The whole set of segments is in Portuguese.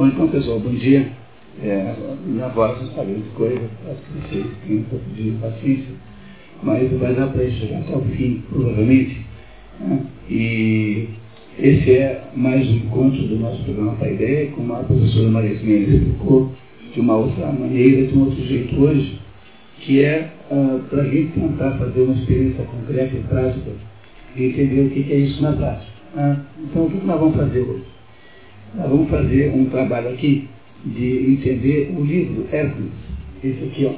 Bom, então, pessoal, bom dia. É, minha voz não está grande coisa, acho que vocês têm um pouco de paciência, mas vai dar para chegar até o fim, provavelmente. Né? E esse é mais um encontro do nosso programa Pai Ideia, como a professora Maria Mendes explicou, de uma outra maneira, de um outro jeito hoje, que é uh, para a gente tentar fazer uma experiência concreta e prática e entender o que, que é isso na prática. Né? Então, o que nós vamos fazer hoje? Nós vamos fazer um trabalho aqui de entender o livro Hércules, esse aqui, ó,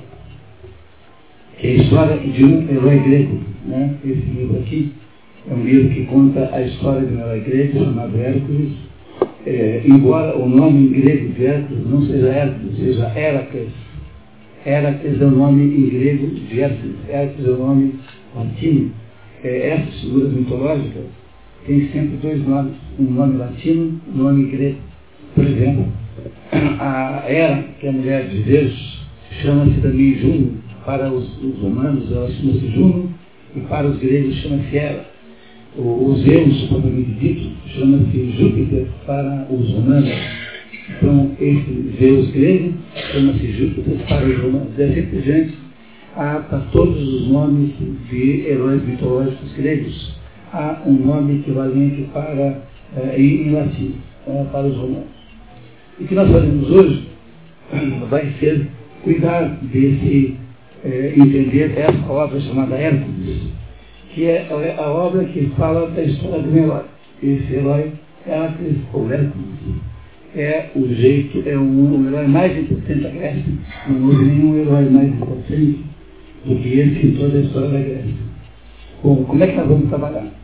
que é a história de um herói grego. Né? Esse livro aqui é um livro que conta a história de um herói grego chamado Hércules, é, embora o nome em grego de Hércules não seja Hércules, seja Heracles. Heracles é o nome em grego de Hércules, Hércules é o nome latino. É, essas figuras mitológicas têm sempre dois nomes, um nome latino e um nome grego. Por exemplo, a Hera, que é a mulher de Deus, chama-se também Juno, para os, os romanos ela chama-se Juno, e para os gregos chama-se Hera. O, o Zeus, propriamente dito, chama-se Júpiter para os romanos. Então, esse Zeus grego chama-se Júpiter para os romanos. E assim por diante, há para todos os nomes de heróis mitológicos gregos, há um nome equivalente para, eh, em, latim, eh, para os romanos. O que nós fazemos hoje vai ser cuidar desse, eh, entender essa obra chamada Hércules, que é a obra que fala da história do herói. Esse herói Hércules ou Hércules é o jeito, é um, o herói mais importante da Grécia. Não houve nenhum herói mais importante do que esse em toda a história da Grécia. Bom, como é que nós vamos trabalhar?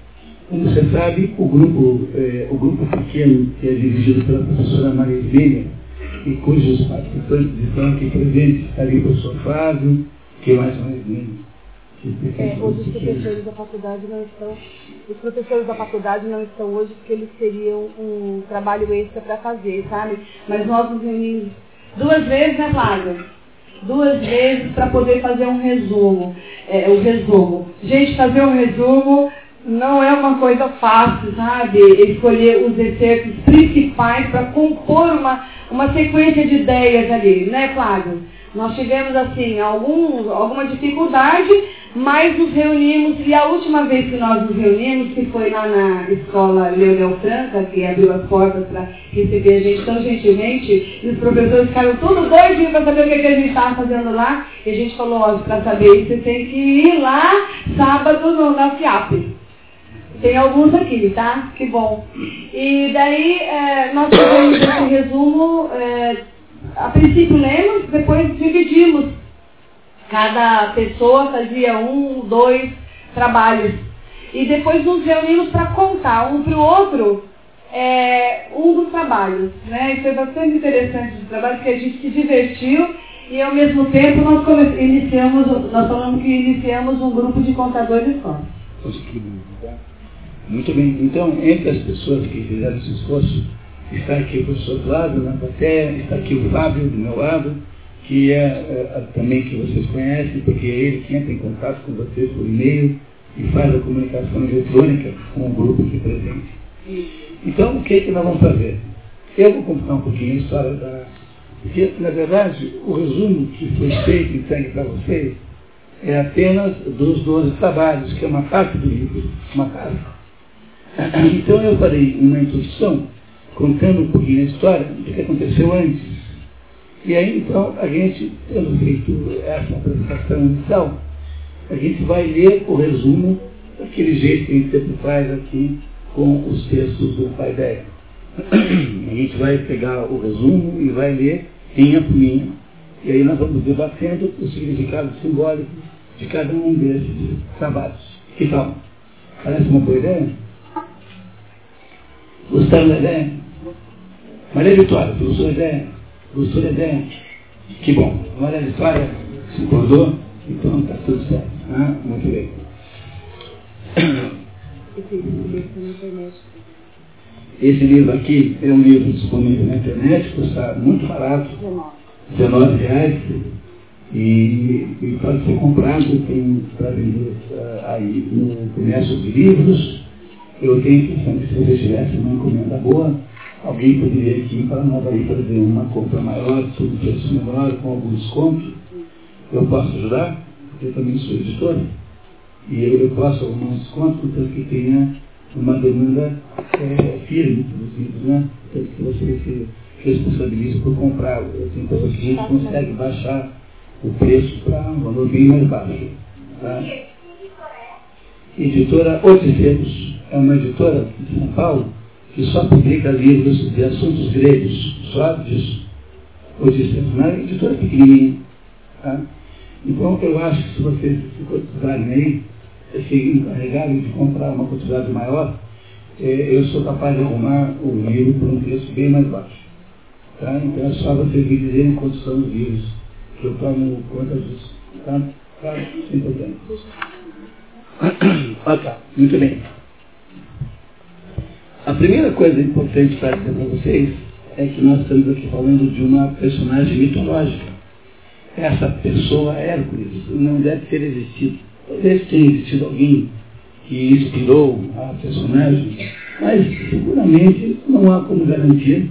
Como você sabe, o grupo, eh, o grupo pequeno, que é dirigido pela professora Maria Ismênia, e cujos participantes estão aqui presentes, está ali o professor Flávio, que mais Maria Ismênia? É, hoje os professores da faculdade não estão, os professores da faculdade não estão hoje porque eles teriam um trabalho extra para fazer, sabe? Mas nós nos reunimos duas vezes, né, Flávio? Duas vezes para poder fazer um resumo. É, o resumo. Gente, fazer um resumo não é uma coisa fácil, sabe? Escolher os excertos principais para compor uma, uma sequência de ideias ali, né, Flávio? Nós tivemos, assim, algum, alguma dificuldade, mas nos reunimos, e a última vez que nós nos reunimos, que foi lá na escola Leonel Franca, que abriu as portas para receber a gente tão gentilmente, e os professores ficaram todos doidinhos para saber o que, que a gente estava fazendo lá, e a gente falou, ó, para saber isso, você tem que ir lá sábado no, na FIAP. Tem alguns aqui, tá? Que bom. E daí é, nós fizemos esse resumo, é, a princípio lemos, depois dividimos. Cada pessoa fazia um, dois trabalhos. E depois nos reunimos para contar um para o outro é, um dos trabalhos. Né? E foi bastante interessante esse trabalho, porque a gente se divertiu e ao mesmo tempo nós iniciamos, nós falamos que iniciamos um grupo de contadores só. Muito bem. Então, entre as pessoas que fizeram esse esforço, está aqui o professor Flávio na plateia, está aqui o Fábio do meu lado, que é, é, também que vocês conhecem, porque é ele que entra em contato com vocês por e-mail e faz a comunicação eletrônica com o grupo aqui presente. Então, o que, é que nós vamos fazer? Eu vou contar um pouquinho a história da. Porque, na verdade, o resumo que foi feito e entregue para vocês é apenas dos 12 trabalhos, que é uma parte do livro, uma parte. Então eu farei uma introdução contando um pouquinho a história do que aconteceu antes. E aí então a gente, tendo feito essa apresentação inicial, a gente vai ler o resumo daquele jeito que a gente sempre faz aqui com os textos do Pai Ideia. A gente vai pegar o resumo e vai ler em amplinha. E aí nós vamos debatendo o significado simbólico de cada um desses trabalhos. Que tal? Parece uma boa ideia? Gostaram da? Maria Vitória, gostou da ideia? Gostou da ideia? Que bom. Maria Vitória se acordou? Então está tudo certo. Ah, muito bem. Esse livro aqui é um livro disponível na internet, custa muito barato, 19 reais. E, e, pode ser comprado, tem para vender uh, aí no comércio de livros. Eu tenho a impressão que se você tivesse uma encomenda boa, alguém poderia aqui para nós aí fazer uma compra maior, sob preço menor, com algum desconto. Eu posso ajudar, porque eu também sou editor. E eu, posso arrumar um desconto, tanto que tenha uma demanda é, firme dos livros, né? Tanto que você se responsabiliza por comprar. Assim, então a gente consegue baixar o preço para um valor bem mais baixo. Tá? Editora Odisseus é uma editora de São Paulo que só publica livros de assuntos gregos, só disso. Odisseus, uma editora pequenininha. Tá? Então eu acho que se vocês se cotizarem aí, se encarregarem de comprar uma quantidade maior, eh, eu sou capaz de arrumar o livro por um preço bem mais baixo. Tá? Então é só vocês me dizerem quantos são os livros, que eu tomo conta disso. Tá? Tá? Ah, tá. Muito bem. A primeira coisa importante para dizer para vocês é que nós estamos aqui falando de uma personagem mitológica. Essa pessoa, Hércules, não deve ter existido. Talvez tenha existido alguém que inspirou a personagem, mas seguramente não há como garantir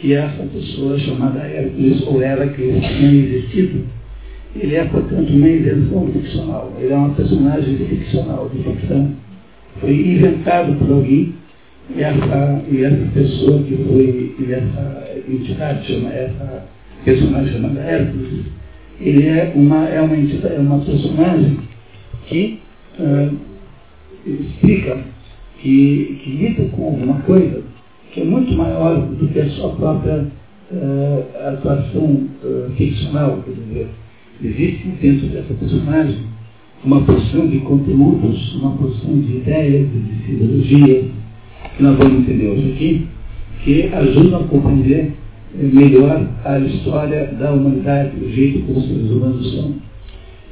que essa pessoa chamada Hércules ou Heracles tenha existido. Ele é, portanto, uma invenção ficcional. Ele é uma personagem ficcional, de ficção. Foi inventado por alguém e essa, e essa pessoa que foi, e essa entidade, chama, essa personagem chamada Hércules, ele é uma, é uma, entidade, é uma personagem que uh, explica, que, que lida com alguma coisa que é muito maior do que a sua própria uh, atuação uh, ficcional. Quer dizer, existe dentro dessa personagem uma porção de conteúdos, uma porção de ideias, de ideologias, que nós vamos entender hoje aqui, que ajudam a compreender melhor a história da humanidade, o jeito como os seres humanos são.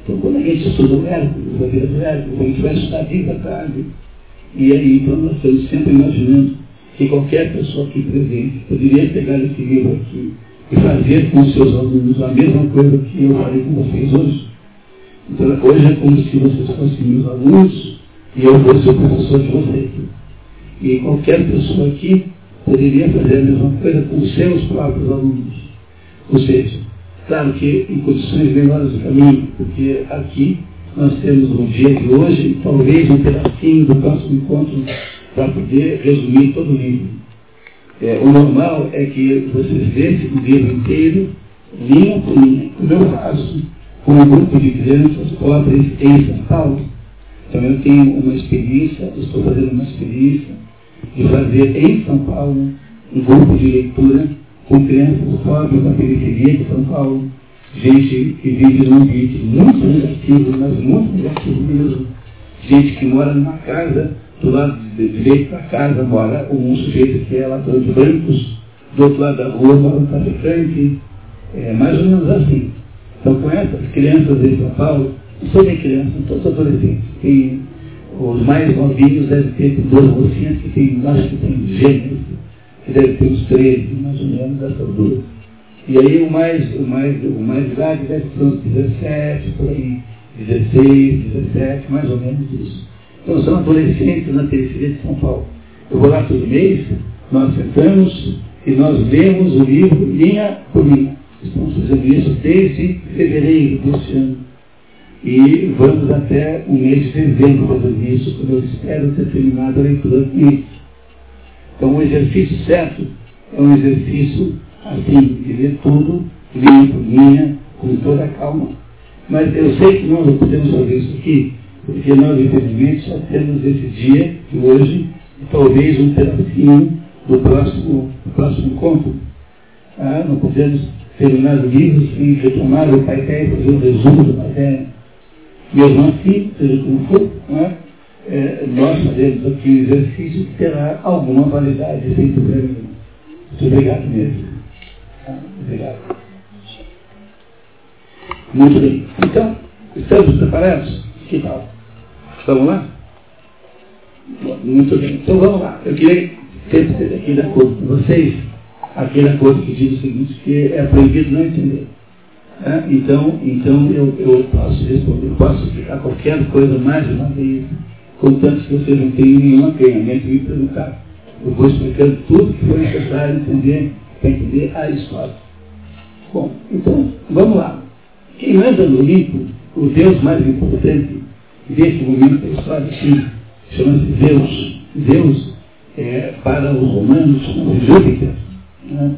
Então, quando a gente estuda o Hércules, a vida do Hércules, a gente vai estudar vida tarde. E aí, então, nós estamos sempre imaginando que qualquer pessoa aqui presente poderia pegar esse livro aqui e fazer com os seus alunos a mesma coisa que eu falei com vocês hoje. Então, hoje é como se vocês fossem meus alunos e eu fosse o professor de vocês. E qualquer pessoa aqui poderia fazer a mesma coisa com seus próprios alunos. Ou seja, claro que em condições melhores do caminho, porque aqui nós temos no dia de hoje, talvez um pedacinho do próximo encontro para poder resumir todo o livro. É, o normal é que vocês vejam o livro inteiro, linha por linha, como eu faço com um grupo de crianças pobres em São Paulo. Então eu tenho uma experiência, estou fazendo uma experiência de fazer em São Paulo um grupo de leitura com crianças pobres da periferia de São Paulo, gente que vive num ambiente muito negativo, mas muito negativo mesmo, gente que mora numa casa, do lado direito da casa mora um sujeito que é ladrão de brancos, do outro lado da rua mora um traficante, é mais ou menos assim. Então com essas crianças em São Paulo, não são nem crianças, são todos adolescentes, tem os mais novinhos devem ter duas mocinhas que tem, acho que tem gêmeos, que deve ter uns 13, mais ou menos, dessa altura. E aí o mais, o mais, o mais idade deve ter uns 17, por aí, 16, 17, mais ou menos isso. Então são adolescentes na periferia de São Paulo. Eu vou lá todo mês, nós sentamos e nós lemos o livro linha por linha. Estamos fazendo isso desde fevereiro deste ano. E vamos até o mês de dezembro fazendo isso, quando eu espero ter terminado a leitura com isso. Então o exercício certo é um exercício assim, de ler tudo, linha por linha, com toda a calma. Mas eu sei que nós não podemos fazer isso aqui, porque nós, infelizmente, só temos esse dia, de hoje, e talvez um pedacinho do próximo, do próximo encontro. Ah, não podemos terminar o livro sem retomar o Pai e fazer um resumo do Pai mesmo assim, seja como for, é? É, nós faremos aqui um exercício que terá alguma validade sem problema nenhum. Muito obrigado mesmo. Ah, obrigado. Muito bem. Então, estamos preparados? Que tal? Vamos lá? Muito bem. Então vamos lá. Eu queria ter aqui de acordo com vocês, aquele acordo que diz o seguinte, que é proibido não entender. É, então, então eu, eu posso responder, posso explicar qualquer coisa mais uma vez, contanto que vocês não tenham nenhum acanhamento de me perguntar. Eu vou explicando tudo que foi necessário entender para entender a história. Bom, então, vamos lá. Quem manda no Olimpo, o Deus mais importante desse momento da história, sim, chama-se Deus. Deus, é, para os romanos, chama-se Júpiter. Né?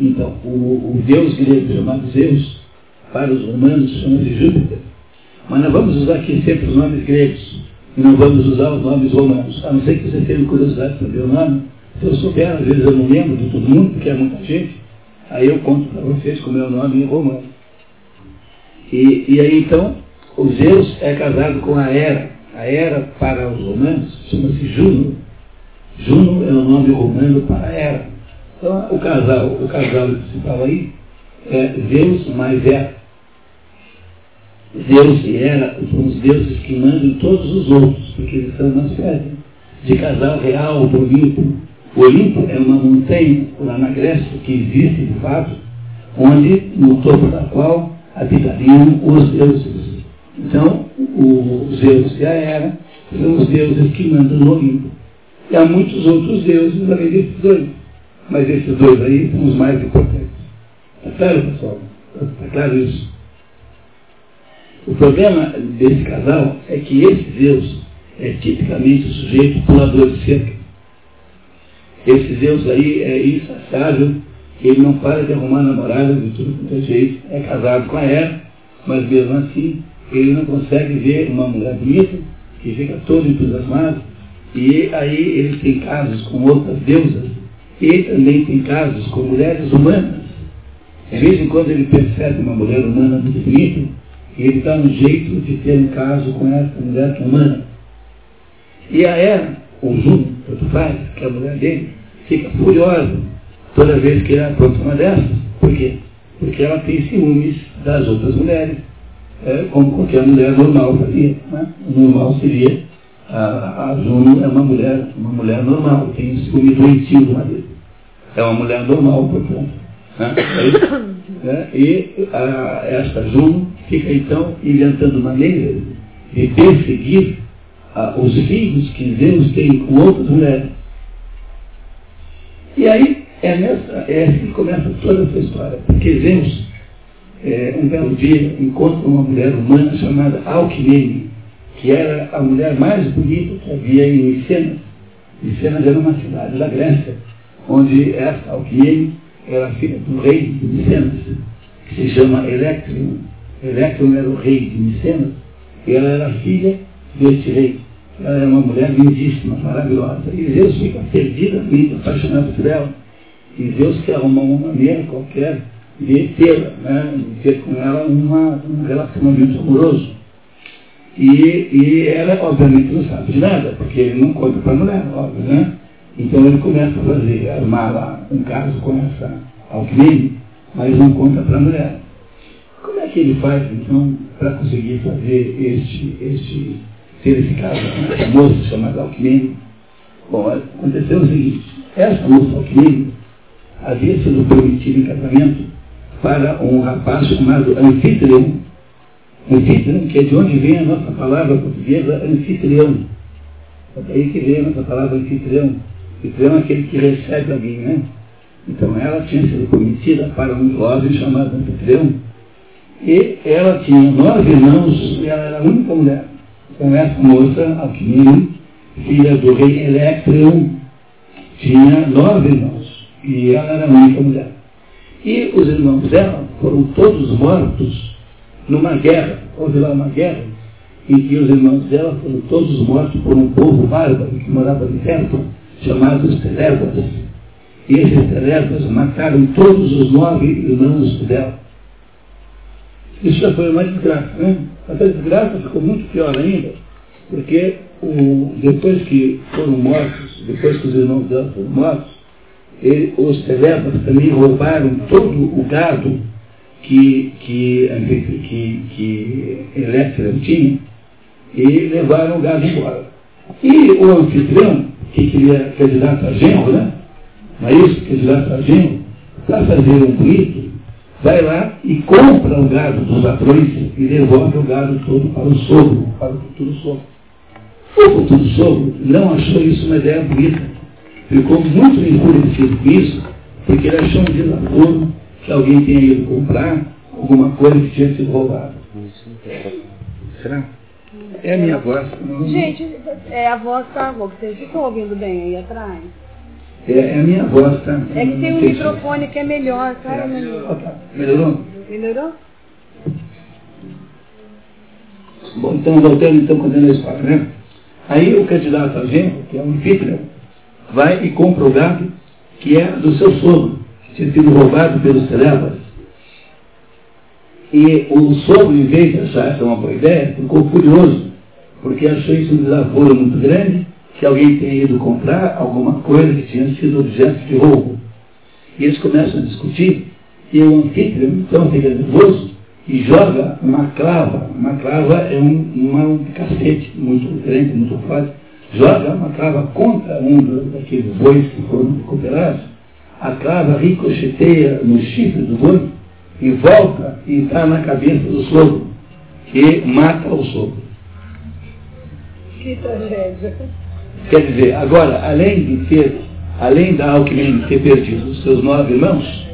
Então, o, o Deus grego chamado Zeus, para os romanos, chama-se Júpiter. Mas nós vamos usar aqui sempre os nomes gregos e não vamos usar os nomes romanos. A não ser que você tenha curiosidade de saber o nome. Se eu souber, às vezes eu não lembro de todo mundo, porque é muita gente, aí eu conto para vocês como é o nome em romano. E, e aí então, o Zeus é casado com a Hera. A Hera, para os romanos, chama-se Juno. Juno é o nome romano para Hera. Então, o casal, o casal principal aí é Zeus mais Hera. Zeus e Hera são os deuses que mandam todos os outros, porque eles são uma espécie de casal real do Olimpo. O Olimpo é uma montanha lá na Grécia que existe de fato, onde, no topo da qual habitariam os deuses. Então, o Zeus e a Hera são os deuses que mandam no Olimpo. E há muitos outros deuses além desses dois. Mas esses dois aí são os mais importantes. Está claro, pessoal? Está claro isso? O problema desse casal é que esse Zeus é tipicamente o sujeito pulador de cerca. Esse Zeus aí é insaciável, ele não para de arrumar namorada de tudo quanto é jeito, é casado com a Hera, mas mesmo assim ele não consegue ver uma mulher bonita, que fica todo entusiasmado, e aí ele tem casos com outras deusas, e também tem casos com mulheres humanas. De vez em quando ele percebe uma mulher humana muito bonita, e ele dá um jeito de ter um caso com essa mulher humana. E a Era, o Juno, tanto faz, que é a mulher dele, fica furiosa toda vez que ele apronta uma dessas. Por quê? Porque ela tem ciúmes das outras mulheres, é, como qualquer mulher normal faria. Né? Normal seria, a, a Juno é uma mulher, uma mulher normal, tem ciúme doentio do marido. É uma mulher normal, portanto. Né? né? E a, esta Juno fica então inventando maneiras de perseguir a, os filhos que Deus tem com outras mulheres. E aí é, nessa, é assim que começa toda essa história. Porque Zeus, é, um belo dia, encontra uma mulher humana chamada Alquimene, que era a mulher mais bonita que havia em Micenas. Micenas era uma cidade da Grécia, onde essa Alquimene era filha do rei de Micenas, que se chama Electrium. Electrium era o rei de Micenas, e ela era filha deste rei. Ela era uma mulher lindíssima, maravilhosa. E Zeus fica perdidamente apaixonado por ela. E Deus quer arrumar uma maneira qualquer de ter, né, de ter com ela uma, um relacionamento amoroso. E, e ela, obviamente, não sabe de nada, porque ele não conta para a mulher, óbvio, né? Então ele começa a fazer, armar lá um caso com essa alquimia, mas não conta para a mulher. Como é que ele faz, então, para conseguir fazer este, este, ter esse caso com essa moça chamada alquimia? Bom, aconteceu o seguinte, essa moça alquimia havia sido prometido em casamento para um rapaz chamado Anfitrião. Anfitrião, que é de onde vem a nossa palavra portuguesa anfitrião. É daí que vem a nossa palavra anfitrião. Anfitrião é aquele que recebe alguém, né? Então ela tinha sido prometida para um jovem chamado anfitrião. E ela tinha nove irmãos e ela era a única mulher. Então essa moça, Alquimino, filha do rei Electrion, tinha nove irmãos. E ela era a única mulher. E os irmãos dela foram todos mortos numa guerra. Houve lá uma guerra em que os irmãos dela foram todos mortos por um povo bárbaro que morava ali perto, chamados Telebas. E esses Telebas mataram todos os nove irmãos dela. Isso já foi uma desgraça, né? Mas a desgraça ficou muito pior ainda, porque o, depois que foram mortos, depois que os irmãos dela foram mortos, ele, os Telebas também roubaram todo o gado que, que, que, que tinha e levaram o gado embora. E o anfitrião, que queria candidato a genro, né? Não é isso? Candidato a genro, para fazer um rito, vai lá e compra o gado dos patrões e devolve o gado todo para o sogro, para o futuro sogro. O futuro sogro não achou isso uma ideia bonita. Ficou muito enfurecido com isso, porque ele achou um desaforo que alguém tenha ido comprar alguma coisa que tinha sido roubada. Será? É a minha voz. Não... Gente, é a voz tá. Vocês estão ouvindo bem aí atrás? É, é a minha voz, tá? É que tem um microfone que é melhor, cara. É. Melhorou? Melhorou? Bom, então voltando então contando a história, né? Aí o candidato a genro, que é um anfitrião, vai e compra o gado que é do seu sogro, que tinha sido roubado pelos celebas. E o de achar essa uma boa ideia, ficou furioso, porque achou isso um desaforo muito grande, que alguém tenha ido comprar alguma coisa que tinha sido objeto de roubo. E eles começam a discutir, e o anfitrião então fica nervoso e joga uma clava. Uma clava é um, uma, um cacete muito grande, muito forte. Joga uma clava contra um daqueles bois que foram recuperados. A clava ricocheteia no chifre do boi e volta e está na cabeça do sogro, que mata o sogro. Que tragédia. Quer dizer, agora, além de ter, além da Alckmin ter perdido os seus nove irmãos,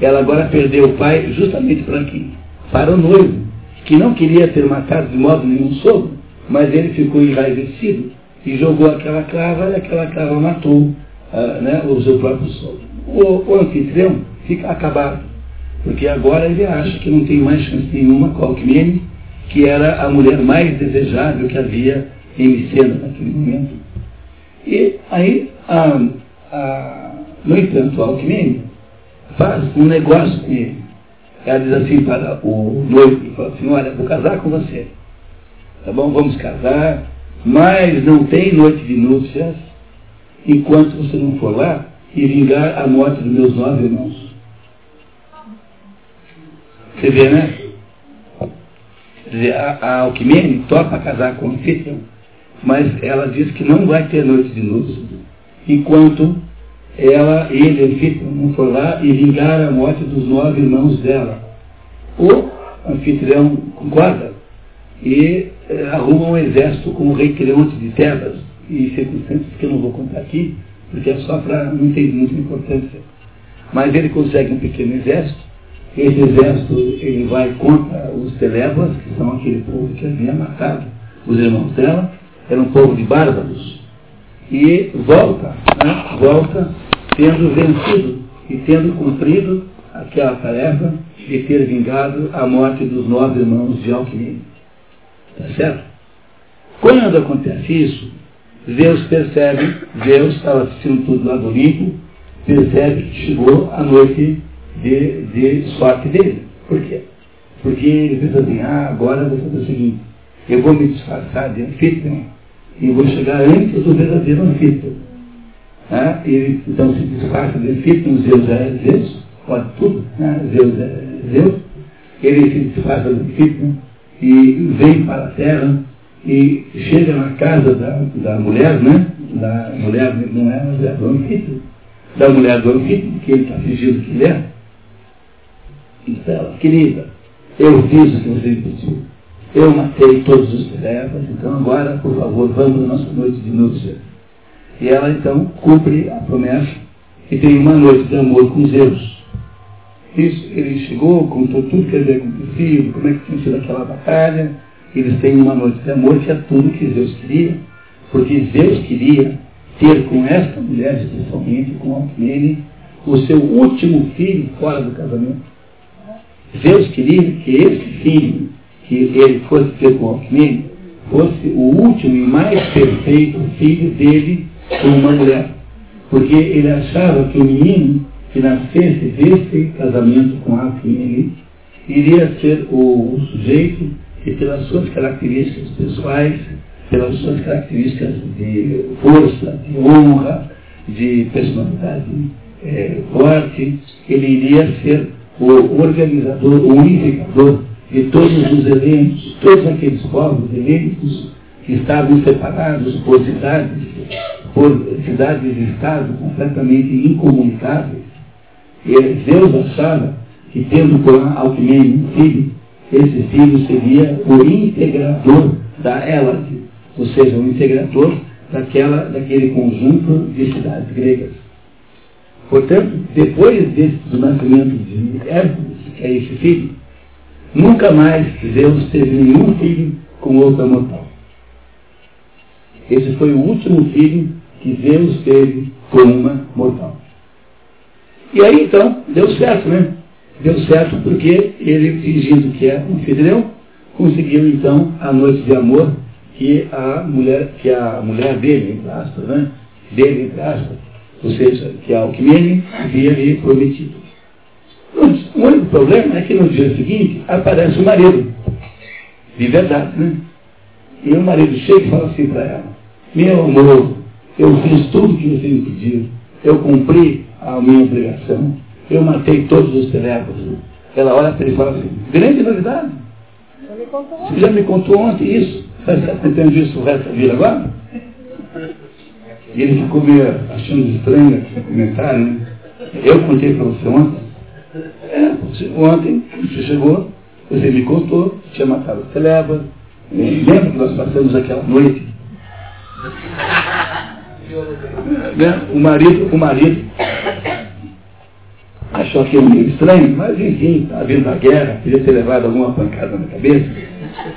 ela agora perdeu o pai justamente para quem? Para o noivo, que não queria ter matado de modo nenhum sogro, mas ele ficou enraivecido e jogou aquela clava e aquela clava matou uh, né, o seu próprio sogro. O, o anfitrião fica acabado porque agora ele acha que não tem mais chance nenhuma com a Alckmin, que era a mulher mais desejável que havia em Micena naquele momento. E aí, a, a, no entanto, a Alckmin faz um negócio com ele. Ela diz assim para o noivo, fala assim, olha, vou casar com você. Tá bom, vamos casar, mas não tem noite de núpcias enquanto você não for lá e vingar a morte dos meus nove irmãos. Você vê, né? Quer dizer, a, a Alquimene topa casar com o anfitrião, mas ela diz que não vai ter noite de núpcias enquanto ela, ele, anfitrião, não for lá e vingar a morte dos nove irmãos dela. O anfitrião concorda e eh, arruma um exército com o rei Creonte de Tebas e circunstâncias que eu não vou contar aqui, porque é só para não ter muita importância. Mas ele consegue um pequeno exército esse exército ele vai contra os Telebas, que são aquele povo que havia matado os irmãos dela, era um povo de bárbaros, e volta, né, volta tendo vencido e tendo cumprido aquela tarefa de ter vingado a morte dos nove irmãos de Alquimia. Tá certo? Quando acontece isso, Deus percebe, Deus estava assistindo tudo lá do Olimpo, percebe que chegou a noite de, de sorte dele. Por quê? Porque ele pensa assim, ah, agora vou fazer o seguinte, eu vou me disfarçar de anfitrião e vou chegar antes do verdadeiro anfitrião. Ah, ele então se disfarça de anfitrião, Zeus é Zeus, pode tudo, né? Zeus é Zeus, ele se disfarça de anfitrião e vem para a terra e chega na casa da, da mulher, né? Da mulher não é, mas é do anfitrião. Da mulher do anfitrião, que ele está fingindo que ele é, disse ela, querida, eu fiz o que você pediu. Eu matei todos os trevas, então agora, por favor, vamos na nossa noite de núpcias. E ela então cumpre a promessa e tem uma noite de amor com Zeus. Isso, ele chegou, contou tudo que havia acontecido, como é que tinha sido aquela batalha. Eles têm uma noite de amor que é tudo que Zeus queria, porque Zeus queria ter com esta mulher, especialmente com Alcmene, o seu último filho fora do casamento. Deus queria que esse filho, que ele fosse ter com Alckmin, fosse o último e mais perfeito filho dele com uma mulher. Porque ele achava que o menino que nascesse desse casamento com Alckmin iria ser o, o sujeito que, pelas suas características pessoais, pelas suas características de força, de honra, de personalidade é, forte, ele iria ser o organizador, o unificador de todos os eventos, todos aqueles povos eventos que estavam separados por cidades, por cidades e estados completamente incomunicáveis. E Deus achava que tendo com Alquimene um filho, esse filho seria o integrador da Hélade, ou seja, o integrador daquela, daquele conjunto de cidades gregas. Portanto, depois desse, do nascimento de Hércules, que é esse filho, nunca mais Zeus teve nenhum filho com outra mortal. Esse foi o último filho que Zeus teve com uma mortal. E aí então, deu certo, né? Deu certo porque ele, fingindo que é um anfitrião, conseguiu então a noite de amor que a mulher, que a mulher dele, entre aspas, né? Dele, entre aspas, ou seja, que a Alquimene havia lhe prometido. O único problema é que no dia seguinte aparece o marido, de verdade, né? E o marido chega e fala assim para ela, meu amor, eu fiz tudo o que você me pediu, eu cumpri a minha obrigação, eu matei todos os telégrafos. Ela olha para ele e fala assim, grande novidade. Você já me contou ontem isso. Você está tentando isso o resto da vida agora? E ele ficou meio achando estranho esse comentário, né? Eu contei para você ontem. É, ontem você chegou, você me contou, tinha matado as telebas. Lembra que nós passamos aquela noite? né? O marido, o marido achou aquilo meio estranho, mas enfim, está vindo da guerra, podia ter levado alguma pancada na cabeça,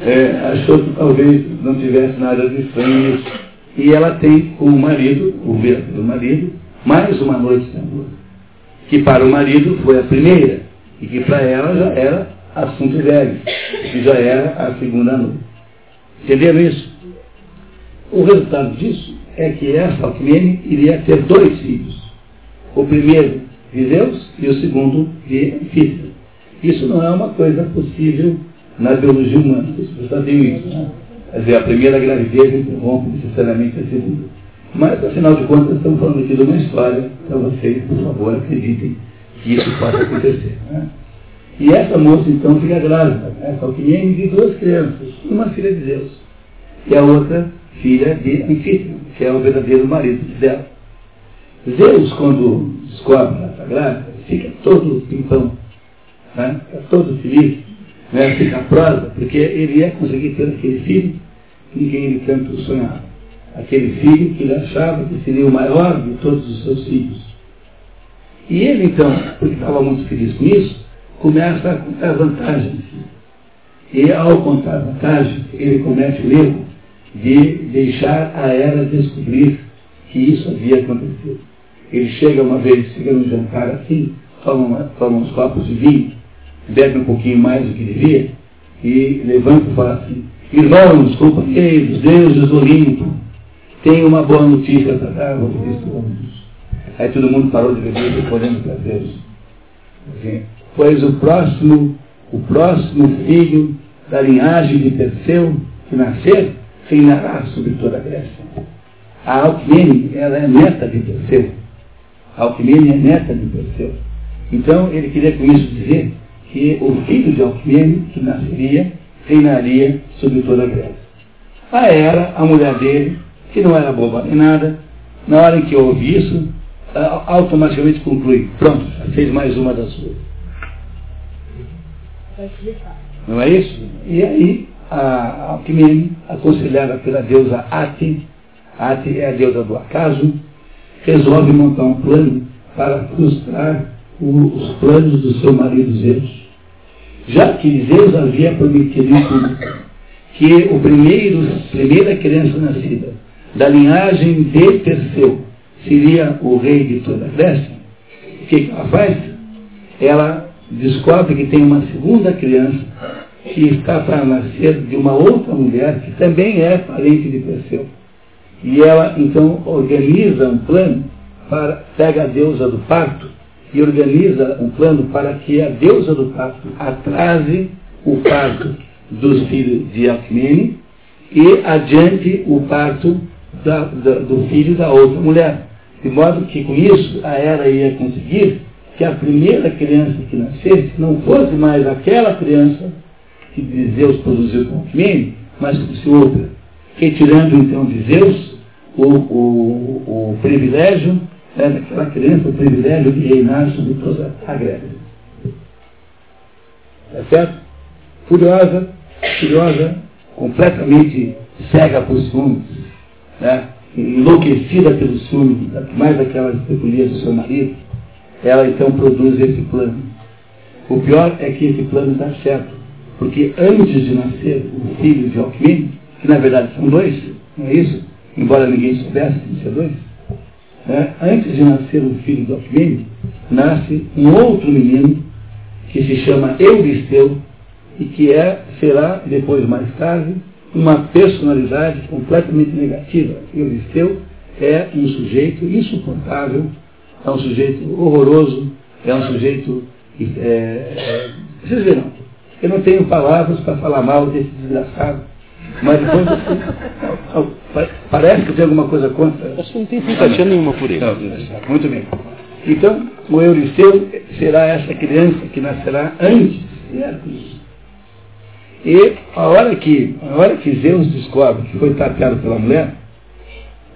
é, achou que talvez não tivesse nada de estranho nisso. E ela tem o marido, o verdadeiro marido, mais uma noite de amor. Que para o marido foi a primeira, e que para ela já era assunto velho, que já era a segunda noite. Entenderam isso? O resultado disso é que essa Alcmene iria ter dois filhos. O primeiro de Deus e o segundo de Anfísia. Isso não é uma coisa possível na biologia humana. Isso já tem isso. Né? Quer dizer, a primeira gravidez interrompe necessariamente a segunda. Mas, afinal de contas, estamos falando aqui de uma história para vocês, por favor, acreditem que isso pode acontecer. Né? E essa moça, então, fica grávida, essa alquimia, de duas crianças, uma filha de Deus e a outra filha de Anfítrio, que é o verdadeiro marido dela. Zeus, quando descobre está grávida, fica todo pimpão, né? fica todo feliz, né? fica prosa, porque ele ia conseguir ter aquele filho em quem ele tanto sonhava. Aquele filho que ele achava que seria o maior de todos os seus filhos. E ele, então, porque estava muito feliz com isso, começa a contar vantagens. E ao contar vantagens, ele comete o erro de deixar a Era descobrir que isso havia acontecido. Ele chega uma vez, chega no jantar assim, toma, toma uns copos de vinho, bebe um pouquinho mais do que devia, e levanta e fala assim, irmãos, companheiros, deuses Olimpo, tenho uma boa notícia para dar a vocês todos. Aí todo mundo parou de beber, respondendo para Deus. Assim, pois o próximo, o próximo filho da linhagem de Perseu, que nascer, reinará sobre toda a Grécia. A Alcmene, ela é neta de Perseu. A Alcmene é neta de Perseu. Então, ele queria com isso dizer que o filho de Alcmene, que nasceria, reinaria sobre toda a Grécia. A Era, a mulher dele, que não era boba nem nada, na hora em que ouve isso, automaticamente conclui, pronto, fez mais uma das suas. Não é isso? E aí, a Alquimene, aconselhada pela deusa Ati, Ati é a deusa do acaso, resolve montar um plano para frustrar os planos do seu marido Zeus. Já que Zeus havia prometido que o primeiro, primeira criança nascida da linhagem de Perseu seria o rei de toda a Grécia, o que ela faz? Ela descobre que tem uma segunda criança que está para nascer de uma outra mulher que também é parente de Perseu. E ela então organiza um plano para, pega a deusa do parto e organiza um plano para que a deusa do parto atrase o parto dos filhos de Alcmene e adiante o parto da, da, do filho da outra mulher. De modo que com isso a Era ia conseguir que a primeira criança que nascesse não fosse mais aquela criança que Zeus produziu com Alcmene, mas fosse outra. Retirando então de Zeus o, o, o privilégio né, daquela criança, o privilégio de reinar sobre toda a Grécia. Tá certo? Furiosa, furiosa, completamente cega por ciúmes, né? enlouquecida pelo ciúme, mais aquelas peculiares do seu marido, ela então produz esse plano. O pior é que esse plano dá certo, porque antes de nascer o filho de Alckmin, que na verdade são dois, não é isso? Embora ninguém soubesse que ser dois, né? antes de nascer o filho de Alckmin, nasce um outro menino que se chama Euristeu e que é, será, depois mais tarde, uma personalidade completamente negativa. Euristeu é um sujeito insuportável, é um sujeito horroroso, é um sujeito. É, é, vocês verão, eu não tenho palavras para falar mal desse desgraçado, mas depois você, parece que tem alguma coisa contra. Acho que não tem simpatia nenhuma por ele. Não, muito bem. Então, o Euristeu será essa criança que nascerá antes de Hércules. E a hora que, a hora que Zeus descobre que foi tapeado pela mulher,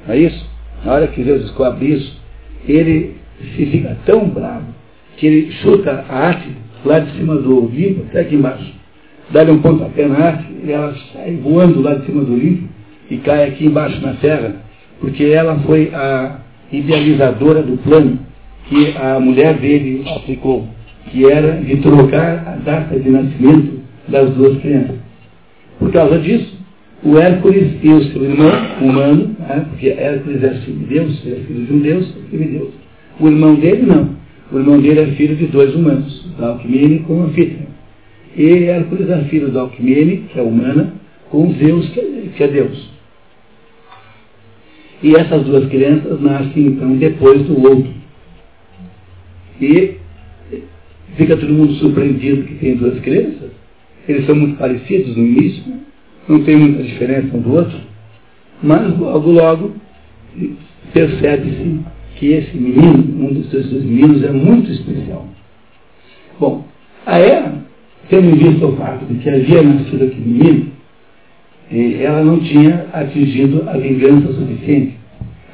não é isso? Na hora que Zeus descobre isso, ele se fica tão bravo que ele chuta a arte lá de cima do Olimpo até aqui embaixo. Dá-lhe um pontapé na arte e ela sai voando lá de cima do Olimpo e cai aqui embaixo na terra, porque ela foi a idealizadora do plano que a mulher dele aplicou, que era de trocar a data de nascimento das duas crianças. Por causa disso, o Hércules e o seu irmão humano, né, porque Hércules é filho de Deus, é filho de um Deus, é filho de Deus. O irmão dele não. O irmão dele é filho de dois humanos, Alquimene com Anfítrio. E Hércules é filho da Alquimene, que é humana, com Zeus, que é Deus. E essas duas crianças nascem então depois do outro. E fica todo mundo surpreendido que tem duas crianças. Eles são muito parecidos no início, não tem muita diferença um do outro, mas logo, logo percebe-se que esse menino, um dos seus meninos, é muito especial. Bom, a Eva, tendo em vista o fato de que havia nascido aquele menino, ela não tinha atingido a vingança suficiente.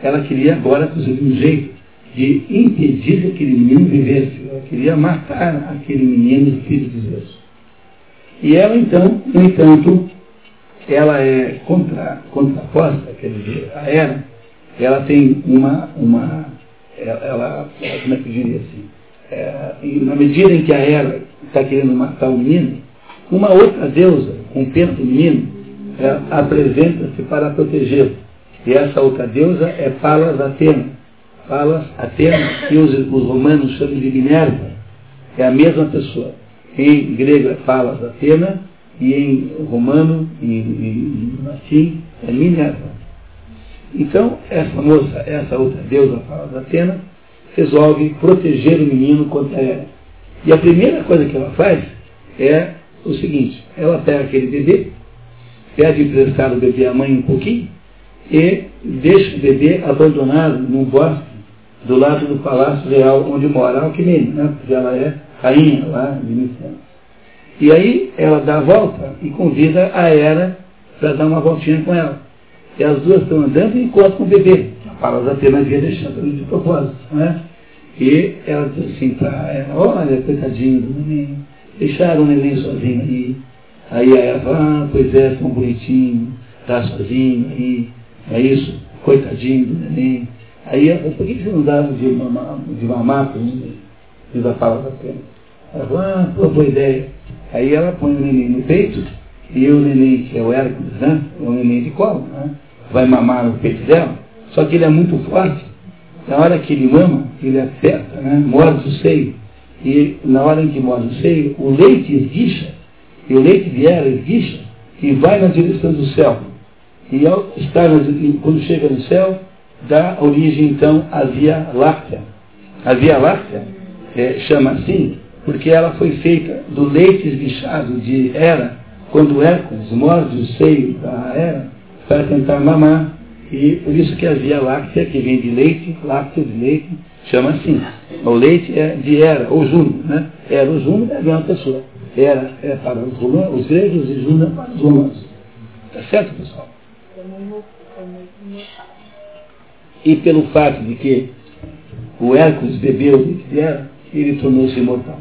Ela queria agora fazer um jeito de impedir que aquele menino vivesse. Ela queria matar aquele menino, filho de Deus. E ela, então, no entanto, ela é contra, contraposta, quer dizer, a era, ela tem uma, uma ela, como é que eu diria assim, é, na medida em que a era está querendo matar o menino, uma outra deusa, com pena menino, é, apresenta-se para protegê-lo. E essa outra deusa é Palas Atena. Palas Atena, que os, os romanos chamam de Minerva, é a mesma pessoa. Em grego é Palas Atena e em romano e em, latim é Minerva. Então, essa moça, essa outra deusa Palas Atena, resolve proteger o menino contra ela. E a primeira coisa que ela faz é o seguinte, ela pega aquele bebê, pede emprestar o bebê à mãe um pouquinho e deixa o bebê abandonado num bosque do lado do palácio real onde mora a Alquimene, né? porque ela é rainha lá de Micena. E aí ela dá a volta e convida a Hera para dar uma voltinha com ela. E as duas estão andando e encontram o bebê. A Palas Atena havia deixado de propósito. Né? E ela diz assim para ela, olha, coitadinho do neném, deixaram o neném sozinho aí. Aí a fala, ah, pois é, tão bonitinho, está sozinho aí, é isso, coitadinho do neném. Aí ela por que você não dá de mamar, de mamar para o neném? Diz a Palas Atena. Ela falou, ah, boa ideia. Aí ela põe o neném no peito, e o neném, que é o Hércules, né? Um neném de colo, né? Vai mamar no peito dela, só que ele é muito forte. Na hora que ele mama, ele aperta, né? Morde o seio. E na hora em que morde o seio, o leite esguicha, e o leite ela esguicha, e vai na direção do céu. E ao estar na, quando chega no céu, dá origem então à Via Láctea. A Via Láctea é, chama assim porque ela foi feita do leite esguichado de Hera, quando Hércules morde o seio da Hera para tentar mamar. E por isso que a Via Láctea, que vem de leite, lácteo de leite, chama assim. O leite é de Hera, ou Juno, né? Hera, o Juno é a mesma pessoa. Hera é para os, romanos, os gregos e Juno é para os romanos. Tá certo, pessoal? E pelo fato de que o Hércules bebeu o leite de Hera, ele tornou-se imortal.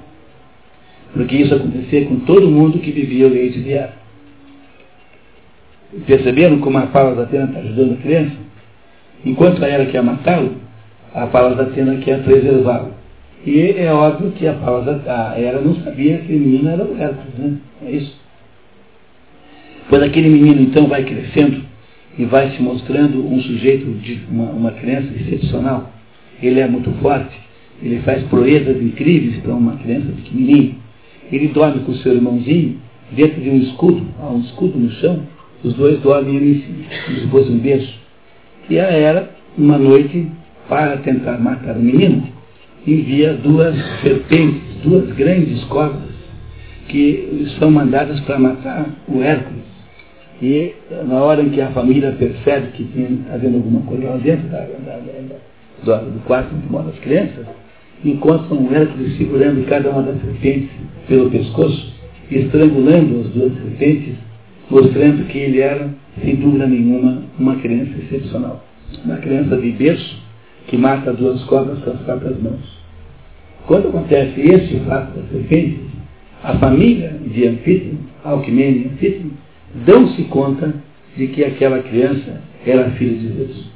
Porque isso acontecia com todo mundo que vivia o leite de ar. Perceberam como a Palas Atena está ajudando a criança? Enquanto a quer matá-lo, a Palas Atena quer preservá-lo. E é óbvio que a Palas a Hera não sabia que o menino era o Hércules, né? É isso. Quando aquele menino então vai crescendo e vai se mostrando um sujeito de uma, uma criança excepcional, ele é muito forte, ele faz proezas incríveis para uma criança pequenininha. Ele dorme com o seu irmãozinho dentro de um escudo, há um escudo no chão, os dois dormem ali como se fosse um berço. E a Hera, uma noite, para tentar matar o menino, envia duas serpentes, duas grandes cobras, que são mandadas para matar o Hércules. E na hora em que a família percebe que está havendo alguma coisa lá dentro da, da, da, do, quarto onde moram as crianças, encontram o Hércules segurando cada uma das serpentes pelo pescoço, estrangulando as duas serpentes, mostrando que ele era, sem dúvida nenhuma, uma criança excepcional. Uma criança de berço que mata duas cobras com as próprias mãos. Quando acontece esse fato das serpentes, a família de Anfítrio, Alquimene e Anfítrio, dão-se conta de que aquela criança era filha de Deus.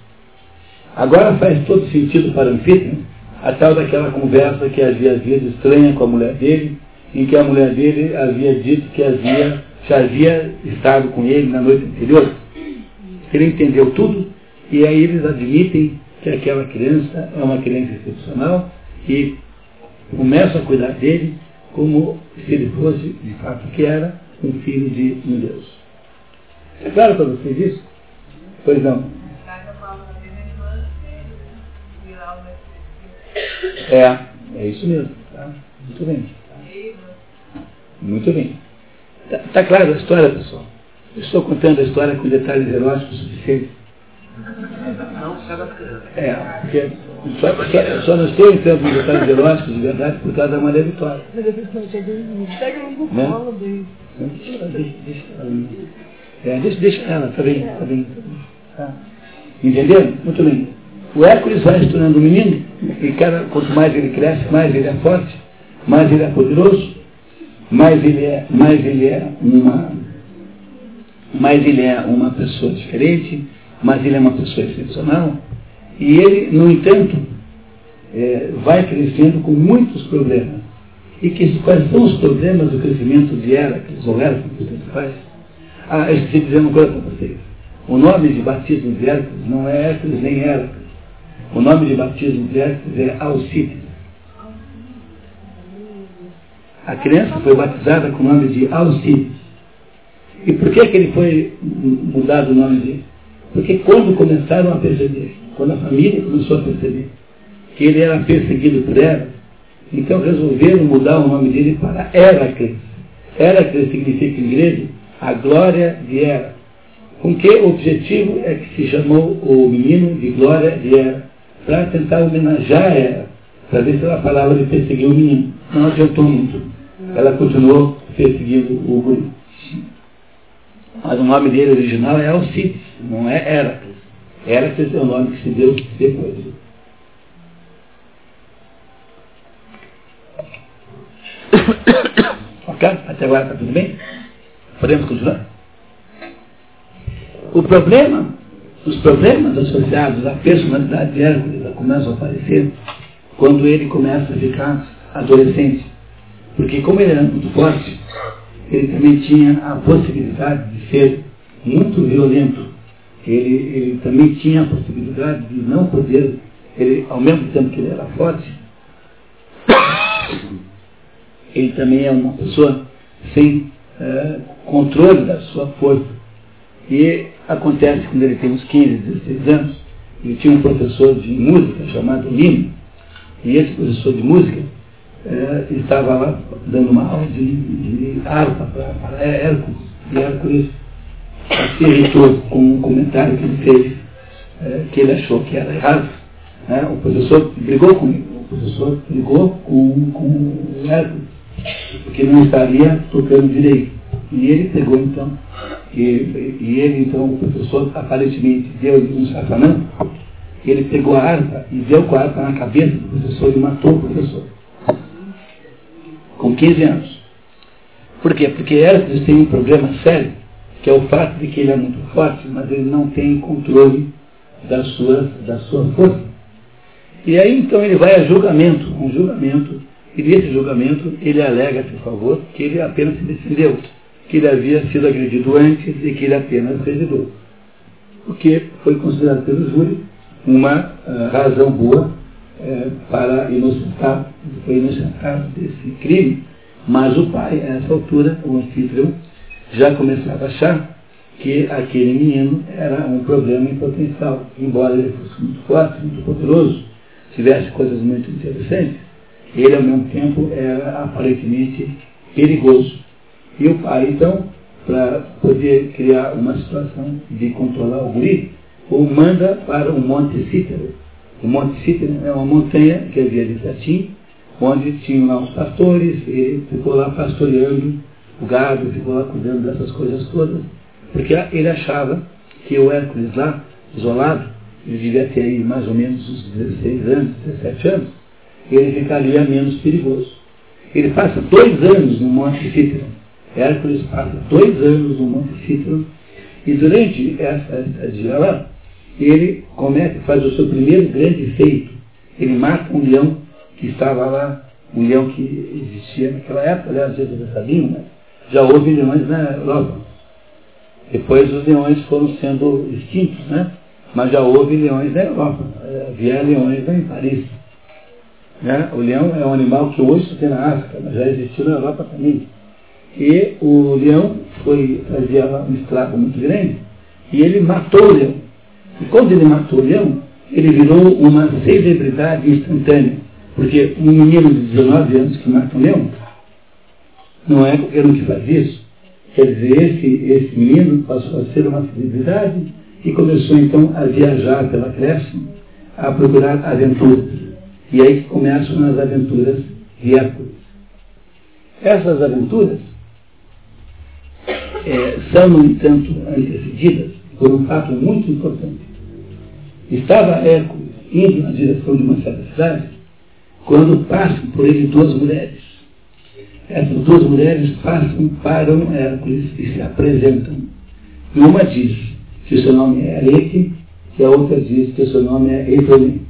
Agora faz todo sentido para Anfítrio a tal daquela conversa que havia havido estranha com a mulher dele, em que a mulher dele havia dito que havia, já havia estado com ele na noite anterior. Ele entendeu tudo e aí eles admitem que aquela criança é uma criança excepcional e começam a cuidar dele como se ele fosse, de fato, que era um filho de um Deus. É claro para vocês isso? Pois não. É, é isso mesmo. Tá? Muito bem. Muito bem. Está tá claro a história, pessoal? Eu estou contando a história com detalhes eróticos suficientes. Não se adaptando. É, porque só, só, só não estou entrando em detalhes eróticos de verdade por causa da Maria Vitória. Pega um colo dele. É, deixa, deixa ela, tá bem, tá bem. Tá. Entenderam? Muito bem. O Hércules vai se tornando um menino, e cada, quanto mais ele cresce, mais ele é forte, mais ele é poderoso, mais ele é, mais ele é uma mais ele é uma pessoa diferente, mais ele é uma pessoa excepcional, e ele, no entanto, é, vai crescendo com muitos problemas. E que, quais são os problemas do crescimento de Hércules, ou Hércules, que faz? Ah, eu esqueci de dizer uma coisa para vocês. O nome de batismo de Hércules não é Hércules nem Hércules. O nome de batismo de Hércules é Alcides. A criança foi batizada com o nome de Alcides. E por que, que ele foi mudado o nome dele? Porque quando começaram a perceber, quando a família começou a perceber que ele era perseguido por ela, então resolveram mudar o nome dele para Heracles. Heracles significa em grego a glória de Hera. Com que objetivo é que se chamou o menino de glória de Hera? Para tentar homenagear Hera, para ver se ela falava de perseguir o menino. Não adiantou muito. Ela continuou perseguindo o guri. Mas o nome dele original é Alcides, não é Heracles. Heracles é o nome que se deu depois. ok? Até agora está tudo bem? Podemos continuar? O problema, os problemas associados à personalidade de Hércules começam a aparecer quando ele começa a ficar adolescente. Porque como ele era muito forte, ele também tinha a possibilidade de ser muito violento. Ele, ele também tinha a possibilidade de não poder, ele, ao mesmo tempo que ele era forte, ele também é uma pessoa sem é, controle da sua força. E acontece quando ele tem uns 15, 16 anos, ele tinha um professor de música chamado Lino, e esse professor de música é, estava lá dando uma aula de, de harpa para Hércules, e Hércules se irritou com um comentário que ele fez, é, que ele achou que era errado. Né? O professor brigou com ele, o professor brigou com, com o Hércules, porque não estaria tocando direito. E ele pegou então, e, e ele então, o professor aparentemente deu-lhe um safanão, ele pegou a harpa e deu com a harpa na cabeça do professor e matou o professor. Com 15 anos. Por quê? Porque Hércules tem um problema sério, que é o fato de que ele é muito forte, mas ele não tem controle da sua, da sua força. E aí então ele vai a julgamento, um julgamento, e nesse julgamento ele alega seu favor que ele apenas se defendeu, que ele havia sido agredido antes e que ele apenas revidou. O que foi considerado pelo júri uma uh, razão boa uh, para inocentar, foi inocentado desse crime, mas o pai, a essa altura, o anfitrião, já começava a achar que aquele menino era um problema em potencial, embora ele fosse muito forte, muito poderoso, tivesse coisas muito interessantes, ele ao mesmo tempo era aparentemente perigoso. E o pai, então, para poder criar uma situação de controlar o guri, o manda para o Monte Cítero. O Monte Cítero é uma montanha que havia de pertinho, onde tinham lá os pastores, e ficou lá pastoreando o gado, ficou lá cuidando dessas coisas todas, porque ele achava que o Hércules lá, isolado, ele devia ter aí mais ou menos uns 16 anos, 17 anos, ele ficaria menos perigoso. Ele passa dois anos no Monte Cítero. Hércules passa dois anos no Monte Cítero, e durante essa estadia lá, ele comete, faz o seu primeiro grande feito. Ele mata um leão que estava lá, um leão que existia naquela época, aliás, vezes já sabiam, mas já houve leões na Europa. Depois os leões foram sendo extintos, né? Mas já houve leões na Europa. Havia leões em Paris. Né? O leão é um animal que hoje só tem na África, mas já existiu na Europa também. E o leão foi, fazia um estrago muito grande e ele matou o leão. E quando ele matou o leão, ele virou uma celebridade instantânea. Porque um menino de 19 anos que mata um leão, não é qualquer um que faz isso. Quer dizer, esse, esse menino passou a ser uma celebridade e começou então a viajar pela Grécia, a procurar aventuras. E aí começam as aventuras de Hércules. Essas aventuras é, são, no entanto, antecedidas por um fato muito importante. Estava Hércules indo na direção de uma certa cidade, quando passam por ele duas mulheres. Essas duas mulheres passam, param Hércules e se apresentam. E uma diz que o seu nome é Arete, e a outra diz que o seu nome é Edonim.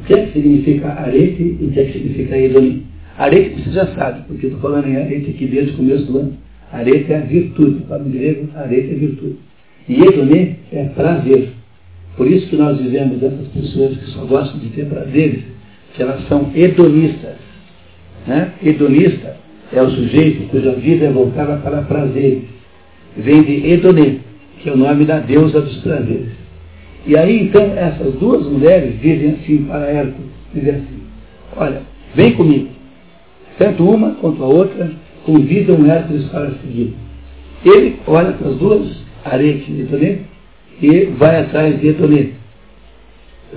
O que é que significa Arete e o que é que significa Edonim? Arete você já sabe, porque estou falando em Arete aqui desde o começo do ano. Arete é a virtude, para o grego, Arete é virtude. E Edonim é prazer. Por isso que nós dizemos dessas pessoas que só gostam de ter prazeres, que elas são hedonistas. Né? Hedonista é o sujeito cuja vida é voltada para prazeres. Vem de Edonê, que é o nome da deusa dos prazeres. E aí então essas duas mulheres dizem assim para Hércules, dizem assim, olha, vem comigo. Tanto uma quanto a outra convidam Hércules para seguir. Ele olha para as duas, Arete e Edonê, e vai atrás de Edonê.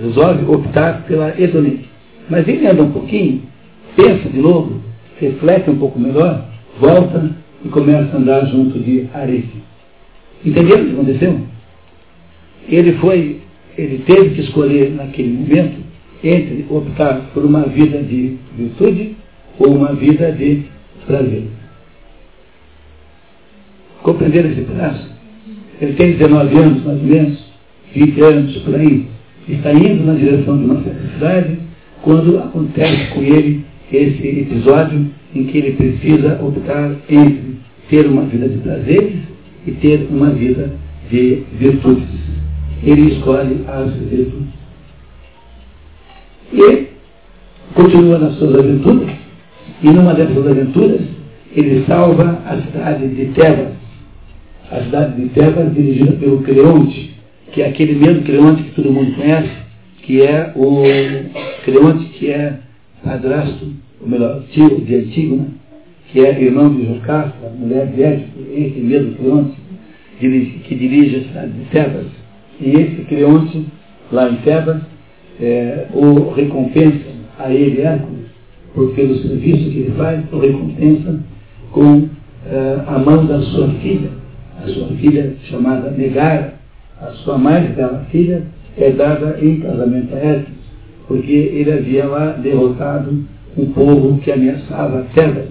Resolve optar pela Edonê. Mas ele anda um pouquinho, pensa de novo, reflete um pouco melhor, volta e começa a andar junto de Arete. Entenderam o que aconteceu? Ele foi, ele teve que escolher naquele momento entre optar por uma vida de virtude ou uma vida de prazer. Compreenderam esse pedaço? Ele tem 19 anos, mais ou menos, 20 anos, por aí. Está indo na direção de uma certa cidade, quando acontece com ele esse episódio em que ele precisa optar entre ter uma vida de prazeres e ter uma vida de virtudes. Ele escolhe as virtudes. E continua nas suas aventuras, e numa dessas aventuras, ele salva a cidade de Tebas. A cidade de Tebas dirigida pelo Creonte, que é aquele mesmo Creonte que todo mundo conhece, que é o Creonte que é padrasto, ou melhor, tio de Antígona, que é irmão de Jocasta, mulher de Édipo, esse mesmo Creonte, que dirige a cidade de Tebas. E esse Creonte, lá em Tebas, é, o recompensa a ele, Hércules, por pelo serviço que ele faz, o recompensa com é, a mão da sua filha, sua filha chamada Megara, a sua mais bela filha, é dada em casamento a Hércules, porque ele havia lá derrotado um povo que ameaçava Tebas,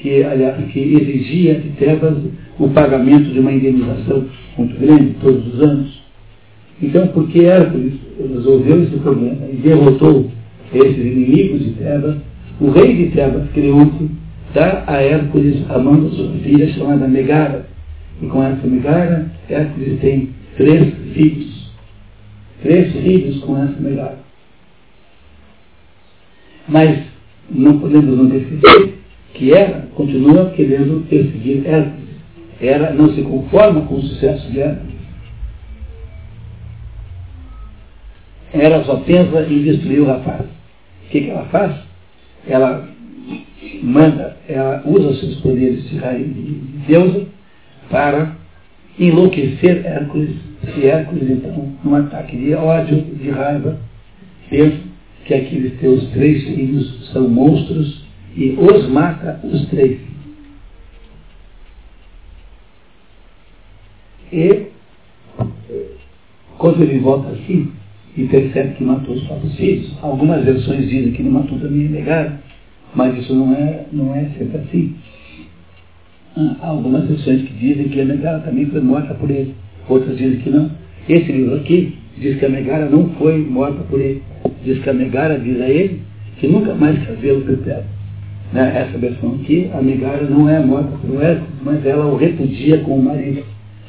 que, aliás, que exigia de Tebas o pagamento de uma indenização muito grande todos os anos. Então, porque Hércules resolveu esse problema e derrotou esses inimigos de Tebas, o rei de Tebas, Creonte, dá a Hércules a mão da sua filha chamada Megara. E com essa Megara, Hércules tem três filhos. Três filhos com essa Megara. Mas não podemos não esquecer que ela continua querendo perseguir Hércules. Ela não se conforma com o sucesso de Hércules. Ela só pensa em destruir o rapaz. O que, que ela faz? Ela manda, ela usa seus poderes de, de deusa para enlouquecer Hércules. E Hércules, então, num ataque de ódio, de raiva, pensa que aqueles teus três filhos são monstros e os mata os três. E quando ele volta assim e percebe que matou os próprios filhos, algumas versões dizem que ele matou também negado, mas isso não é, não é sempre assim. Há algumas versões que dizem que a Megara também foi morta por ele, outras dizem que não. Esse livro aqui diz que a Megara não foi morta por ele. Diz que a Megara diz a ele que nunca mais vê-lo perpétuo. Né? Essa versão aqui, a Megara não é morta por Hércules, mas ela o repudia com o marido.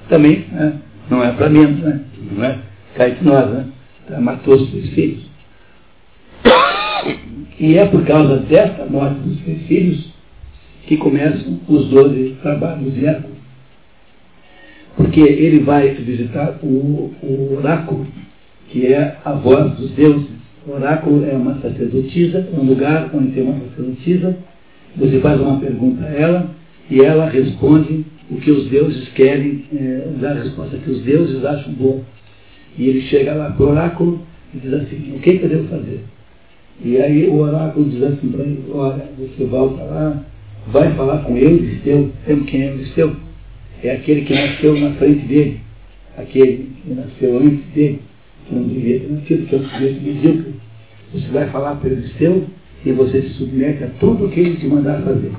Também né? não é para menos, né? não é? Cai de nós, né? Então, matou os seus filhos. E é por causa desta morte dos seus filhos que começam os doze trabalhos de Hércules. Porque ele vai visitar o, o oráculo, que é a voz dos deuses. O oráculo é uma sacerdotisa, um lugar onde tem uma sacerdotisa. Você faz uma pergunta a ela e ela responde o que os deuses querem, é, dá a resposta que os deuses acham bom. E ele chega lá para o oráculo e diz assim, o que, que eu devo fazer? E aí o oráculo diz assim para ele, olha, você volta lá, vai falar com ele, Esteu, temos quem é o Esteu? É aquele que nasceu na frente dele, aquele que nasceu antes dele, que não devia ter nascido, que é um sujeito. Você vai falar para ele Esteu e você se submete a tudo o que ele te mandar fazer.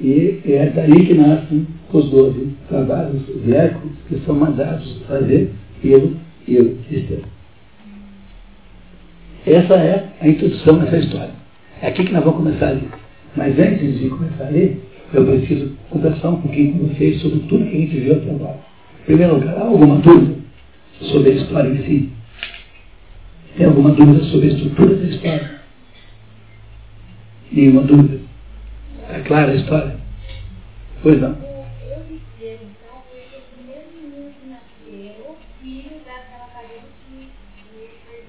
E é daí que nascem os doze trabalhos viéricos que são mandados fazer pelo eu, Esteu. Essa é a introdução dessa história. É aqui que nós vamos começar a ler. Mas antes de começar a ler, eu preciso conversar um pouquinho com vocês sobre tudo que a gente viu até agora. Em primeiro lugar, há alguma dúvida sobre a história em si? Tem alguma dúvida sobre a estrutura da história? Nenhuma dúvida? Está clara a história? Pois não.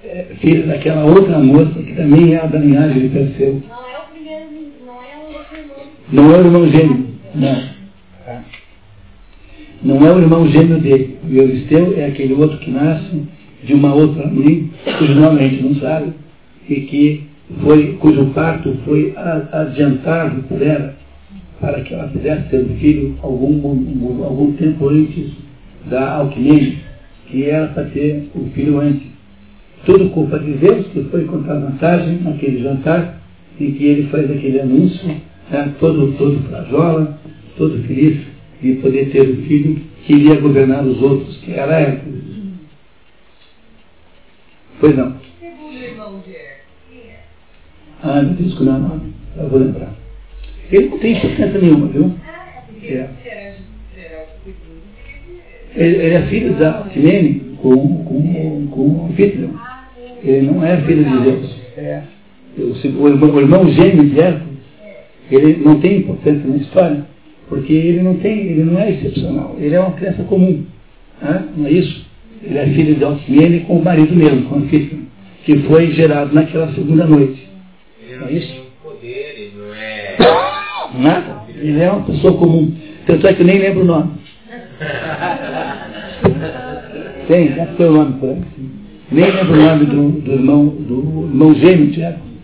É, filho daquela outra moça que também é da linhagem de Perseu. Não é o primeiro, não é o outro irmão. Não é o irmão gêmeo, não. Não é o irmão gêmeo dele. O Euristeu é aquele outro que nasce de uma outra mãe, cujo nome a gente não sabe, e que foi, cujo parto foi adiantado por ela, para que ela pudesse ter um filho algum, algum tempo antes da alquimia, que era para ter o um filho antes. Tudo culpa de Deus, que foi contar vantagem naquele jantar, em que ele faz aquele anúncio, né, todo, todo frajola, todo feliz de poder ter o filho que iria governar os outros, que era Hércules. Pois não. Ah, meu Deus, como é o nome? Eu vou lembrar. Ele não tem importância nenhuma, viu? É. Ele, ele é filho da Timene com, com, com Anfitrion. Ele não é filho de Deus. É. O, irmão, o irmão gêmeo de Hércules, ele não tem importância na história, porque ele não tem, ele não é excepcional, ele é uma criança comum. Né? Não é isso? Ele é filho de Alcimene com o marido mesmo, com Anfitrion, que foi gerado naquela segunda noite. Ele não, é isso? poder, ele não é. Nada. Ele é uma pessoa comum. Tanto é que eu nem lembro o nome. Tem, já foi o nome por aí. Nem lembro o nome do, do irmão, do irmão gêmeo Hércules.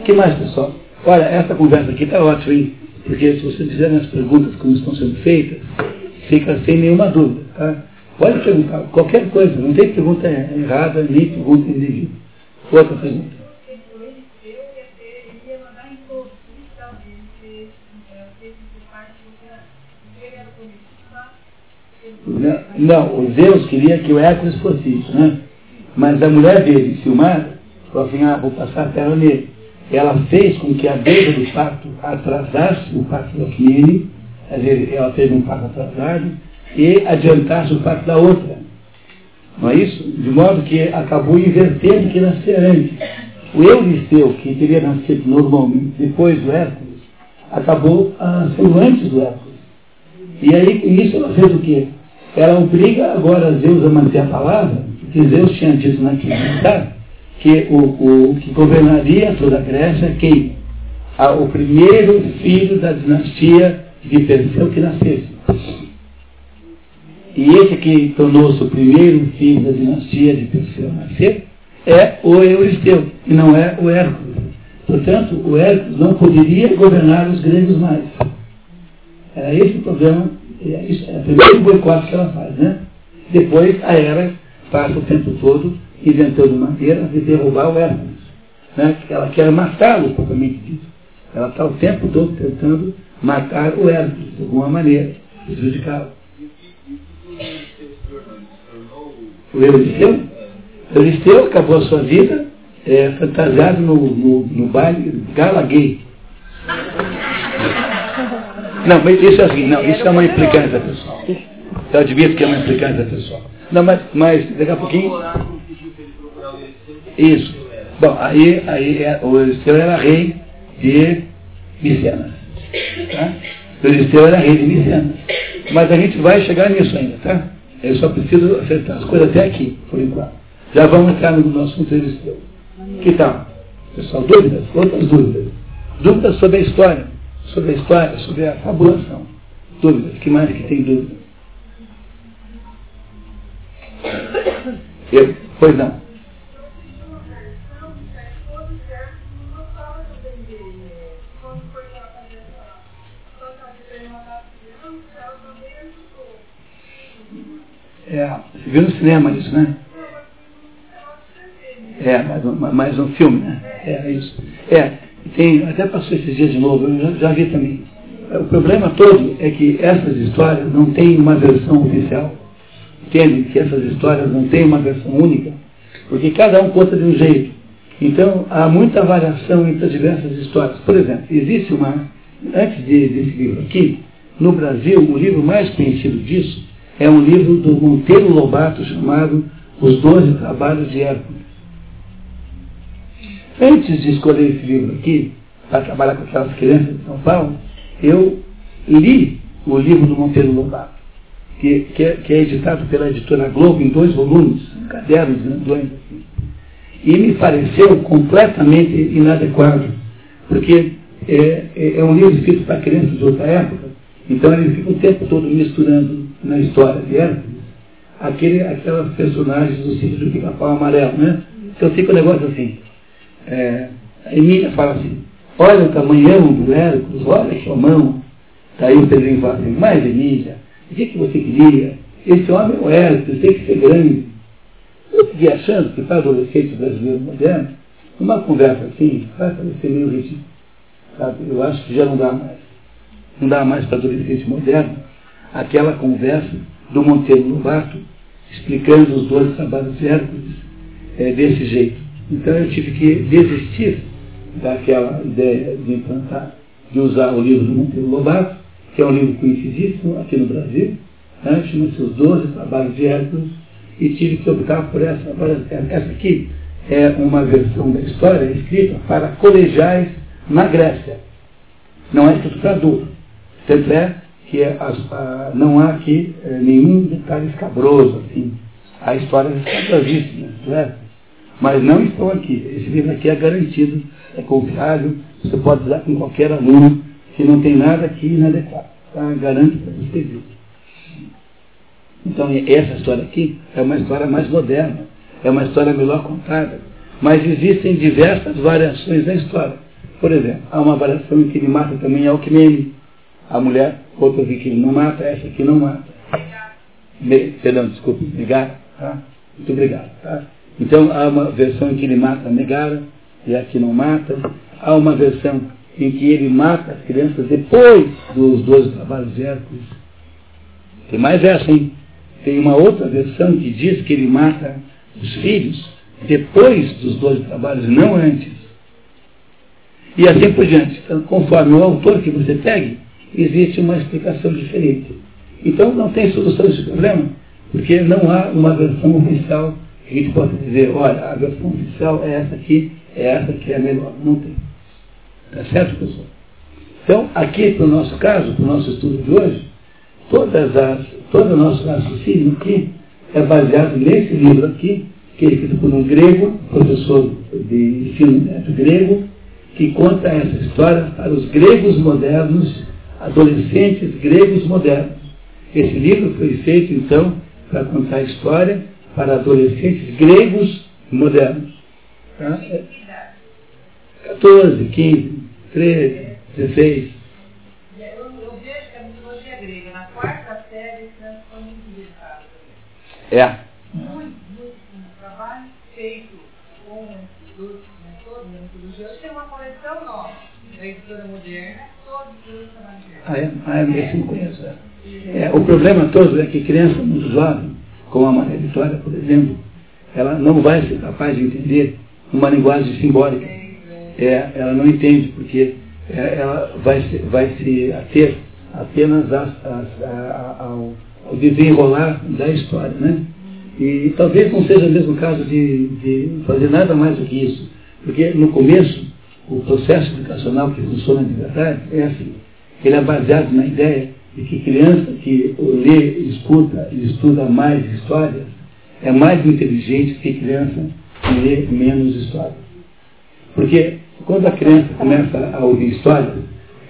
O que mais, pessoal? Olha, essa conversa aqui está ótima, hein? Porque se vocês fizerem as perguntas como estão sendo feitas, fica sem nenhuma dúvida. Tá? Pode perguntar qualquer coisa, não tem pergunta errada, nem pergunta indevida. Outra pergunta. Não, o Zeus queria que o Hércules fosse isso, né? Mas a mulher dele, ciumada, falou assim, ah, vou passar a terra nele. Ela fez com que a deusa do parto atrasasse o parto Quine, quer dizer, ela fez um parto atrasado, e adiantasse o parto da outra. Não é isso? De modo que acabou invertendo que nascer antes. O Euristeu, que teria nascido normalmente depois do Hércules, acabou ah, sendo antes do Hércules. E aí, com isso, ela fez o quê? Ela obriga agora Zeus a manter a palavra, porque Zeus tinha dito naquele tá? Que o, o, que governaria toda a Grécia quem? O primeiro filho da dinastia de Perseu que nascesse. E esse que tornou-se o primeiro filho da dinastia de Perseu nascer é o Euristeu, e não é o Hércules. Portanto, o Hércules não poderia governar os gregos mais. Era esse o problema, é, é o primeiro boicote que ela faz, né? Depois a Hera passa o tempo todo inventando maneiras de derrubar o Hércules. Né? Ela quer matá-lo, propriamente dito. Ela está o tempo todo tentando matar o Hércules, de alguma maneira, prejudicá-lo. O Euristeu? O Euristeu acabou a sua vida é, fantasiado no, no, no baile gala gay. Não, mas isso é assim, não, isso é uma implicância pessoal. Eu admito que é uma implicância pessoal. Não, mas, mas daqui a pouquinho. Isso. Bom, aí, aí é, o Euristeu era rei de Micenas. Tá? O Euristeu era rei de Micenas. Mas a gente vai chegar nisso ainda, tá? Eu só preciso acertar as coisas até aqui, por enquanto. Já vamos entrar no nosso assunto Euristeu. Que tal? Pessoal, dúvidas? Outras dúvidas? Dúvidas sobre a história, sobre a história, sobre a fabulação. Dúvidas? Que mais que tem dúvida? Eu, pois não. É, você viu no cinema isso, né? É, mais, mais um filme, né? É isso. É, tem, até passou esses dias de novo, eu já, já vi também. O problema todo é que essas histórias não têm uma versão oficial. Entende? Que essas histórias não têm uma versão única. Porque cada um conta de um jeito. Então, há muita variação entre as diversas histórias. Por exemplo, existe uma, antes de, desse livro aqui, no Brasil, o livro mais conhecido disso é um livro do Monteiro Lobato chamado Os Doze Trabalhos de Hércules. Antes de escolher esse livro aqui, para trabalhar com aquelas crianças de São Paulo, eu li o livro do Monteiro Lobato, que, que, é, que é, editado pela editora Globo em dois volumes, cadernos grandões assim. E me pareceu completamente inadequado, porque é, é, é um livro escrito para crianças de outra época, então ele fica o tempo todo misturando na história de Hércules aquele, aquelas personagens do sítio do pica-pau amarelo, né? Então fica um negócio assim. É, a Emília fala assim, olha o tamanhão do Hércules, olha a sua mão. Daí o Pedrinho fala assim, mas Emília, o que, que você queria? Esse homem é o Hércules, tem que ser grande. Eu fiquei achando que para adolescente brasileiro moderno, uma conversa assim vai parecer meio ridículo. Sabe? Eu acho que já não dá mais. Não dá mais para adolescente moderno aquela conversa do Monteiro Lobato explicando os dois trabalhos de Hércules é, desse jeito. Então eu tive que desistir daquela ideia de implantar, de usar o livro do Monteiro Lobato, que é um livro conhecidíssimo aqui no Brasil, né, chama-se Os Doze Trabalhos de Hércules, e tive que optar por essa. Essa aqui é uma versão da história escrita para colegiais na Grécia. Não é escrito para adulto. Tanto é que é a, não há aqui é, nenhum detalhe escabroso. Assim. Há histórias escabrosíssimas. Né? Mas não estão aqui. Esse livro aqui é garantido, é confiável, você pode usar com qualquer aluno, que não tem nada aqui inadequado. Tá? Garanto para você ver. Então, essa história aqui é uma história mais moderna, é uma história melhor contada. Mas existem diversas variações da história. Por exemplo, há uma variação em que ele mata também Alckmin, a mulher, outra em que ele não mata, essa aqui não mata. Me, perdão, desculpe, Megara. Tá? Muito obrigado. Tá? Então há uma versão em que ele mata a Megara e aqui não mata. Há uma versão em que ele mata as crianças depois dos 12 trabalhos de Hércules. Tem mais essa, hein? Tem uma outra versão que diz que ele mata os filhos depois dos dois trabalhos, não antes. E assim por diante. Então, conforme o autor que você pegue, existe uma explicação diferente. Então não tem solução desse problema, porque não há uma versão oficial que a gente possa dizer, olha, a versão oficial é essa aqui, é essa que é melhor. Não tem. Tá certo, pessoal? Então, aqui para o nosso caso, para o nosso estudo de hoje, todas as, todo o nosso raciocínio aqui é baseado nesse livro aqui, que é escrito por um grego, professor de ensino grego, que conta essa história para os gregos modernos, adolescentes gregos modernos. Esse livro foi feito, então, para contar a história para adolescentes gregos modernos. Tá? 14, 15, 13, 16. Eu, eu vejo que a mitologia grega, na quarta série, foi muito dedicada também. É. Muito, muito. Trabalho feito com dois mentores mitologia. Hoje tem uma coleção nova da editora moderna, os Ah, é? Ah, é, conheço. É. É, o problema todo é que criança muito jovem, como a Maria Vitória, por exemplo, ela não vai ser capaz de entender uma linguagem simbólica. É, ela não entende, porque é, ela vai se, vai se ater apenas a, a, a, ao, ao desenrolar da história. Né? E talvez não seja o mesmo caso de, de fazer nada mais do que isso. Porque no começo, o processo educacional que funciona de verdade é assim. Ele é baseado na ideia de que criança que lê, escuta e estuda mais histórias é mais inteligente que criança que lê menos histórias. Porque quando a criança começa a ouvir histórias,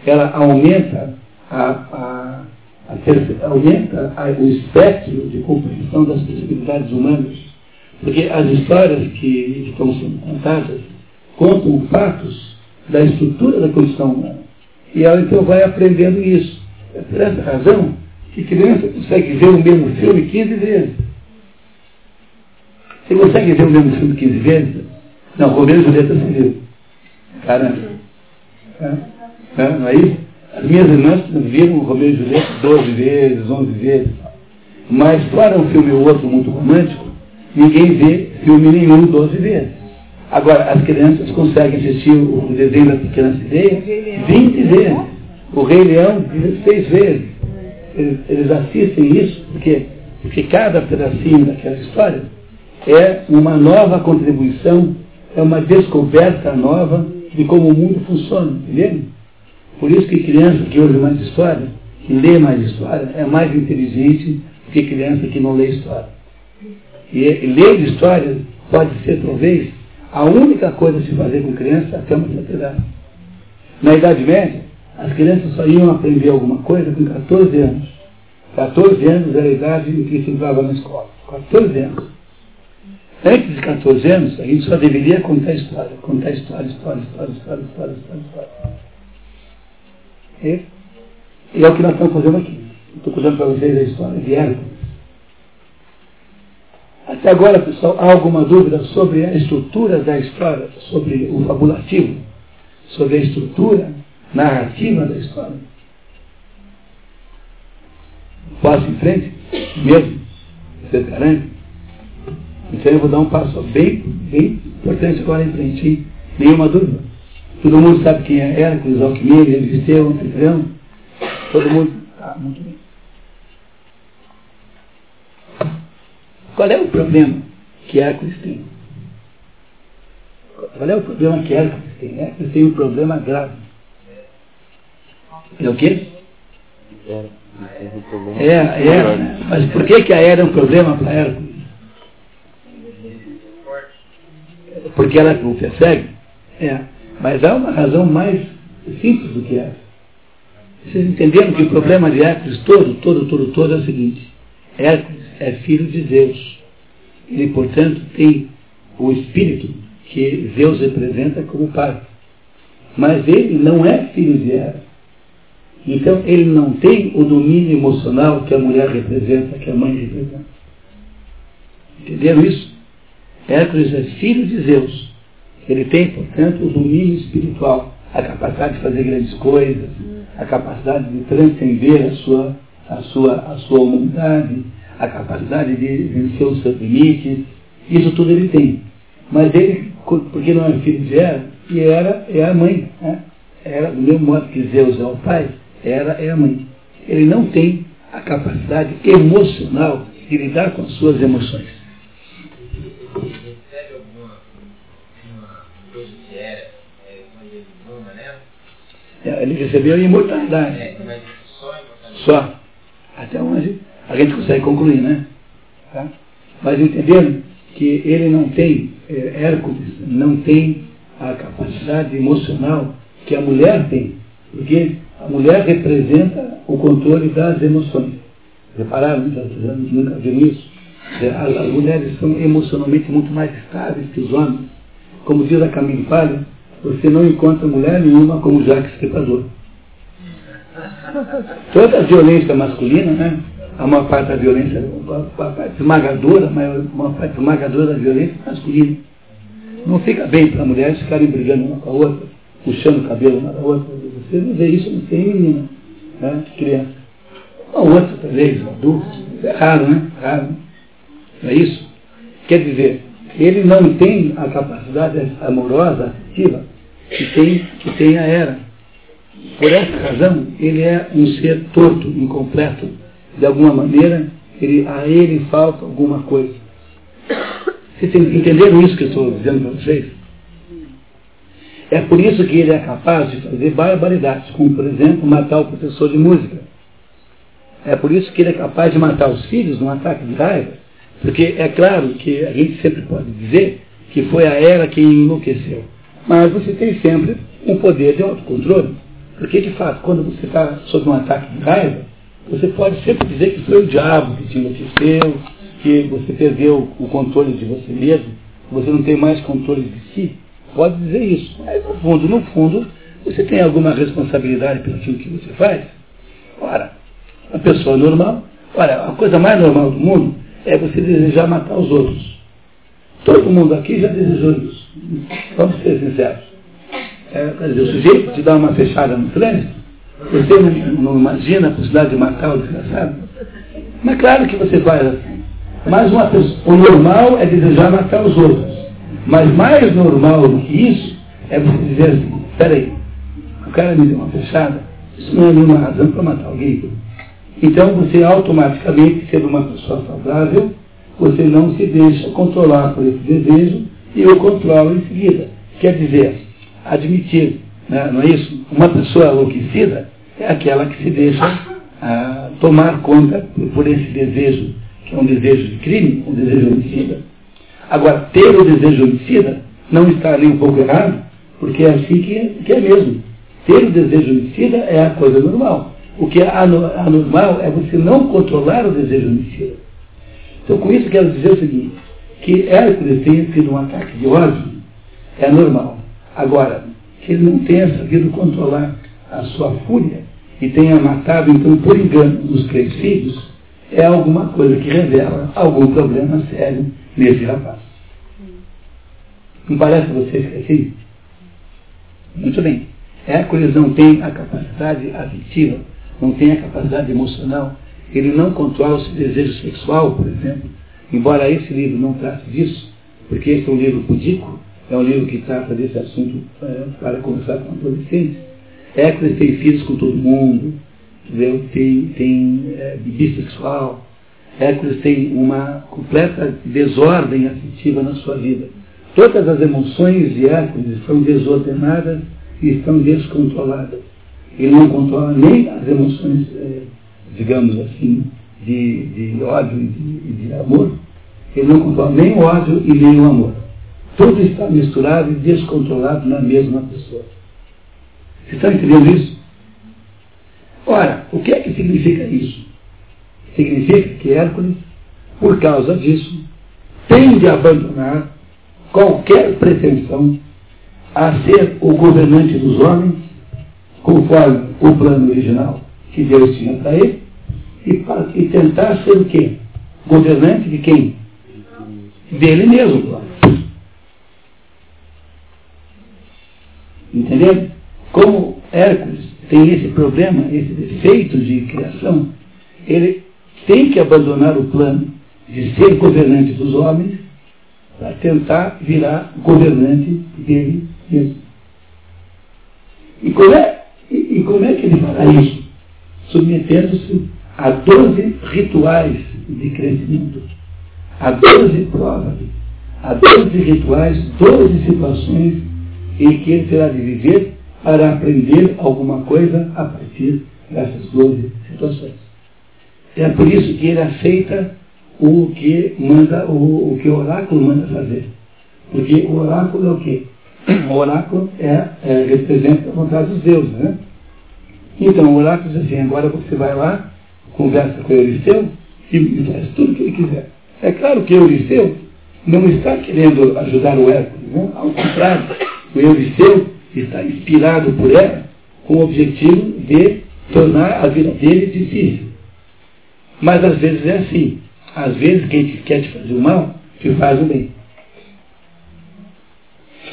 ela aumenta, a, a, a, aumenta o espectro de compreensão das possibilidades humanas. Porque as histórias que estão sendo contadas contam fatos da estrutura da condição humana. E ela então vai aprendendo isso. É por essa razão que criança consegue ver o mesmo filme 15 vezes. Você consegue ver o mesmo filme 15 vezes? Não, Romeu e Julieta se viu. Caramba. É, é, não é isso? As minhas irmãs viram Romeu e Julieta 12 vezes, 11 vezes. Mas fora um filme ou outro muito romântico, ninguém vê filme nenhum 12 vezes. Agora, as crianças conseguem assistir o desenho da Pequena Sereia 20 vezes. O Rei Leão 16 vezes. Eles, eles assistem isso porque, porque cada pedacinho daquela história é uma nova contribuição, é uma descoberta nova de como o mundo funciona, entendeu? Por isso que criança que ouve mais história, que lê mais história, é mais inteligente do que criança que não lê história. E, e ler história pode ser, talvez, a única coisa a se fazer com criança até uma idade. Na Idade Média, as crianças só iam aprender alguma coisa com 14 anos. 14 anos era a idade em que se entrava na escola. 14 anos. Antes de 14 anos, a gente só deveria contar história. Contar história, história, história, história, história, história, história. E, e é o que nós estamos fazendo aqui. Estou contando para vocês a história de Hércules. Até agora, pessoal, há alguma dúvida sobre a estrutura da história, sobre o fabulativo, sobre a estrutura narrativa da história? Posso em frente? Mesmo? Você garante? Então eu vou dar um passo bem, bem importante agora em frente. Nenhuma dúvida. Todo mundo sabe quem é Hércules, Alquimia, Euristeu, Anfitrião? Todo mundo? Tá, muito bem. Qual é o problema que Hércules tem? Qual é o problema que Hércules tem? Hércules tem um problema grave. É o quê? É, é. Mas por que, que a era é um problema para Hércules? Porque ela não persegue? É. Mas há uma razão mais simples do que essa. Vocês entenderam que o problema de Hércules todo, todo, todo, todo é o seguinte. Hércules é filho de Zeus. Ele, portanto, tem o espírito que Zeus representa como pai. Mas ele não é filho de Hera. Então, ele não tem o domínio emocional que a mulher representa, que a mãe representa. Entenderam isso? Hércules é filho de Zeus. Ele tem, portanto, o domínio espiritual, a capacidade de fazer grandes coisas, a capacidade de transcender a sua, a sua, a sua humanidade, a capacidade de vencer os seus limites, isso tudo ele tem. Mas ele, porque não é filho de Era, e Era é a mãe. Né? Era, do mesmo modo que Zeus é o pai, Era é a mãe. Ele não tem a capacidade emocional de lidar com as suas emoções. É, ele recebeu a imortalidade. É, mas só a imortalidade. Só. Até onde a gente consegue concluir, né? Tá? Mas entendendo que ele não tem, é, Hércules não tem a capacidade emocional que a mulher tem. Porque a mulher representa o controle das emoções. Repararam? Vezes nunca viram isso? É, As, mulheres são emocionalmente muito mais estáveis que os homens. Como diz a Camille Palha, você não encontra mulher nenhuma como Jacques Stripador. Toda a violência masculina, né? A maior parte da violência, a parte esmagadora, a maior, a parte esmagadora da violência masculina. Não fica bem para mulheres ficarem brigando uma com a outra, puxando o cabelo uma da outra. Você não vê isso, não tem né? criança. Uma outra, talvez, um adulto. É raro, né? Raro. Não é isso? Quer dizer, ele não tem a capacidade amorosa, afetiva, que tem, que tem a era. Por essa razão, ele é um ser torto, incompleto. De alguma maneira, ele, a ele falta alguma coisa. Vocês entenderam isso que eu estou dizendo para vocês? É por isso que ele é capaz de fazer barbaridades, como, por exemplo, matar o professor de música. É por isso que ele é capaz de matar os filhos num ataque de raiva. Porque é claro que a gente sempre pode dizer que foi a era que enlouqueceu. Mas você tem sempre um poder de autocontrole. Porque, de fato, quando você está sob um ataque de raiva, você pode sempre dizer que foi o diabo que te enlouqueceu, que você perdeu o controle de você mesmo, que você não tem mais controle de si. Pode dizer isso. Mas, no fundo, no fundo, você tem alguma responsabilidade pelo que você faz. Ora, a pessoa normal, olha, a coisa mais normal do mundo é você desejar matar os outros. Todo mundo aqui já desejou isso. Vamos ser sinceros. É, quer dizer, o sujeito te dá uma fechada no trânsito, você não, não imagina a possibilidade de matar o desgraçado. Mas claro que você faz assim. Mas uma o normal é desejar matar os outros. Mas mais normal do que isso é você dizer assim, peraí, o cara me deu uma fechada, isso não é nenhuma razão para matar alguém. Então você automaticamente, sendo uma pessoa saudável, você não se deixa controlar por esse desejo e o controla em seguida. Quer dizer, admitir, né, não é isso? Uma pessoa enlouquecida é aquela que se deixa ah, tomar conta por, esse desejo, que é um desejo de crime, um desejo homicida. Agora, ter o desejo homicida não está nem um pouco errado, porque é assim que é, que é mesmo. Ter o desejo homicida é a coisa normal. O que é anormal é você não controlar o desejo homicida. Então, com isso, quero dizer o seguinte: que Hércules tenha tido um ataque de ódio é normal. Agora, que ele não tenha sabido controlar a sua fúria e tenha matado, então, por engano, os três filhos, é alguma coisa que revela algum problema sério nesse rapaz. Não parece vocês que é assim? Muito bem. Hércules não tem a capacidade afetiva, não tem a capacidade emocional, ele não controla o seu desejo sexual, por exemplo, embora esse livro não trate disso, porque esse é um livro pudico, é um livro que trata desse assunto é, para conversar com adolescentes. Hércules tem filhos com todo mundo, entendeu? tem, tem é, bissexual. Hércules tem uma completa desordem afetiva na sua vida. Todas as emoções de Hércules estão desordenadas e estão descontroladas. Ele não controla nem as emoções, é, digamos assim, de, de ódio e de, de amor. Ele não controla nem o ódio e nem o amor. Tudo está misturado e descontrolado na mesma pessoa. Vocês estão entendendo isso? Ora, o que é que significa isso? Significa que Hércules, por causa disso, tem de abandonar qualquer pretensão a ser o governante dos homens, conforme o plano original que Deus tinha para ele, e, para, e tentar ser o quê? Governante de quem? Dele mesmo. Entendeu? Como Hércules tem esse problema, esse defeito de criação, ele tem que abandonar o plano de ser governante dos homens para tentar virar governante dele mesmo. E como é, e, e como é que ele fará isso? Submetendo-se a 12 rituais de crescimento, a 12 provas, a 12 rituais, 12 situações em que ele terá de viver para aprender alguma coisa a partir dessas 12 situações. É por isso que ele aceita o que manda, o, o que o oráculo manda fazer. Porque o oráculo é o quê? O oráculo é, é, representa a vontade dos deuses, né? Então o oráculo diz assim, agora você vai lá, conversa com o Euristeu e faz tudo o que ele quiser. É claro que o Euristeu não está querendo ajudar o Hércules, né? ao contrário, o Euristeu está inspirado por ela com o objetivo de tornar a vida dele difícil. Mas às vezes é assim. Às vezes quem quer te fazer o mal, te faz o bem.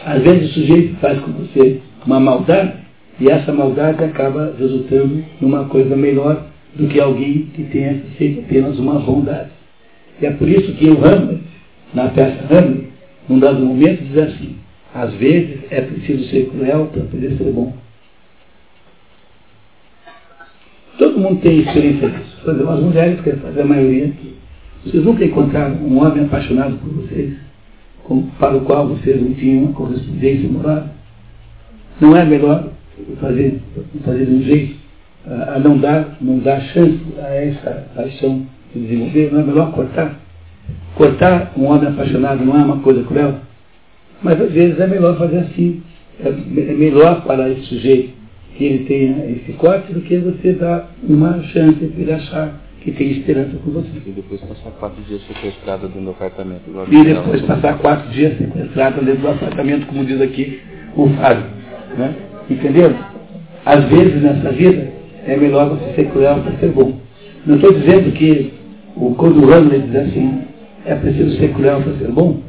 Às vezes o sujeito faz com você uma maldade e essa maldade acaba resultando numa coisa melhor do que alguém que tenha feito apenas uma bondade. E é por isso que o Hamlet, na peça Hamlet, num dado momento, diz assim, às vezes é preciso ser cruel para poder ser bom. Todo mundo tem experiência disso. Por exemplo, as mulheres, que fazer a maioria aqui. Vocês nunca encontraram um homem apaixonado por vocês, para o qual vocês não tinham uma correspondência moral? Não é melhor fazer, fazer um jeito a não dar, não dar chance a essa paixão se desenvolver? Não é melhor cortar? Cortar um homem apaixonado não é uma coisa cruel? Mas às vezes é melhor fazer assim. É, é melhor para esse sujeito que ele tenha esse corte do que você dar uma chance para ele achar que tem esperança com você. E depois passar quatro dias sequestrada dentro do apartamento. E depois passar quatro dias sequestrada dentro do apartamento, como diz aqui o Fábio. Né? Entendeu? Às vezes nessa vida é melhor você ser cruel para ser bom. Não estou dizendo que o, quando o Hamlet diz assim, é preciso ser cruel para ser bom.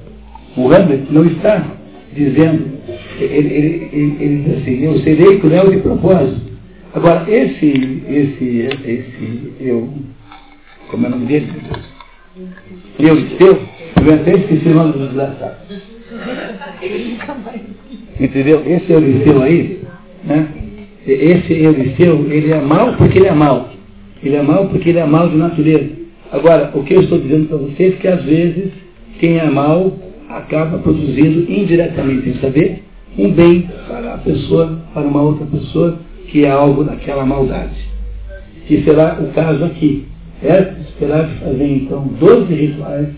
O Hamlet não está dizendo, ele, ele, ele, ele diz assim, eu serei cruel de propósito. Agora, esse, esse, esse, eu como é o nome dele? Euristeu, eu até esqueci o nome do desgraçado. Entendeu? Esse Euristeu aí, né? Esse Euristeu, ele é mal porque ele é mal. Ele é mal porque ele é mal de natureza. Agora, o que eu estou dizendo para vocês é que às vezes quem é mal acaba produzindo indiretamente, sem saber, um bem para a pessoa, para uma outra pessoa que é algo daquela maldade. Que será o caso aqui. É esperar fazer então 12 rituais,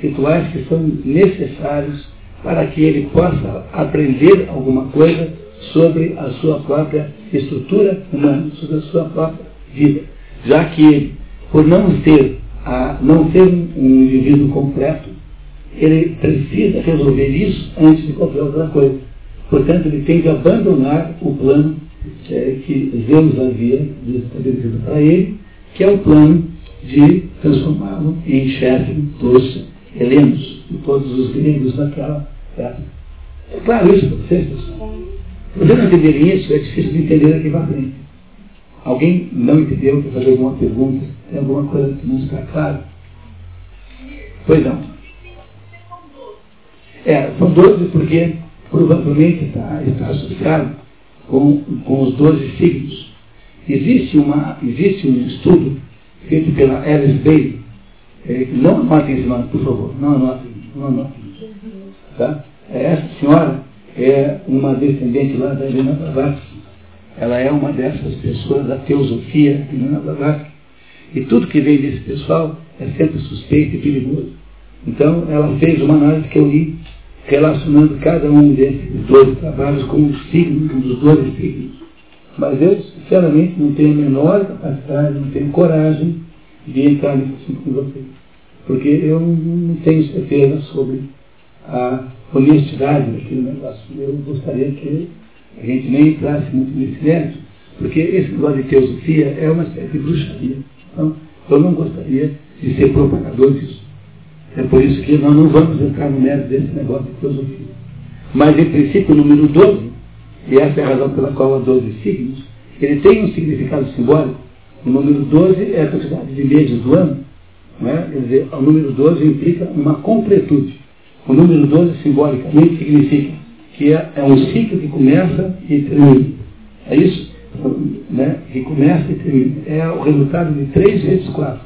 rituais que são necessários para que ele possa aprender alguma coisa sobre a sua própria estrutura humana, sobre a sua própria vida. Já que ele, por não ter, a, não ter um indivíduo completo, ele precisa resolver isso antes de qualquer outra coisa. Portanto, ele tem que abandonar o plano é, que Deus havia estabelecido para ele, que é o plano de transformá-lo em chefe dos helenos, de todos os gregos daquela época. É claro isso para vocês, pessoal? Por não entenderem isso, é difícil de entender aqui para frente. Alguém não entendeu, quer fazer alguma pergunta? Tem alguma coisa que não está claro? Pois não. É, são 12 porque provavelmente está, está associado com, com os 12 signos. Existe, uma, existe um estudo feito pela Alice Bailey. É, não anotem esse nome, por favor. Não anotem. Não anotem. Tá? É, essa senhora é uma descendente lá da Helena Blavatsky. Ela é uma dessas pessoas da teosofia Helena Blavatsky. E tudo que vem desse pessoal é sempre suspeito e perigoso. Então, ela fez uma análise que eu li, relacionando cada um desses dois trabalhos com os signos, um dos dois signos. Mas eu, sinceramente, não tenho a menor capacidade, não tenho coragem de entrar nesse assunto com vocês. Porque eu não tenho certeza sobre a honestidade daquele negócio. Eu gostaria que a gente nem entrasse muito nesse mérito, porque esse negócio de teosofia é uma espécie de bruxaria. Então, eu não gostaria de ser propagador disso. É por isso que nós não vamos entrar no mérito desse negócio de teosofia. Mas, em princípio, o número 12 e essa é a razão pela qual há 12 signos, ele tem um significado simbólico, O número 12 é a quantidade de meses do ano. Né? Quer dizer, o número 12 implica uma completude. O número 12 simbolicamente significa que é, é um ciclo que começa e termina. É isso? Né? Que começa e termina. É o resultado de 3 vezes 4.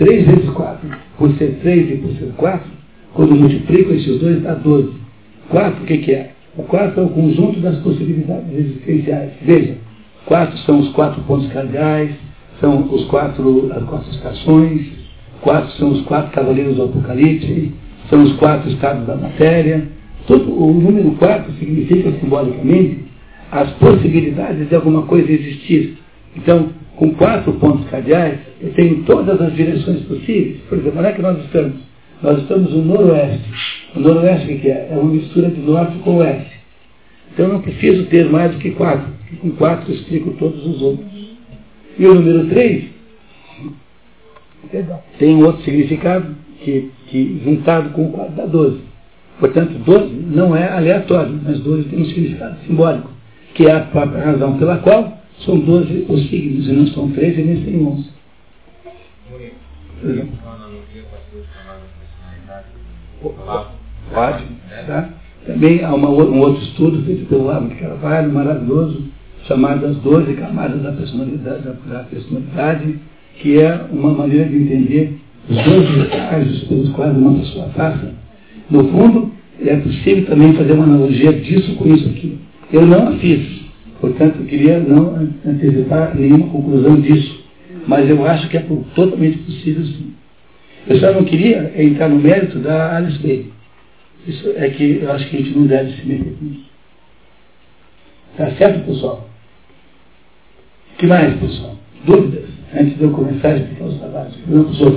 3 vezes 4, por ser 3 e por ser 4, quando multiplico esses dois, dá 12. 4, o que, que é? O 4 é o conjunto das possibilidades existenciais. Veja, 4 são os quatro pontos cardeais, são os quatro, as quatro estações, 4 são os quatro cavaleiros do Apocalipse, são os quatro estados da matéria. Todo, o número 4 significa simbolicamente as possibilidades de alguma coisa existir. Então, com quatro pontos cardeais, tenho todas as direções possíveis. Por exemplo, onde é que nós estamos? Nós estamos no noroeste. O noroeste que é? É uma mistura de norte com oeste. Então eu não preciso ter mais do que quatro. Porque com quatro eu explico todos os outros. E o número três tem outro significado que, que juntado com o quatro dá doze. Portanto, doze não é aleatório, mas doze tem um significado simbólico, que é a própria razão pela qual são 12 os signos, e não são 13 nem sem 11. Pode. Tá? Também há uma, um outro estudo feito pelo de Carvalho, maravilhoso, chamado As 12 Camadas da Personalidade, da, da personalidade que é uma maneira de entender os 12 estágios pelos quais uma pessoa passa. No fundo, é possível também fazer uma analogia disso com isso aqui. Eu não a fiz, Portanto, eu queria não antecipar nenhuma conclusão disso. Mas eu acho que é totalmente possível sim. Eu só não queria entrar no mérito da Alice Bay. Isso é que eu acho que a gente não deve se meter com isso. Tá certo, pessoal? Que mais, pessoal? Dúvidas? Antes de eu começar a explicar os trabalhos. Não, professor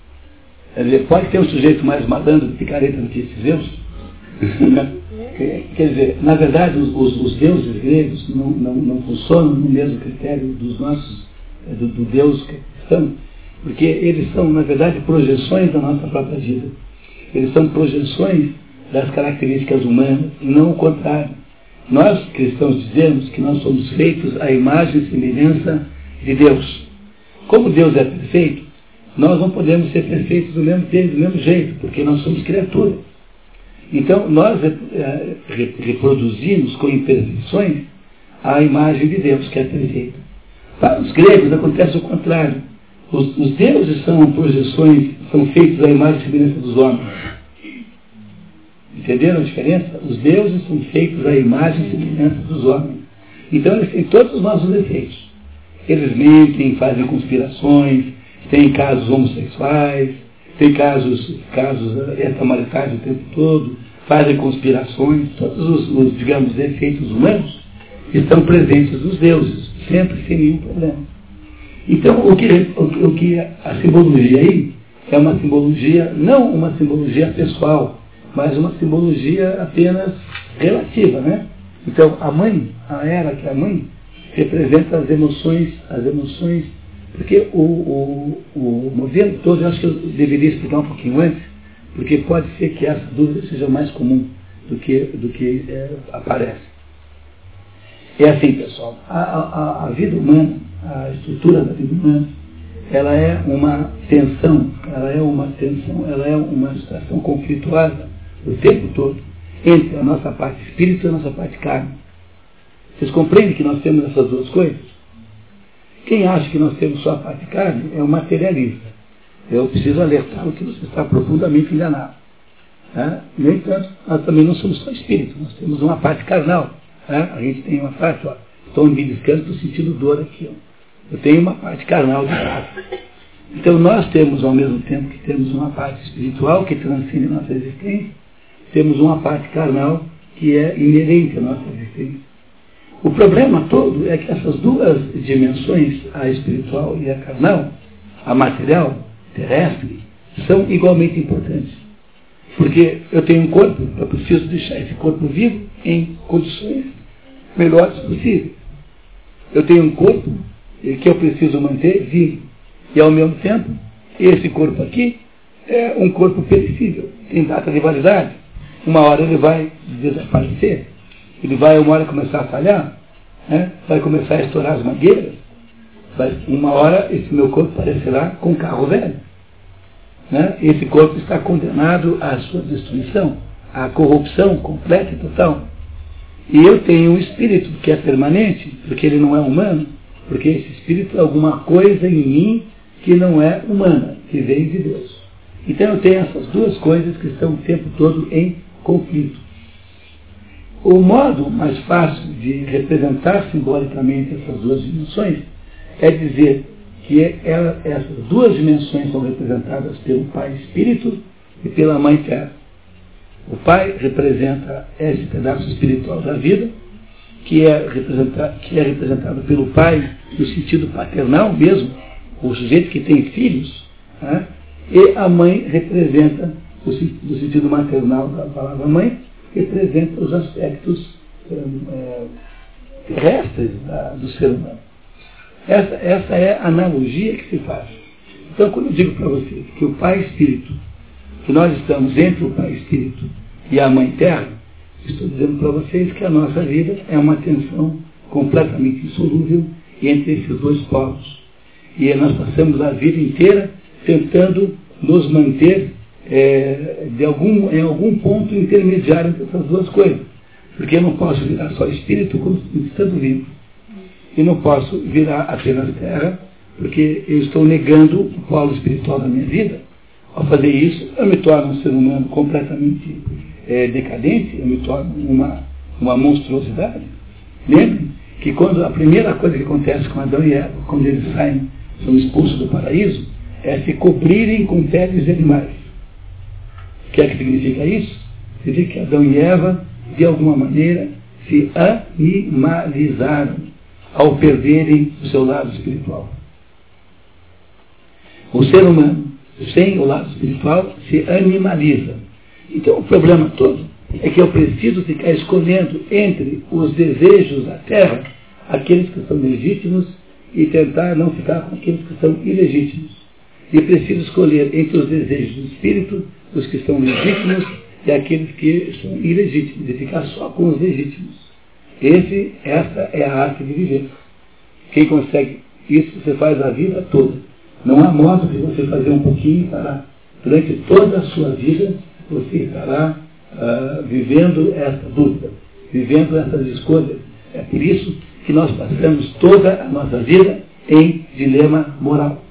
Pode ter um sujeito mais malandro, picareta do que esse Deus? Quer dizer, na verdade, os, os deuses gregos não, não, não, funcionam no mesmo critério dos nossos, do, do Deus cristão, porque eles são, na verdade, projeções da nossa própria vida. Eles são projeções das características humanas, e não o contrário. Nós, cristãos, dizemos que nós somos feitos à imagem e semelhança de Deus. Como Deus é perfeito, nós não podemos ser perfeitos do mesmo, do mesmo jeito, porque nós somos criaturas. Então, nós é, reproduzimos com imperfeições a imagem de Deus, que é perfeita. Para os gregos acontece o contrário. Os, os deuses são projeções, são feitos à imagem e semelhança dos homens. Entenderam a diferença? Os deuses são feitos à imagem e semelhança dos homens. Então eles têm todos os nossos defeitos. Eles mentem, fazem conspirações, têm casos homossexuais, têm casos, casos extramaritais o tempo todo, fazem conspirações, todos os, os, digamos, defeitos humanos estão presentes nos deuses, sempre sem nenhum problema. Então, o que, o, o que a simbologia aí é uma simbologia, não uma simbologia pessoal, mas uma simbologia apenas relativa, né? Então, a mãe, a era que é a mãe, representa as emoções, as emoções, porque o, o, o modelo todo, eu acho que eu deveria explicar um pouquinho antes, porque pode ser que essa dúvida seja mais comum do que, do que é, aparece. É assim, pessoal, a, a, a vida humana, a estrutura da vida humana, ela é uma tensão, ela é uma tensão, ela é uma situação conflituosa o tempo todo entre a nossa parte espírito e a nossa parte carne. Vocês compreendem que nós temos essas duas coisas? Quem acha que nós temos só a parte carne é um materialista. Eu preciso alertá-lo que você está profundamente enganado. Tá? No entanto, nós também não somos só espírito, nós temos uma parte carnal. Tá? A gente tem uma parte, Estou me beliscando, estou sentindo dor aqui. Ó. Eu tenho uma parte carnal de lado. Então nós temos, ao mesmo tempo que temos uma parte espiritual que transcende a nossa existência, temos uma parte carnal que é inerente à nossa existência. O problema todo é que essas duas dimensões, a espiritual e a carnal, a material, terrestre, são igualmente importantes. Porque eu tenho um corpo, eu preciso deixar esse corpo vivo em condições melhores possíveis. Eu tenho um corpo que eu preciso manter vivo. E ao mesmo tempo, esse corpo aqui é um corpo perecível, tem data de validade. Uma hora ele vai desaparecer, ele vai uma hora começar a falhar, né? vai começar a estourar as mangueiras, vai, uma hora esse meu corpo parecerá com um carro velho. Né? Esse corpo está condenado à sua destruição, à corrupção completa e total. E eu tenho um espírito que é permanente, porque ele não é humano, porque esse espírito é alguma coisa em mim que não é humana, que vem de Deus. Então eu tenho essas duas coisas que estão o tempo todo em conflito. O modo mais fácil de representar simbolicamente essas duas dimensões é dizer que ela, essas duas dimensões são representadas pelo Pai Espírito e pela Mãe Terra. O Pai representa esse pedaço espiritual da vida, que é, representado, que é representado pelo Pai no sentido paternal mesmo, o sujeito que tem filhos, né? e a mãe representa, no sentido maternal da palavra mãe, representa os aspectos é, terrestres da, do ser humano. Essa, essa é a analogia que se faz. Então, quando eu digo para vocês que o Pai Espírito, que nós estamos entre o Pai Espírito e a Mãe Terra, estou dizendo para vocês que a nossa vida é uma tensão completamente insolúvel entre esses dois polos. E nós passamos a vida inteira tentando nos manter é, de algum, em algum ponto intermediário entre essas duas coisas. Porque eu não posso virar só espírito estando vivo. E não posso virar apenas terra, porque eu estou negando o polo espiritual da minha vida. Ao fazer isso, eu me torno um ser humano completamente é, decadente, eu me torno uma, uma monstruosidade. Lembre que quando a primeira coisa que acontece com Adão e Eva, quando eles saem são expulsos do paraíso, é se cobrirem com peles de animais. O que é que significa isso? Significa que Adão e Eva, de alguma maneira, se animalizaram ao perderem o seu lado espiritual. O ser humano, sem o lado espiritual, se animaliza. Então o problema todo é que eu preciso ficar escolhendo entre os desejos da terra, aqueles que são legítimos e tentar não ficar com aqueles que são ilegítimos. E preciso escolher entre os desejos do espírito, os que são legítimos e aqueles que são ilegítimos, e ficar só com os legítimos. Esse, essa é a arte de viver. Quem consegue isso, você faz a vida toda. Não há modo de você fazer um pouquinho e parar. Durante toda a sua vida, você estará uh, vivendo essa dúvida, vivendo essas escolhas. É por isso que nós passamos toda a nossa vida em dilema moral.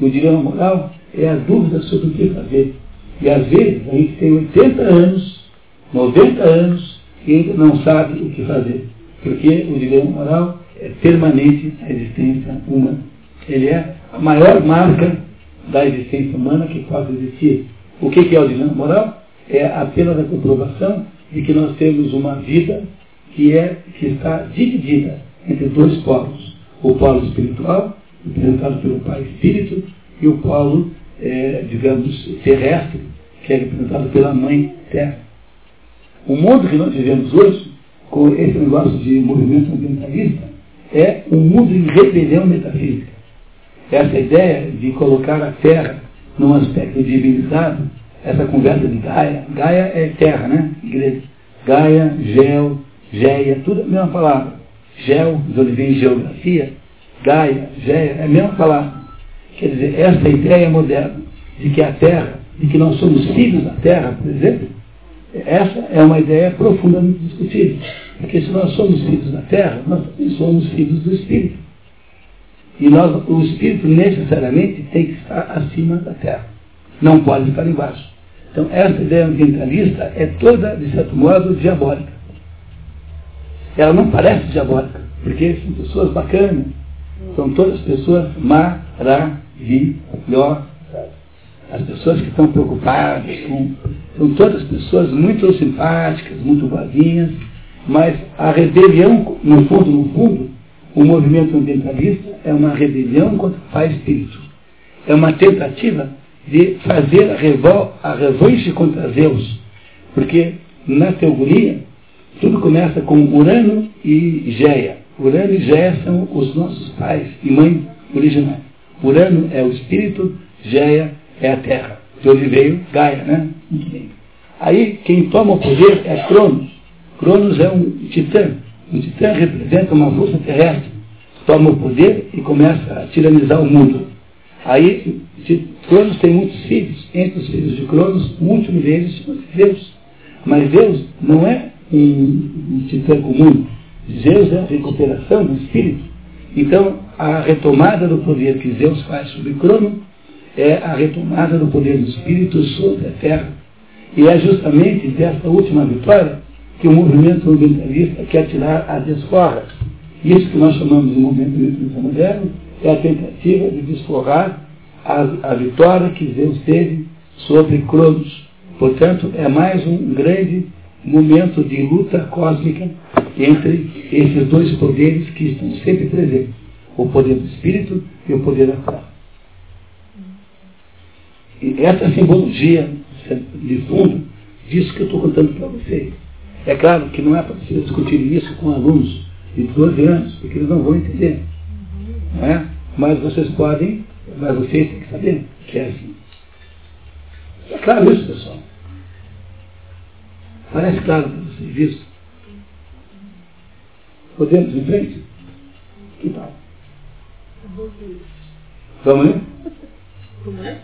O dilema moral é a dúvida sobre o que fazer. E às vezes a gente tem 80 anos, 90 anos e ainda não sabe o que fazer. Porque o dilema moral é permanente na existência humana. Ele é a maior marca da existência humana que pode existir. O que é o dilema moral? É apenas a comprovação de que nós temos uma vida que, é, que está dividida entre dois polos. O polo espiritual, representado pelo Pai Espírito, e o polo, é, digamos, terrestre, que é representado pela Mãe Terra. O mundo que nós vivemos hoje, com esse negócio de movimento ambientalista, é um mundo em rebelião metafísica. Essa ideia de colocar a Terra num aspecto divinizado, essa conversa de Gaia, Gaia é terra, né? Igreja. Gaia, Gel, Geia, tudo é a mesma palavra. Gel, de onde vem geografia, Gaia, Geia, é a mesma palavra. Quer dizer, essa ideia moderna de que a Terra, de que nós somos filhos da Terra, por exemplo, essa é uma ideia profundamente discutível. Porque se nós somos filhos da Terra, nós também somos filhos do Espírito. E nós, o Espírito necessariamente tem que estar acima da Terra. Não pode estar embaixo. Então, essa ideia ambientalista é toda, de certo modo, diabólica. Ela não parece diabólica, Porque são pessoas bacanas. São todas pessoas maravilhosas. As pessoas que estão preocupadas com. São todas pessoas muito simpáticas, muito boazinhas, mas a rebelião, no fundo, no fundo, o movimento ambientalista é uma rebelião contra o pai espírito. É uma tentativa de fazer a, revol, a revanche contra Zeus. Porque na teoria, tudo começa com Urano e Geia. Urano e Geia são os nossos pais e mães originais. Urano é o espírito, Geia é a terra. De onde veio Gaia, né? Aí quem toma o poder é Cronos. Cronos é um titã. Um titã representa uma força terrestre. Toma o poder e começa a tiranizar o mundo. Aí Cronos tem muitos filhos. Entre os filhos de Cronos, último deles chama-se Zeus. Mas Zeus não é um, titã comum. Zeus é a recuperação do espírito. Então, a retomada do poder que Zeus faz sobre Crono é a retomada do poder do espírito sobre a terra. E é justamente dessa última vitória que o movimento ambientalista quer tirar a desforra. Isso que nós chamamos de movimento ambientalista moderno é a tentativa de desforrar a, a vitória que Zeus teve sobre Cronos. Portanto, é mais um grande momento de luta cósmica entre esses dois poderes que estão sempre presentes, o poder do espírito e o poder da terra. E essa simbologia de fundo disso que eu estou contando para vocês. É claro que não é para vocês discutirem isso com alunos de 12 anos, porque eles não vão entender. Não é? Mas vocês podem, mas vocês têm que saber que é assim. É claro isso, pessoal. Parece claro para vocês isso? Podemos em frente? Que tal? Vamos lá?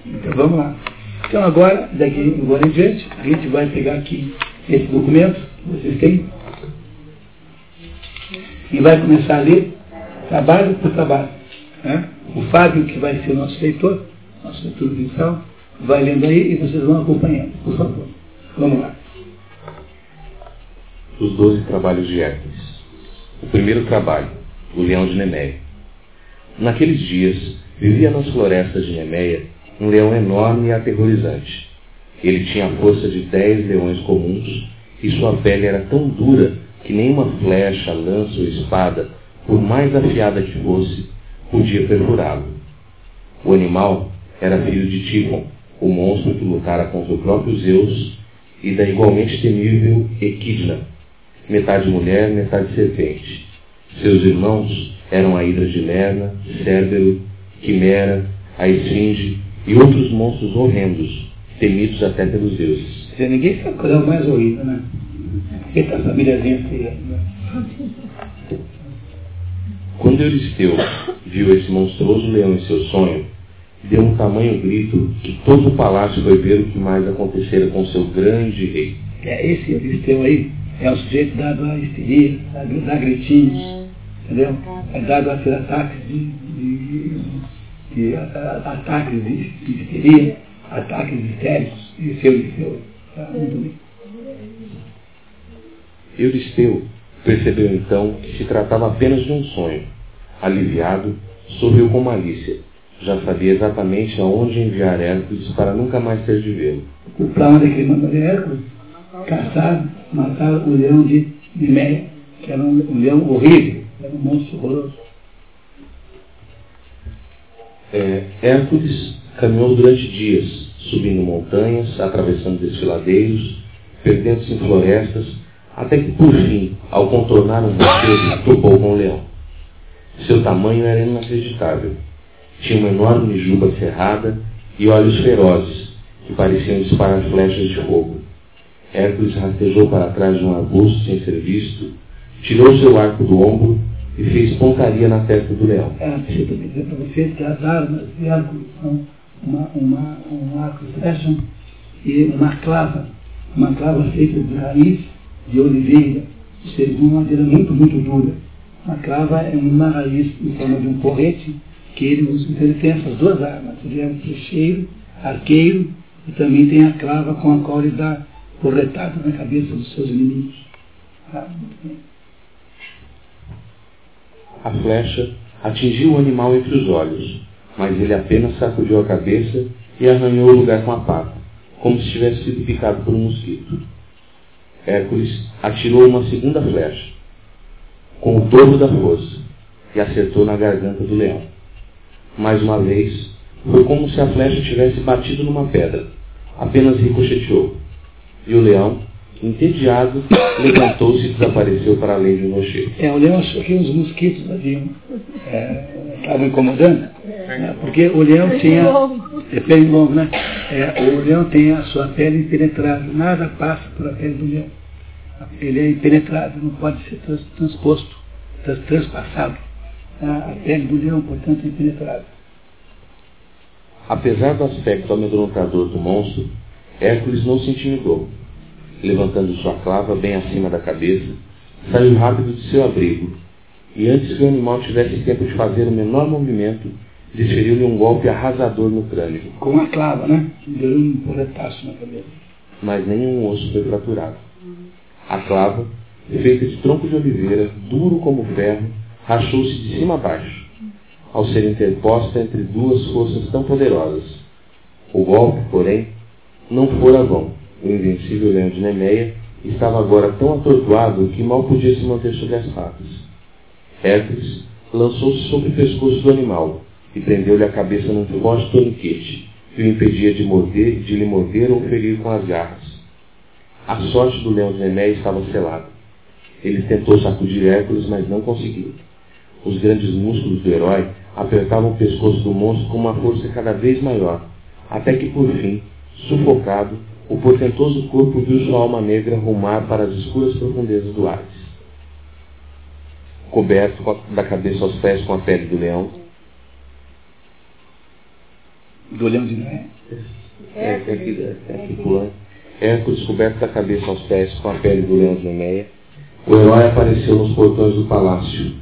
Então vamos lá. Então agora, daqui agora em diante, a gente vai pegar aqui esse documento que vocês têm e vai começar a ler trabalho por trabalho. Né? O Fábio, que vai ser nosso leitor, nosso leitor mensal, vai lendo aí e vocês vão acompanhando, por favor. Vamos lá. Os Doze Trabalhos de Hércules. O primeiro trabalho, o Leão de Neméia. Naqueles dias, vivia nas florestas de Neméia um leão enorme e aterrorizante. Ele tinha a força de dez leões comuns e sua pele era tão dura que nenhuma flecha, lança ou espada, por mais afiada que fosse, podia perfurá-lo. O animal era filho de Tifon, o monstro que lutara contra o próprio Zeus e da igualmente temível Equidna, metade mulher, metade serpente. Seus irmãos eram a Hidra de Lerna, Cérbero, Quimera, a Esfinge e outros monstros horrendos, temidos até pelos deuses. Se ninguém sabe qual é o mais horrível, né? Eita famíliazinha feia. Né? Quando Euristeu viu esse monstruoso leão em seu sonho, deu um tamanho grito que todo o palácio foi ver o que mais acontecera com seu grande rei. É, esse Euristeu aí é o sujeito dado a histeria, a gritinhos, entendeu? Dado a ser ataques de, de, de a, ataques de, de histeria, ataques histéricos, e seu Euristeu. Tá muito bem. Euristeu percebeu então que se tratava apenas de um sonho. Aliviado, sorriu com malícia. Já sabia exatamente aonde enviar Hércules para nunca mais ter de vê-lo. O plano de que ele mandou de Hércules? Caçar, matar o leão de Nimeia, que era um leão horrível, um monstro horroroso. É, Hércules caminhou durante dias, subindo montanhas, atravessando desfiladeiros, perdendo-se em florestas, até que por fim, ao contornar um rochedo, topou com o leão. Seu tamanho era inacreditável. Tinha uma enorme juba cerrada e olhos ferozes, que pareciam disparar flechas de fogo. Hércules rastejou para trás de um arbusto sem ser visto, tirou seu arco do ombro e fez pontaria na testa do leão. É, deixa eu também dizer para vocês que as armas de Hércules são uma, uma, um arco e flecha e uma clava, uma clava feita de raiz de oliveira, seja, uma madeira muito, muito dura. Uma clava é uma raiz em forma de um porrete que ele usa. Então ele tem essas duas armas. Ele é um flecheiro, arqueiro e também tem a clava com a qual ele dá porretada na cabeça dos seus inimigos. Ah. A flecha atingiu o animal entre os olhos, mas ele apenas sacudiu a cabeça e arranhou o lugar com a pata, como se tivesse sido picado por um mosquito. Hércules atirou uma segunda flecha, com o dobro da força, e acertou na garganta do leão. Mais uma vez, foi como se a flecha tivesse batido numa pedra. Apenas ricocheteou. E o leão, entediado, levantou-se e desapareceu para além de um rochedo. É, o leão achou que os mosquitos haviam, é, estavam incomodando, né? porque o leão tinha. É pernilongo, né? É, o leão tem a sua pele impenetrável, nada passa por a pele do leão. Ele é impenetrável, não pode ser trans, transposto, trans, transpassado. A pele do leão, portanto, é impenetrável. Apesar do aspecto amedrontador do monstro, Hércules não se intimidou. Levantando sua clava bem acima da cabeça, saiu rápido de seu abrigo, e antes que o animal tivesse tempo de fazer o menor movimento, desferiu-lhe um golpe arrasador no crânio. Com a clava, né? Deu um porretaço na cabeça. Mas nenhum osso foi fraturado. A clava, feita de tronco de oliveira, duro como ferro, rachou-se de cima a baixo, ao ser interposta entre duas forças tão poderosas. O golpe, porém, não fora vão. O invencível leão de Nemeia estava agora tão atordoado que mal podia se manter sobre as patas. Hércules lançou-se sobre o pescoço do animal e prendeu-lhe a cabeça num forte toniquete que o impedia de morder, de lhe morder ou ferir com as garras. A sorte do leão de Nemeia estava selada. Ele tentou sacudir Hércules, mas não conseguiu. Os grandes músculos do herói apertavam o pescoço do monstro com uma força cada vez maior, até que, por fim, sufocado, o portentoso corpo viu sua alma negra rumar para as escuras profundezas do Hades. Coberto da cabeça aos pés com a pele do leão. Do leão de Noé? É, é, aqui, é aqui pulando. Hércules, coberto da cabeça aos pés com a pele do leão de Nemeia, o herói apareceu nos portões do palácio.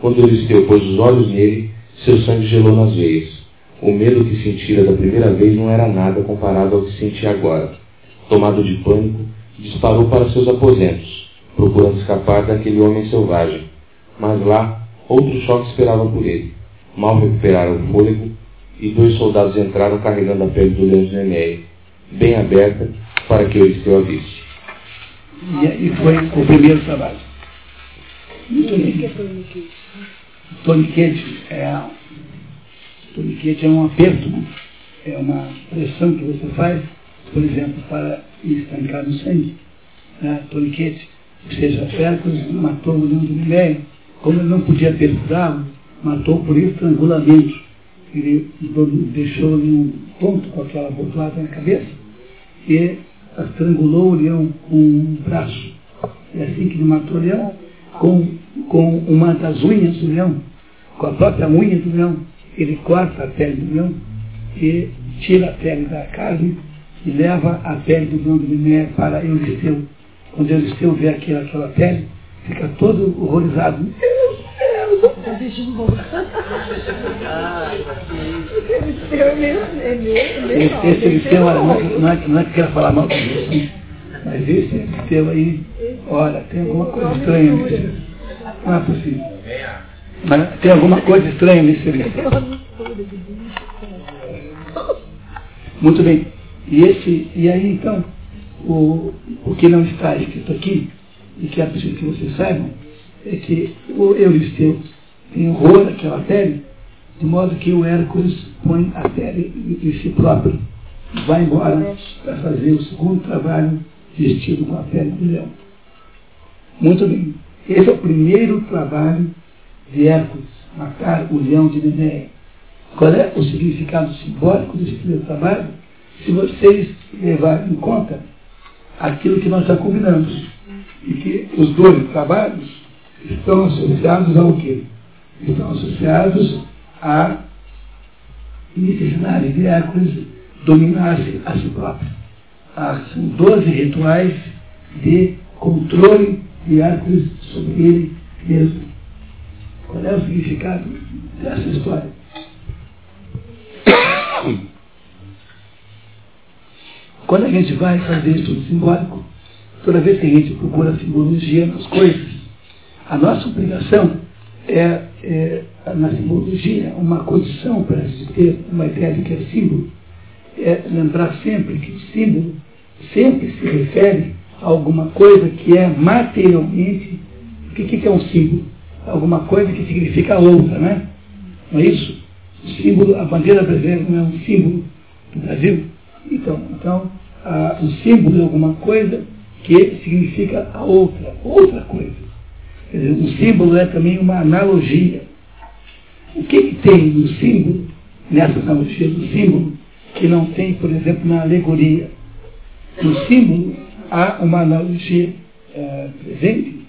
Quando Euristeu pôs os olhos nele, seu sangue gelou nas veias. O medo que sentira da primeira vez não era nada comparado ao que sentia agora. Tomado de pânico, disparou para seus aposentos, procurando escapar daquele homem selvagem. Mas lá, outro choque esperava por ele. Mal recuperaram o fôlego, e dois soldados entraram carregando a pele do leão de bem aberta, para que Euristeu a visse. E aí foi o primeiro trabalho. Muito bem. Toniquete é, toniquete é um aperto, né? é uma pressão que você faz, por exemplo, para estancar o sangue. Né? Toniquete, ou seja, Hércules matou o leão de Miléia, como ele não podia perfurá-lo, matou por estrangulamento. Ele deixou-lhe um ponto com aquela botulada na cabeça e estrangulou o leão com um braço. É assim que ele matou o leão, com, com uma das unhas do leão, com a própria unha do leão. Ele corta a pele do leão e tira a pele da carne e leva a pele do leão de Miné para Euristeu. Quando Euristeu vê aquela, aquela pele, fica todo horrorizado. Meu Deus, esse, esse Euristeu, não, é, não, é, não é que quero falar mal disso, mas esse Euristeu aí, olha, tem alguma coisa estranha nisso. Não é possível. Mas tem alguma coisa estranha nesse Euristeu. Muito bem. E, esse, e aí então, o, o que não está escrito aqui, e que é preciso que vocês saibam, é que o Euristeu tem horror daquela pele, de modo que o Hércules põe a pele em si próprio. Vai embora para fazer o segundo trabalho vestido com a pele do leão. Muito bem. Esse é o primeiro trabalho de Hércules, matar o leão de Nemeia. Qual é o significado simbólico desse primeiro trabalho? Se vocês levarem em conta aquilo que nós já combinamos, e que os dois trabalhos estão associados ao quê? Estão associados à necessidade de Hércules dominar-se a si próprio. Ah, são 12 rituais de controle de Hércules sobre ele mesmo. Qual é o significado dessa história? Quando a gente vai fazer estudo simbólico, toda vez que a gente procura simbologia nas coisas, a nossa obrigação é, é na simbologia uma condição para se ter uma ideia de que é símbolo, é lembrar sempre que o símbolo sempre se refere a alguma coisa que é materialmente. O que, que é um símbolo? Alguma coisa que significa outra, né? Não é isso? O símbolo, a bandeira brasileira não é um símbolo do Brasil? Então, então o símbolo é alguma coisa que significa a outra, outra coisa. Quer dizer, o símbolo é também uma analogia. O que, que tem no símbolo, nessa analogia do símbolo, que não tem, por exemplo, na alegoria? No símbolo há uma analogia é, presente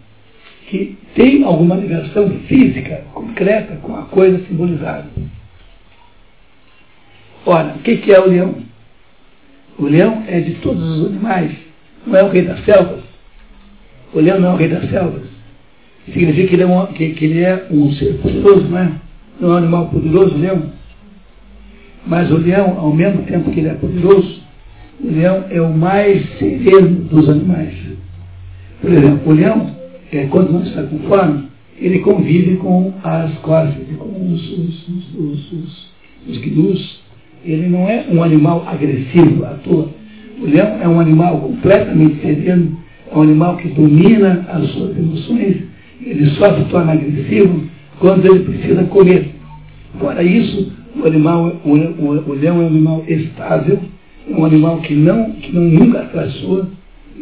que tem alguma ligação física, concreta, com a coisa simbolizada. Ora, o que, que é o leão? O leão é de todos os animais, não é o rei das selvas. O leão não é o rei das selvas. Significa que ele é um, que, que ele é um ser poderoso, não é? Não é um animal poderoso, o leão. Mas o leão, ao mesmo tempo que ele é poderoso, o leão é o mais sereno dos animais. Por exemplo, o leão, é, quando não está com fome, ele convive com as corças, com os, os, os, os, os. Ele não é um animal agressivo à toa. O leão é um animal completamente sereno, é um animal que domina as suas emoções, ele só se torna agressivo quando ele precisa comer. Fora isso, o, animal, o, o, o leão é um animal estável, é um animal que não, que não nunca atraiçoa,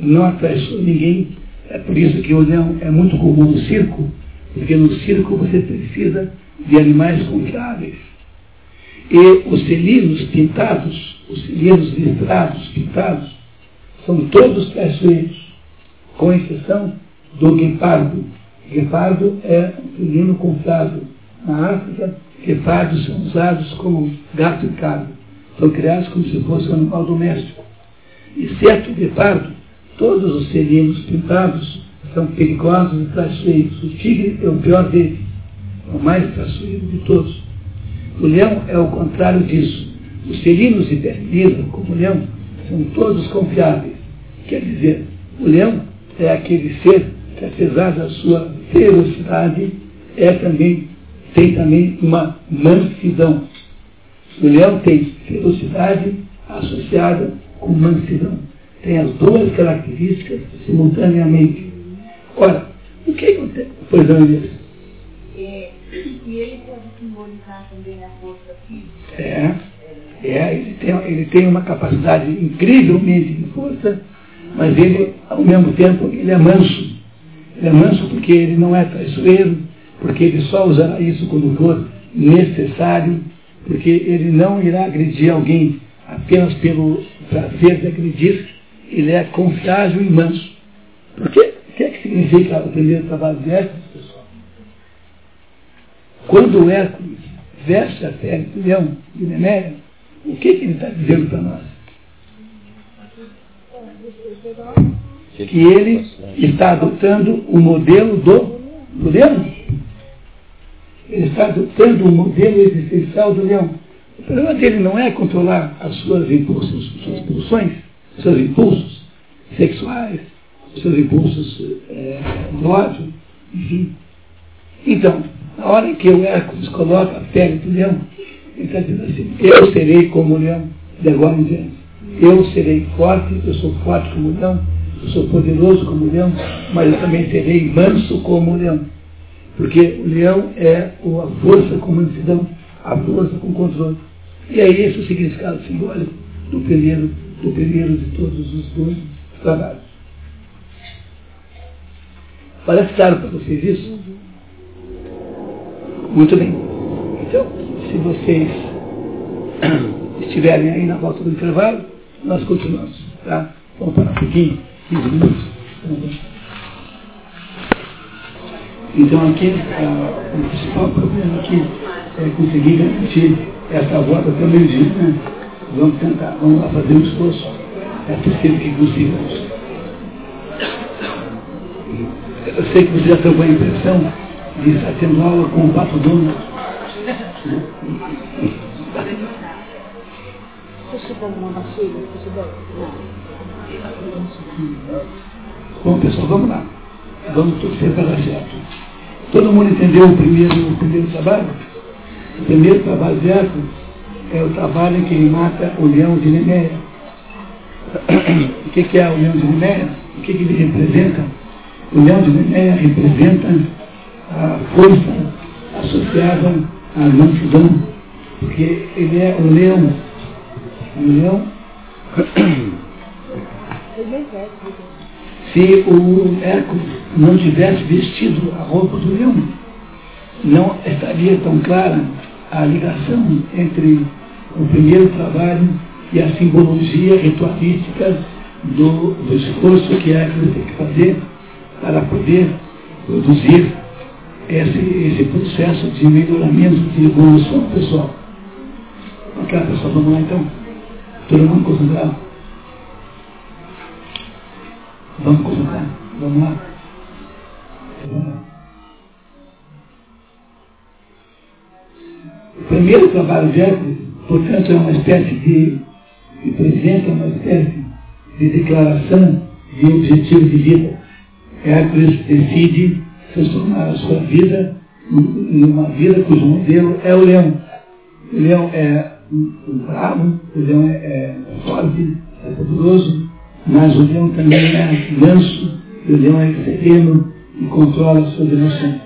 não atraiçoa ninguém. É por isso que o leão é muito comum no circo, porque no circo você precisa de animais confiáveis. E os felinos pintados, os felinos listrados, pintados, são todos traiçoeiros, com exceção do guepardo. Guepardo é um felino confiável. Na África, guepardos são usados como gato e cabra são criados como se fosse um animal doméstico. Exceto o guepardo, todos os felinos pintados são perigosos e traiçoeiros. O tigre é o pior deles, é o mais traiçoeiro de todos. O leão é o contrário disso. Os felinos de Bernina, como o leão, são todos confiáveis. Quer dizer, o leão é aquele ser que, apesar da sua ferocidade, é também, tem também uma mansidão. O leão tem ferocidade associada com mansidão. Tem as duas características simultaneamente. Ora, o que acontece? Pois não, Inês. É, e ele simbolizar também a força física? É, é ele, tem, ele tem uma capacidade incrivelmente de força, mas ele, ao mesmo tempo, ele é manso. Ele é manso porque ele não é traiçoeiro, porque ele só usará isso quando for necessário porque ele não irá agredir alguém apenas pelo prazer de agredir, ele é confiável e manso. Por quê? O que é que significa o primeiro trabalho de Hércules, pessoal? Quando Hércules pele do leão de Neméia, o que, que ele está dizendo para nós? Que ele está adotando o modelo do, do leão. Ele está adotando o modelo existencial do leão. O problema dele não é controlar as suas impulsos, suas pulsões, seus impulsos sexuais, seus impulsos é, do ódio, enfim. Então, na hora em que o Hércules coloca a pele do leão, ele está dizendo assim, eu serei como o leão de agora em diante. Eu serei forte, eu sou forte como o leão, eu sou poderoso como o leão, mas eu também serei manso como o leão. Porque o leão é a força com mansidão, a força com controle. E é esse o significado simbólico do primeiro, do primeiro de todos os dois trabalhos. Parece claro para vocês isso? Muito bem. Então, se vocês estiverem aí na volta do intervalo, nós continuamos. Tá? Vamos parar um pouquinho, 15 minutos. Então aqui uh, o principal problema aqui é conseguir garantir essa volta até o meio-dia. Né? Vamos tentar, vamos lá fazer um esforço. É possível que consigamos. Eu sei que você já tem com a impressão de estar tendo aula com o Pato Dono. Né? Bom pessoal, vamos lá. Vamos torcer para dar certo. Todo mundo entendeu o primeiro, o primeiro trabalho? O primeiro trabalho Hércules é o trabalho que mata o leão de Nemeia. O que, é o leão de Nemeia? O que, que ele representa? O leão de Nemeia representa a força associada à mansidão, porque ele é um leão. Um leão. Se o Hércules não tivesse vestido a roupa do leão, não estaria tão clara a ligação entre o primeiro trabalho e a simbologia ritualística do, do esforço que Hércules tem que fazer para poder produzir esse, esse processo de melhoramento, de evolução pessoal. Ok, pessoal, vamos lá então? Todo mundo? Vamos concentrar? Vamos lá? Vamos lá. O primeiro trabalho de Hércules, portanto, é uma espécie de, representa uma espécie de declaração de objetivo de vida. Hércules decide transformar a sua vida em uma vida cujo modelo é o leão. O leão é bravo, o leão é, é forte, é poderoso, mas o leão também é manso, o leão é sereno e controla as suas emoções.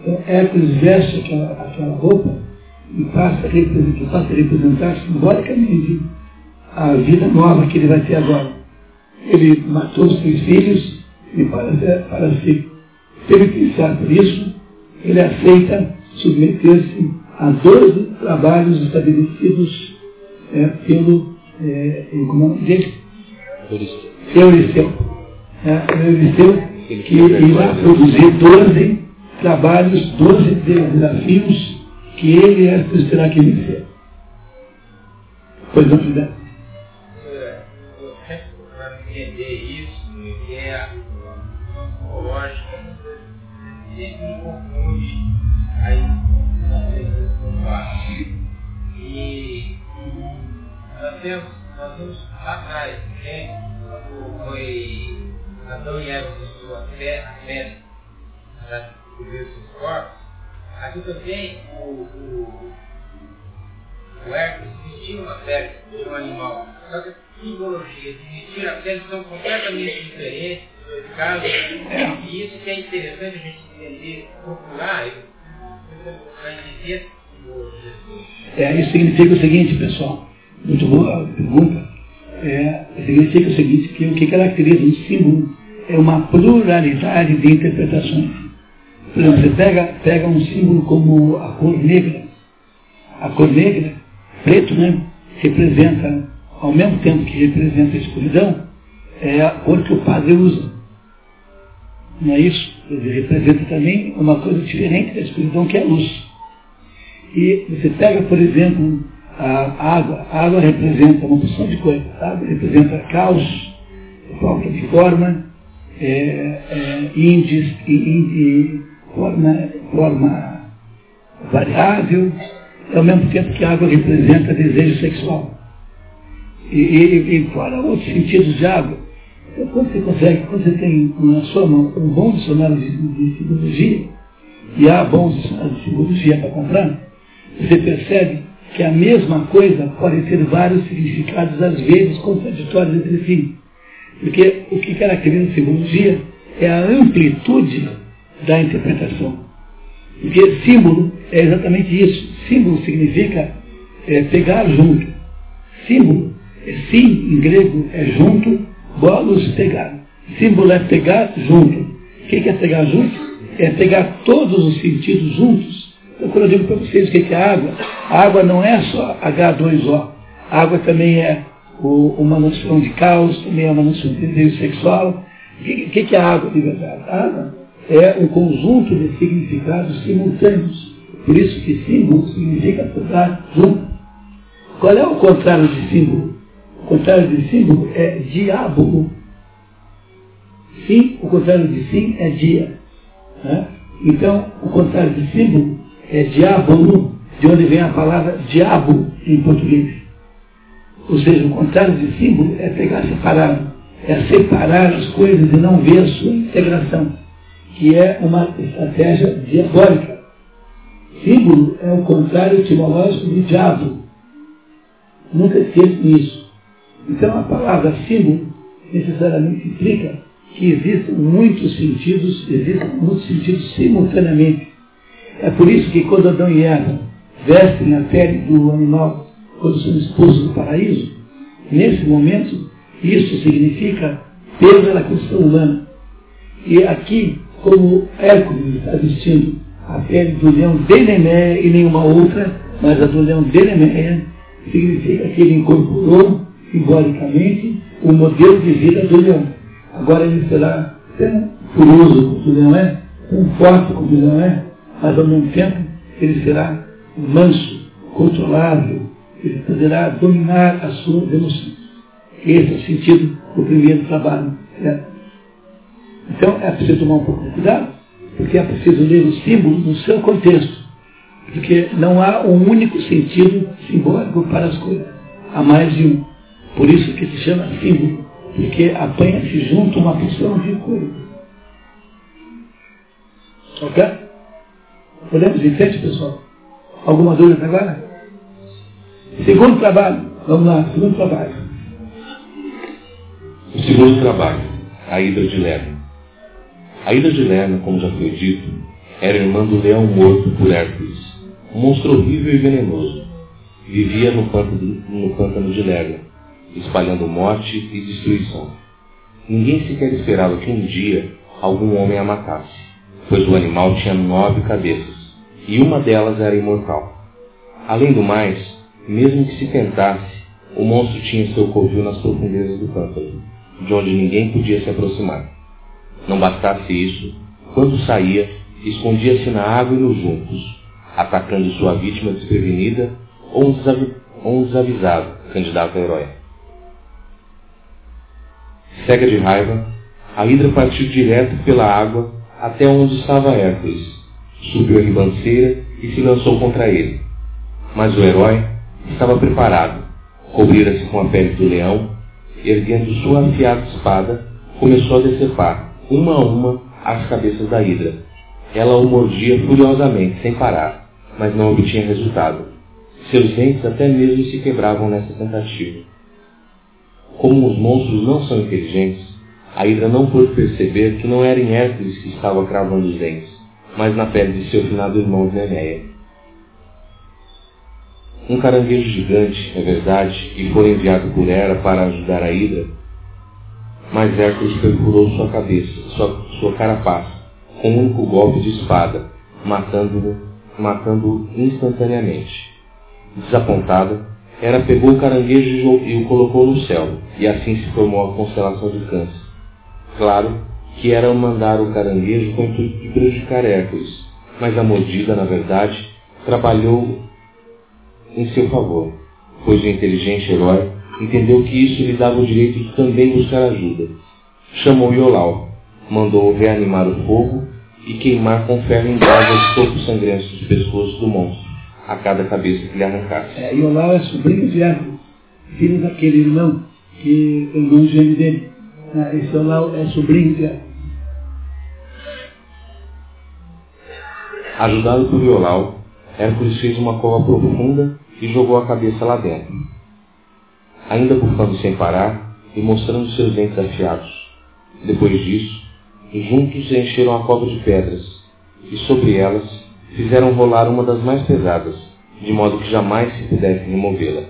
Então, Hércules veste aquela, aquela roupa e passa a, representar, passa a representar simbolicamente a vida nova que ele vai ter agora. Ele matou os seus filhos e para, para penitenciar por isso, ele aceita submeter-se a 12 trabalhos estabelecidos é, pelo é, como é o nome dele? Euristeu. É, Euristeu, que irá produzir 12 trabalhos, 12 desafios que ele é terá que vencer. Pois não, Fidel? Sempre me confunde aí E nós temos, nós temos lá atrás, né? Quando foi Adão e Eva fé, a fé, para cobrir seus corpos, aqui também o, o, o Hércules vestiu uma pele de um animal. Só que a simbologia de vestir a pele são completamente diferentes casos. E isso que é interessante a gente entender, simbologia. É, isso significa o seguinte, pessoal. Muito boa pergunta. É, significa o seguinte, que o que caracteriza um símbolo é uma pluralidade de interpretações. Por exemplo, você pega, pega um símbolo como a cor negra. A cor negra, preto, né? Representa, ao mesmo tempo que representa a escuridão, é a cor que o padre usa. Não é isso? Ele representa também uma coisa diferente da escuridão, que é a luz. E você pega, por exemplo, a água. A água representa uma porção de coisas. A água representa caos, falta de forma, é, é, índice, forma, forma variável, ao mesmo tempo que a água representa desejo sexual. E, e, e fora outros sentidos de água. Então, quando você consegue, quando você tem na sua mão um bom dicionário de, de simbologia, e há bons dicionários de simbologia para comprar, você percebe que a mesma coisa pode ter vários significados, às vezes contraditórios entre si. Porque o que caracteriza a simbologia é a amplitude da interpretação. Porque símbolo é exatamente isso. Símbolo significa é, pegar junto. Símbolo, é sim em grego é junto, bolos pegar. Símbolo é pegar junto. O que é pegar junto? É pegar todos os sentidos juntos. Então, quando eu digo para vocês o que é água, a água não é só H2O. A água também é o, uma noção de caos, também é uma noção de desejo sexual. O que, que, é água de verdade? A água é um conjunto de significados simultâneos. Por isso que símbolo significa pegar junto. Qual é o contrário de símbolo? Contrário de símbolo é diabo. Sim, o contrário de sim é dia. Né? Então, o contrário de símbolo é diabo, de onde vem a palavra diabo em português. Ou seja, o contrário de símbolo é pegar separado. É separar as coisas e não ver a sua integração. Que é uma estratégia diabólica. Símbolo é o contrário etimológico de diabo. Nunca esqueçam isso. Então a palavra símbolo necessariamente implica que existem muitos sentidos, existem muitos sentidos simultaneamente. É por isso que quando Adão e Eva vestem a pele do animal quando são expulsos do paraíso, nesse momento, isso significa peso na condição humana. E aqui, como Hércules está vestindo a pele do leão de Nemeia e nenhuma outra, mas a do leão de Nemeia, significa que ele incorporou simbolicamente o modelo de vida do leão. Agora ele será tão furioso como o leão é, tão forte como o leão é, mas ao mesmo tempo ele será manso, controlável, ele poderá dominar as suas emoções. Esse é o sentido do primeiro trabalho. Certo? Então é preciso tomar um pouco de cuidado, porque é preciso ler o símbolo no seu contexto. Porque não há um único sentido simbólico para as coisas. Há mais de um. Por isso que se chama símbolo. Porque apanha-se junto uma porção de coisas. Ok? Podemos ir frente, pessoal? Alguma dúvida agora? Segundo trabalho. Vamos lá, segundo trabalho. O segundo trabalho, a Hidra de Lerna. A Hidra de Lerna, como já foi dito, era irmã do leão morto por Hércules, um monstro horrível e venenoso. Vivia no pântano, no pântano de Lerna, espalhando morte e destruição. Ninguém sequer esperava que um dia algum homem a matasse, pois o animal tinha nove cabeças, e uma delas era imortal. Além do mais, mesmo que se tentasse, o monstro tinha seu covil nas profundezas do pântano, de onde ninguém podia se aproximar. Não bastasse isso, quando saía, escondia-se na água e nos juncos, atacando sua vítima desprevenida ou um, ou um desavisado candidato a herói. Cega de raiva, a Hidra partiu direto pela água até onde estava Hércules, subiu a ribanceira e se lançou contra ele. Mas o herói estava preparado, cobrira-se com a pele do leão, erguendo sua afiada espada, começou a decepar, uma a uma, as cabeças da hidra. Ela o mordia furiosamente, sem parar, mas não obtinha resultado. Seus dentes até mesmo se quebravam nessa tentativa. Como os monstros não são inteligentes, a hidra não pôde perceber que não era em Hércules que estava cravando os dentes, mas na pele de seu finado irmão Nemeia. Um caranguejo gigante, é verdade, que foi enviado por Hera para ajudar a Hidra, mas Hércules perfurou sua cabeça, sua, sua carapaça, com um único golpe de espada, matando-o matando instantaneamente. Desapontada, Hera pegou o caranguejo e o colocou no céu, e assim se formou a constelação de Câncer. Claro que era mandar o caranguejo com o intuito de prejudicar Hércules, mas a mordida, na verdade, trabalhou em seu favor, pois o inteligente herói entendeu que isso lhe dava o direito de também buscar ajuda. Chamou Iolau, mandou reanimar o fogo e queimar com ferro em brasa os tocos sangrentos dos pescoços do monstro, a cada cabeça que lhe arrancasse. É, Iolau é sobrinho de Hércules, filho daquele irmão, que é o irmão gêmeo dele. É, esse Iolau é sobrinho de Hércules. Ajudado por Iolau, Hércules fez uma cova profunda e jogou a cabeça lá dentro. Ainda bufando sem parar e mostrando seus dentes afiados. Depois disso, juntos encheram a cova de pedras e sobre elas fizeram rolar uma das mais pesadas, de modo que jamais se pudesse removê-la.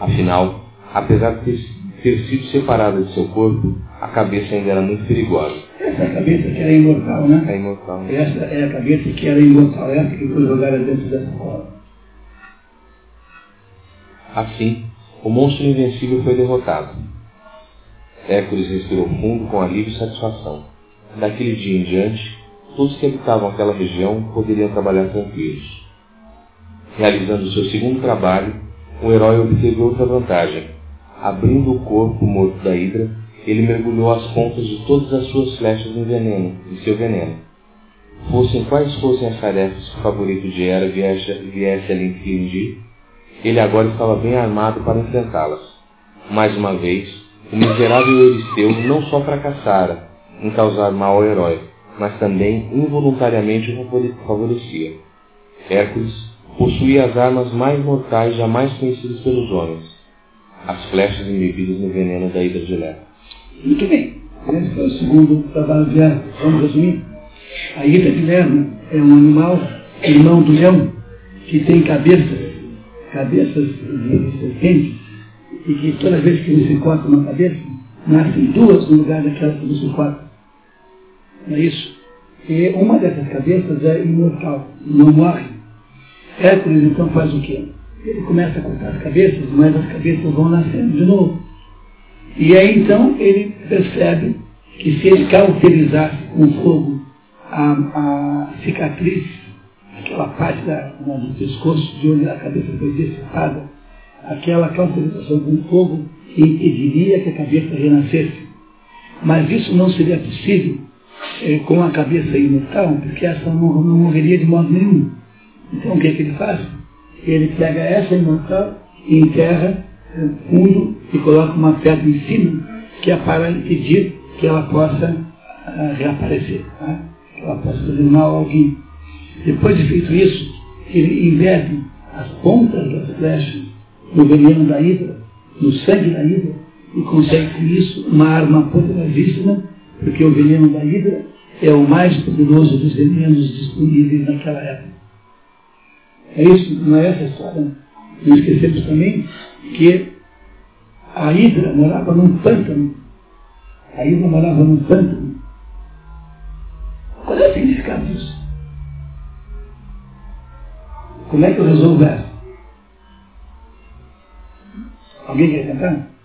Afinal, apesar de ter, ter sido separada de seu corpo, a cabeça ainda era muito perigosa. Essa é a cabeça que era imortal, né? É imortal. Essa é a cabeça que era imortal, essa que foi jogada dentro dessa cova. Assim, o monstro invencível foi derrotado. Hércules respirou fundo com alívio e satisfação. Daquele dia em diante, todos que habitavam aquela região poderiam trabalhar tranquilos. Realizando seu segundo trabalho, o herói obteve outra vantagem. Abrindo o corpo morto da hidra, ele mergulhou as pontas de todas as suas flechas em veneno, em seu veneno. Fossem quais fossem as tarefas que o favorito de Hera viesse, viesse a lhe infligir, ele agora estava bem armado para enfrentá-las. Mais uma vez, o miserável Euristeu não só fracassara em causar mal ao herói, mas também involuntariamente o favorecia. Hércules possuía as armas mais mortais jamais conhecidas pelos homens, as flechas embebidas no veneno da hidra de Lera. Muito bem. Esse foi o segundo trabalho de Hércules. Vamos resumir? A hidra de Lerna é um animal, irmão do leão, que tem cabeças, cabeças de serpentes, e que toda vez que ele se corta uma cabeça, nascem duas no lugar daquelas que se corta. Não é isso? E uma dessas cabeças é imortal, não morre. Hércules então faz o quê? Ele começa a cortar as cabeças, mas as cabeças vão nascendo de novo. E aí então ele percebe que se ele cauterizasse com fogo a, a cicatriz, aquela parte da, do pescoço de onde a cabeça foi decepada, aquela cauterização com fogo impediria que a cabeça renascesse. Mas isso não seria possível com a cabeça imortal, porque essa não, não morreria de modo nenhum. Então o que, é que ele faz? Ele pega essa imortal enterra eh, fundo e coloca uma pedra em cima, que é para impedir que ela possa uh, reaparecer, tá? que ela possa fazer mal a alguém. Depois de feito isso, ele inverte as pontas das flechas no veneno da hidra, no sangue da hidra, e consegue com isso uma arma poderosíssima, porque o veneno da hidra é o mais poderoso dos venenos disponíveis naquela época. É isso, não é essa história. Não esquecemos também que a hidra morava num pântano. A hidra morava num pântano. Qual é o significado disso? Como é que eu resolvo essa? Alguém quer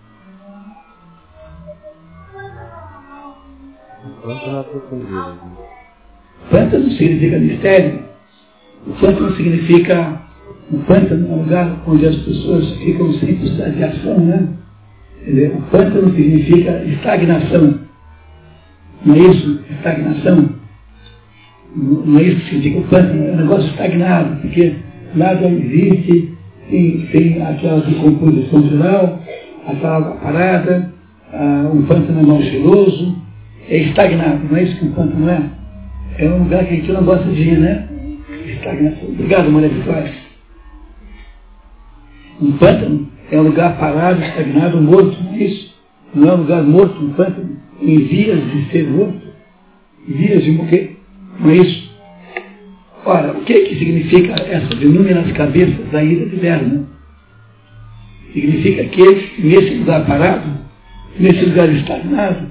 profundido. Pântano significa mistério. O pântano significa o pântano é um lugar onde as pessoas ficam sem possibilidade de ação, né? Dizer, o pântano significa estagnação. Não é isso? Estagnação. Não é isso que significa o pântano, é um negócio estagnado, porque nada existe sem aquela decomposição geral, aquela parada, ah, um pântano é mal cheiroso, é estagnado, não é isso que um pântano é? É um lugar que a gente não gosta de ir, né? Estagnação. Obrigado, Maria Vitória. Um pântano é um lugar parado, estagnado, morto, não é isso? Não é um lugar morto, um pântano, em vias de ser morto, vias de morrer, não é isso? Ora, o que, é que significa essas inúmeras cabeças da ira de Lerna? Significa que nesse lugar parado, nesse lugar estagnado,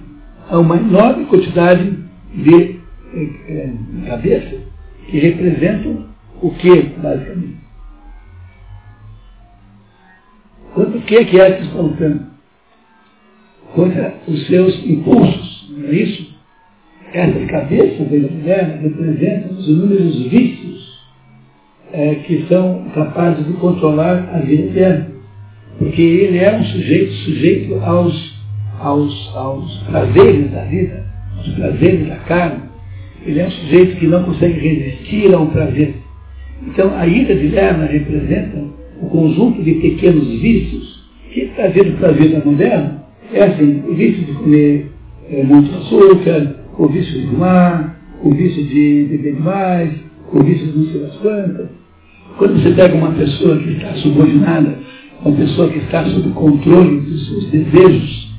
há uma enorme quantidade de é, cabeças que representam o que, basicamente? Contra o que é que Hércules está lutando? Contra os seus impulsos, não é isso? Essas cabeças da mulher representam os inúmeros vícios é, que são capazes de controlar a vida eterna. Porque ele é um sujeito sujeito aos, aos, aos prazeres da vida, aos prazeres da carne. Ele é um sujeito que não consegue resistir a um prazer. Então a ira de Lerna representa o conjunto de pequenos vícios que trazer o prazer da moderna é assim, o vício de comer é, muito açúcar, o vício de fumar, o vício de beber demais, o vício de não sei das quantas. Quando você pega uma pessoa que está subordinada, uma pessoa que está sob controle dos seus desejos,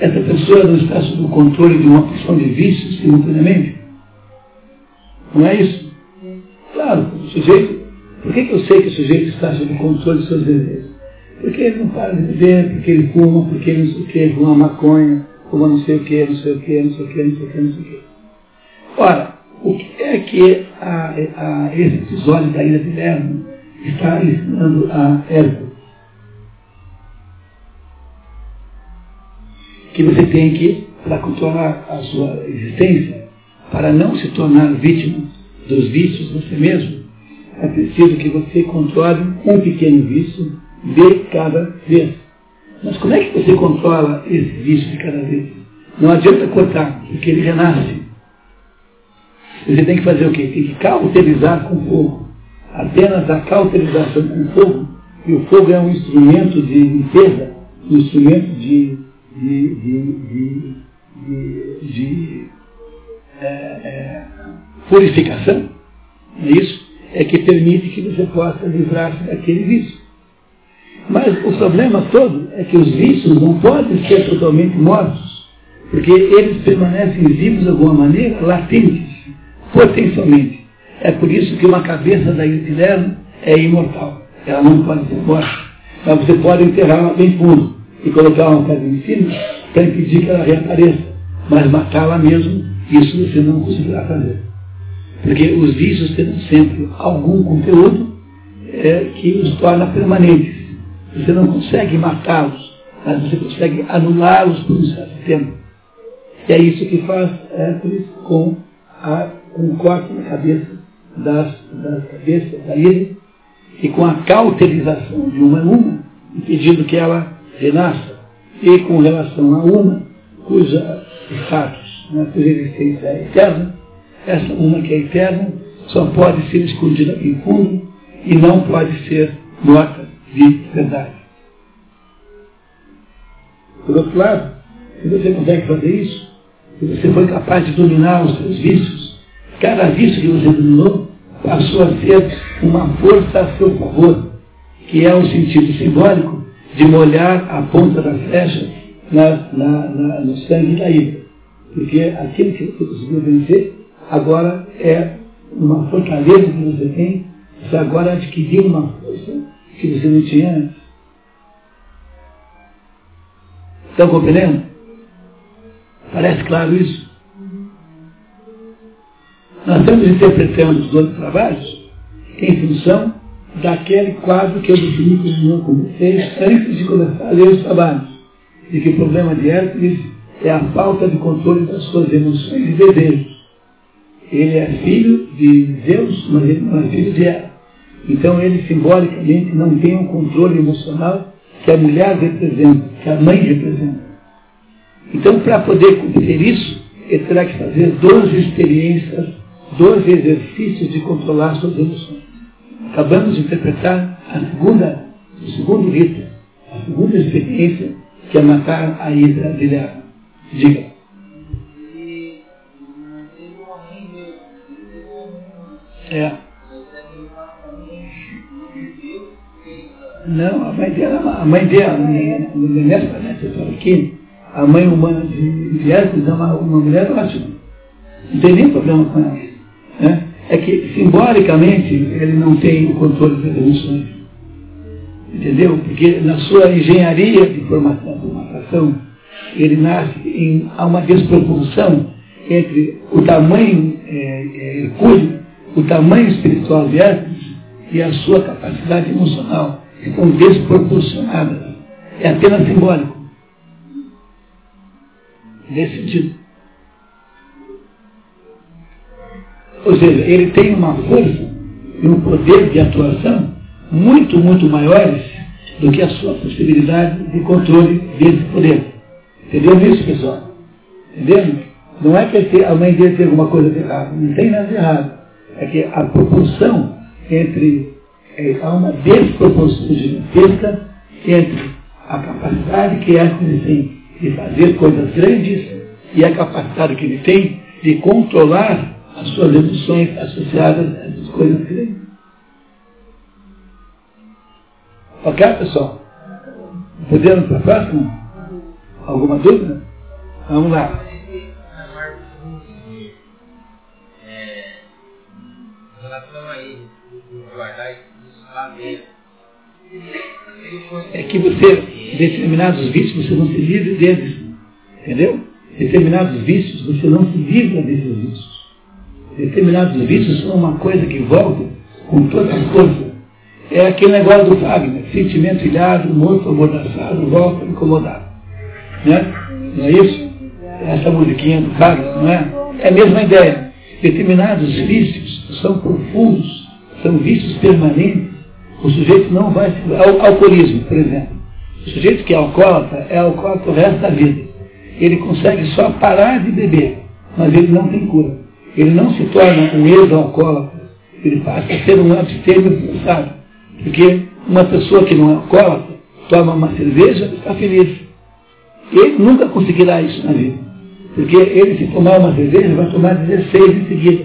essa pessoa não está sob o controle de uma porção de vícios simultaneamente. Não é isso? Claro, o sujeito. Por que, que eu sei que o sujeito está sob o controle dos seus desejos? Porque ele não para de beber, porque ele fuma, porque ele não sei o que, fuma maconha, fuma não sei o que, não sei o que, não sei o que, não sei o que, não sei o que. Ora, o que é que a, a, esse episódio da ilha de Lerno está ensinando a Hércules? Que você tem que, para controlar a sua existência, para não se tornar vítima dos vícios você mesmo, é preciso que você controle um pequeno vício de cada vez. Mas como é que você controla esse vício de cada vez? Não adianta cortar, porque ele renasce. Você tem que fazer o quê? Tem que cauterizar com fogo. Apenas a cauterização com fogo, e o fogo é um instrumento de limpeza, um instrumento de, de, de, de, de é, é, purificação, é isso, é que permite que você possa livrar-se daquele vício. Mas o problema todo é que os vícios não podem ser totalmente mortos, porque eles permanecem vivos de alguma maneira, latentes, potencialmente. É por isso que uma cabeça da Lerno é imortal. Ela não pode ser morta. Mas você pode enterrá-la bem fundo e colocar uma pedra em cima para impedir que ela reapareça. Mas matá-la mesmo, isso você não conseguirá fazer. Porque os vícios têm sempre algum conteúdo é, que os torna permanentes. Você não consegue matá-los, mas você consegue anulá-los por um certo tempo. E é isso que faz Hércules com, a, o corte na cabeça das, das cabeças da ilha e com a cauterização de uma a uma, impedindo que ela renasça. E com relação a uma, cuja status, né, cuja existência é eterna, essa uma que é eterna só pode ser escondida em fundo e não pode ser morta de verdade. Por outro lado, se você consegue fazer isso, se você foi capaz de dominar os seus vícios, cada vício que você dominou passou a ser uma força a seu favor, que é o sentido simbólico de molhar a ponta da flecha na, na, na, no sangue da ira. Porque aquilo que você conseguiu vencer agora é uma fortaleza que você tem, você agora adquiriu uma força que você não tinha antes. Estão compreendendo? Parece claro isso? Nós estamos interpretando os dois trabalhos em função daquele quadro que eu defini com vocês antes de começar a ler os trabalhos. De que o problema de Hércules é a falta de controle das suas emoções e desejos. Ele é filho de Deus, mas ele não é filho de ela. Então ele simbolicamente não tem um controle emocional que a mulher representa, que a mãe representa. Então, para poder cumprir isso, ele terá que fazer 12 experiências, 12 exercícios de controlar suas emoções. Acabamos de interpretar a segunda, o segundo rito, a segunda experiência, que é matar a hidra de Leva. Diga. É. Não, a mãe dela, a mãe dela, nessa, nessa história aqui, a mãe humana de, de Hércules é uma, uma mulher ótima. Não tem nem problema com ela. Né? É que, simbolicamente, ele não tem o controle das emoções. Entendeu? Porque na sua engenharia de formação, ele nasce em há uma desproporção entre o tamanho é, é, hercúleo, o tamanho espiritual de Hércules e a sua capacidade emocional. Estão desproporcionadas. É apenas simbólico. Nesse sentido. Ou seja, ele tem uma força e um poder de atuação muito, muito maiores do que a sua possibilidade de controle desse poder. Entendeu isso, pessoal? Entendeu? Não é que a mãe dele tem alguma coisa de errado, não tem nada de errado. É que a proporção entre, é, há uma desproporção gigantesca entre a capacidade que Hércules tem de fazer coisas grandes e a capacidade que ele tem de controlar as suas emoções associadas a essas coisas grandes. Ok, pessoal? Podemos para a próxima? Alguma dúvida? Vamos lá. É que você, determinados vícios, você não se livre deles. Entendeu? Determinados vícios, você não se livra desses vícios. Determinados vícios são uma coisa que volta com toda a força. É aquele negócio do Wagner, sentimento ilhado, morto, amordaçado, volta incomodado. Né? Não é isso? Essa musiquinha do Wagner, não é? É a mesma ideia. Determinados vícios são profundos, são vícios permanentes. O sujeito não vai. Al alcoolismo, por exemplo. O sujeito que é alcoólatra é alcoólatra o resto da vida. Ele consegue só parar de beber, mas ele não tem cura. Ele não se torna um ex-alcoólatra. Ele passa a ser um abstêmio forçado. Porque uma pessoa que não é alcoólatra toma uma cerveja e está feliz. Ele nunca conseguirá isso na vida. Porque ele, se tomar uma cerveja, vai tomar 16 em seguida.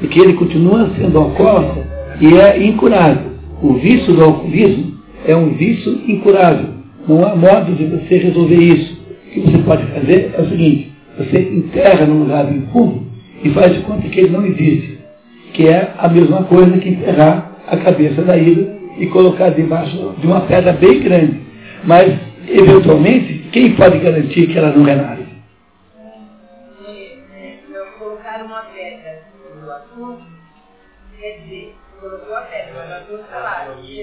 Porque ele continua sendo alcoólatra e é incurável. O vício do alcoolismo é um vício incurável. Não há modo de você resolver isso. O que você pode fazer é o seguinte, você enterra num lugar fundo e faz de conta que ele não existe. Que é a mesma coisa que enterrar a cabeça da ida e colocar debaixo de uma pedra bem grande. Mas, eventualmente, quem pode garantir que ela não.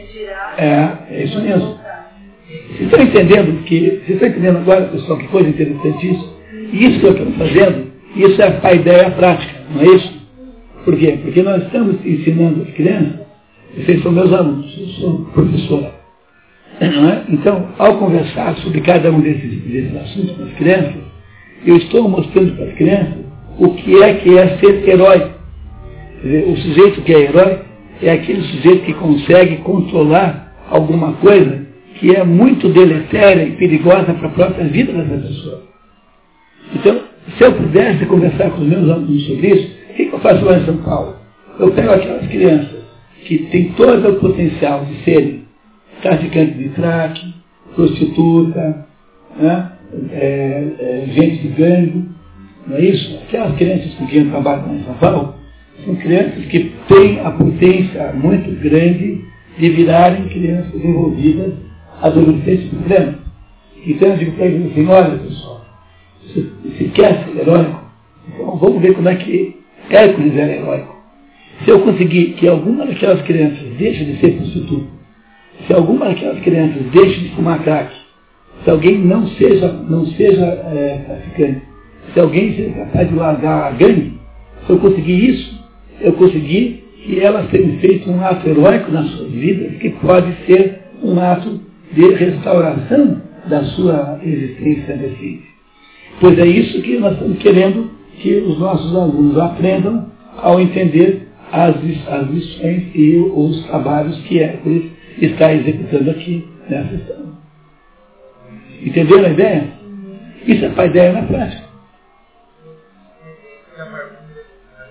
Retirar. É, é isso mesmo. Vocês estão entendendo que, vocês estão entendendo agora, pessoal, que coisa interessante isso? Isso que eu estou fazendo, isso é a ideia prática, não é isso? Por quê? Porque nós estamos ensinando as crianças, vocês são meus alunos, eu sou professora. É? Então, ao conversar sobre cada um desses, desses assuntos com as crianças, eu estou mostrando para as crianças o que é que é ser herói. O sujeito que é herói é aquele sujeito que consegue controlar alguma coisa que é muito deletéria e perigosa para a própria vida dessa pessoa. Então, se eu pudesse conversar com os meus alunos sobre isso, o que eu faço lá em São Paulo? Eu pego aquelas crianças que têm todo o potencial de serem traficantes de crack, prostituta, né? é, é, gente de gangue, não é isso? Aquelas crianças com quem eu trabalho lá em São Paulo, são crianças que têm a potência muito grande de virarem crianças envolvidas, adolescentes problemas. Então eu digo para eles assim, olha pessoal, se, quer ser heróico, então vamos ver como é que Hércules era heróico. Se eu conseguir que alguma daquelas crianças deixe de ser prostituta, se alguma daquelas crianças deixe de fumar crack, se alguém não seja, não seja é, traficante, se alguém seja capaz de largar a gangue, se eu conseguir isso, eu consegui que elas tenham feito um ato heróico nas suas vidas, que pode ser um ato de restauração da sua existência decente. Pois é isso que nós estamos querendo que os nossos alunos aprendam ao entender as, as lições e os trabalhos que Hércules está executando aqui nessa história. Entenderam a ideia? Isso é para a ideia na prática.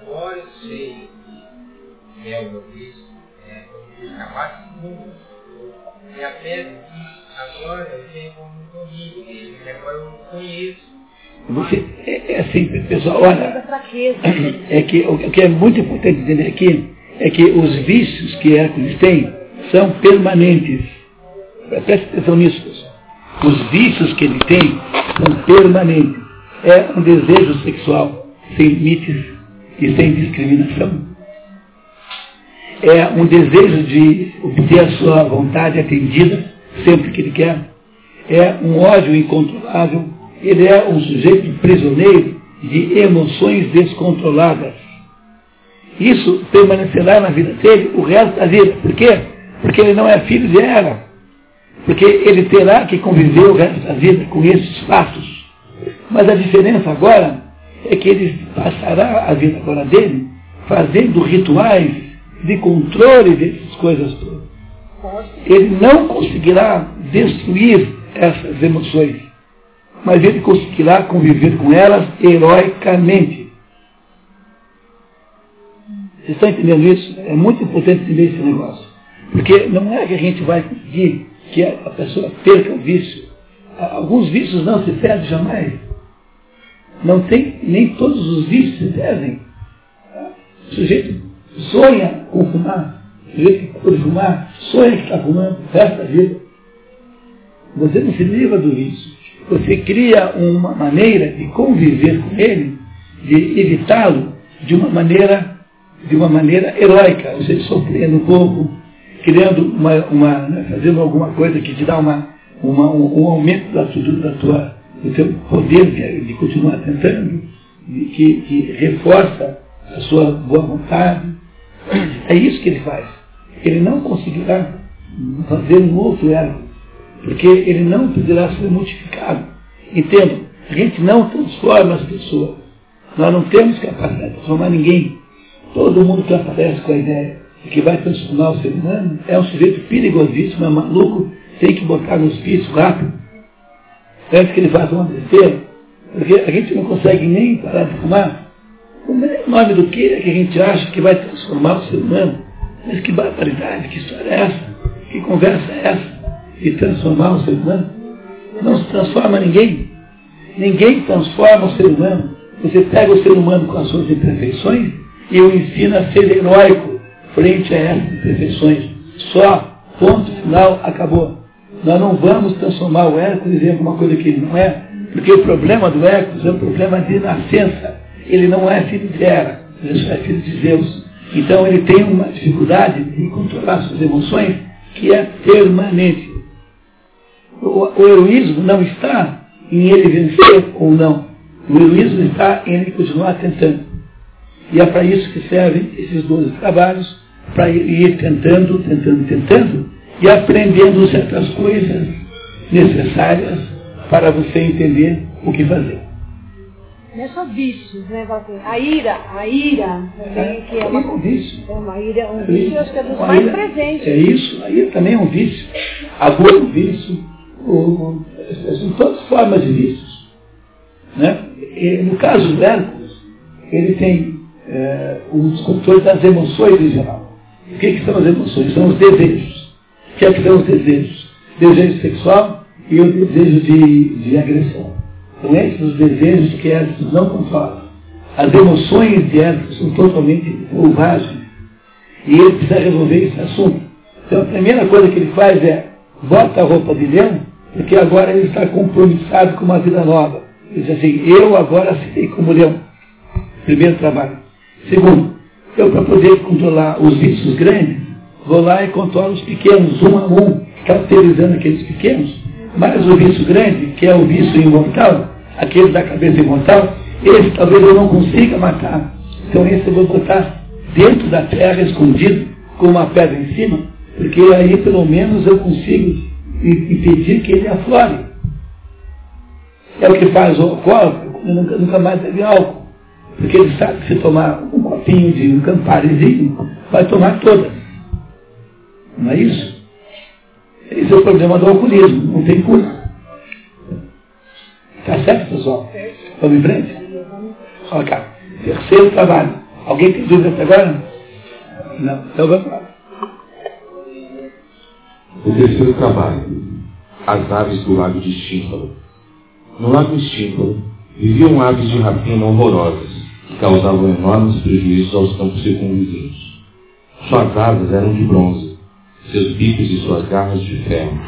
Agora eu sei que é o é que agora eu tenho como corrigir, agora eu conheço você, é, é assim, pessoal, olha, é que o que é muito importante entender aqui é que os vícios que Hércules tem são permanentes. Preste atenção nisso, pessoal. Os vícios que ele tem são permanentes. É um desejo sexual sem limites e sem discriminação. É um desejo de obter a sua vontade atendida sempre que ele quer. É um ódio incontrolável ele é um sujeito prisioneiro de emoções descontroladas. Isso permanecerá na vida dele o resto da vida. Por quê? Porque ele não é filho de Eva. Porque ele terá que conviver o resto da vida com esses fatos. Mas a diferença agora é que ele passará a vida agora dele fazendo rituais de controle dessas coisas todas. Ele não conseguirá destruir essas emoções mas ele conseguirá conviver com elas heroicamente. Vocês estão entendendo isso? É muito importante entender esse negócio. Porque não é que a gente vai conseguir que a pessoa perca o vício. Alguns vícios não se perdem jamais. Não tem, nem todos os vícios se perdem. O sujeito sonha com fumar. O sujeito que fumar, sonha que está fumando o resto da vida. Você não se livra do vício você cria uma maneira de conviver com ele, de evitá-lo de uma maneira, de uma maneira heróica, ou seja, sofrendo um pouco, criando uma, uma né, fazendo alguma coisa que te dá uma, uma um, um, aumento da, da tua, do teu poder de, de continuar tentando, que, que reforça a sua boa vontade. É isso que ele faz. Ele não conseguirá fazer um outro erro porque ele não poderá ser multiplicado. Entendo? A gente não transforma as pessoas. Nós não temos capacidade de transformar ninguém. Todo mundo que aparece com a ideia de que vai transformar o ser humano é um sujeito perigosíssimo, é maluco, tem que botar no hospício rápido. Antes que ele faça uma besteira, Porque a gente não consegue nem parar de fumar. O nome do que é que a gente acha que vai transformar o ser humano? Mas que barbaridade, que história é essa? Que conversa é essa? De transformar o ser humano? Não se transforma ninguém. Ninguém transforma o ser humano. Você pega o ser humano com as suas imperfeições e o ensina a ser heróico frente a essas imperfeições. Só, ponto final, acabou. Nós não vamos transformar o Hércules em alguma coisa que ele não é, porque o problema do Hércules é um problema de nascença. Ele não é filho de Hera, ele é filho de Zeus. Então ele tem uma dificuldade de controlar suas emoções que é permanente. O, o heroísmo não está em ele vencer ou não. O heroísmo está em ele continuar tentando. E é para isso que servem esses 12 trabalhos, para ir tentando, tentando, tentando, e aprendendo certas coisas necessárias para você entender o que fazer. Não é só vícios, né? A ira, a ira também, que é uma, é um vício. É uma ira, um vício, acho que é dos mais presentes. É isso, a ira também é um vício. A dor é um vício. O, são todas formas de vícios. Né? E, no caso do Hércules, ele tem é, o descontrole das emoções em geral. O que, que são as emoções? São os desejos. O que, é que são os desejos? Desejo sexual e o desejo de, de agressão. São esses os desejos que Hércules não controla. As emoções de Hércules são totalmente selvagens. E ele precisa resolver esse assunto. Então a primeira coisa que ele faz é bota a roupa de leão, porque agora ele está compromissado com uma vida nova. Ele diz assim, eu agora serei como leão. Primeiro trabalho. Segundo, eu para poder controlar os vícios grandes, vou lá e controlo os pequenos, um a um, caracterizando aqueles pequenos. Mas o vício grande, que é o vício imortal, aquele da cabeça imortal, esse talvez eu não consiga matar. Então esse eu vou botar dentro da terra, escondido, com uma pedra em cima, porque aí pelo menos eu consigo i- impedir que ele aflore. É o que faz o alcoólico, quando nunca, nunca mais bebe álcool. Porque ele sabe que se tomar um copinho de um camparezinho, vai tomar todas. Não é isso? Esse é o problema do alcoolismo, não tem cura. Tá certo, pessoal? Vamos em frente? Cá. Terceiro trabalho. Alguém tem dúvida até agora? Não. Então vamos lá. O terceiro trabalho. As aves do lago de Estímpalo. No lago Estímpalo viviam aves de rapina horrorosas, que causavam enormes prejuízos aos campos circunvizinhos. Suas asas eram de bronze, seus bicos e suas garras de ferro,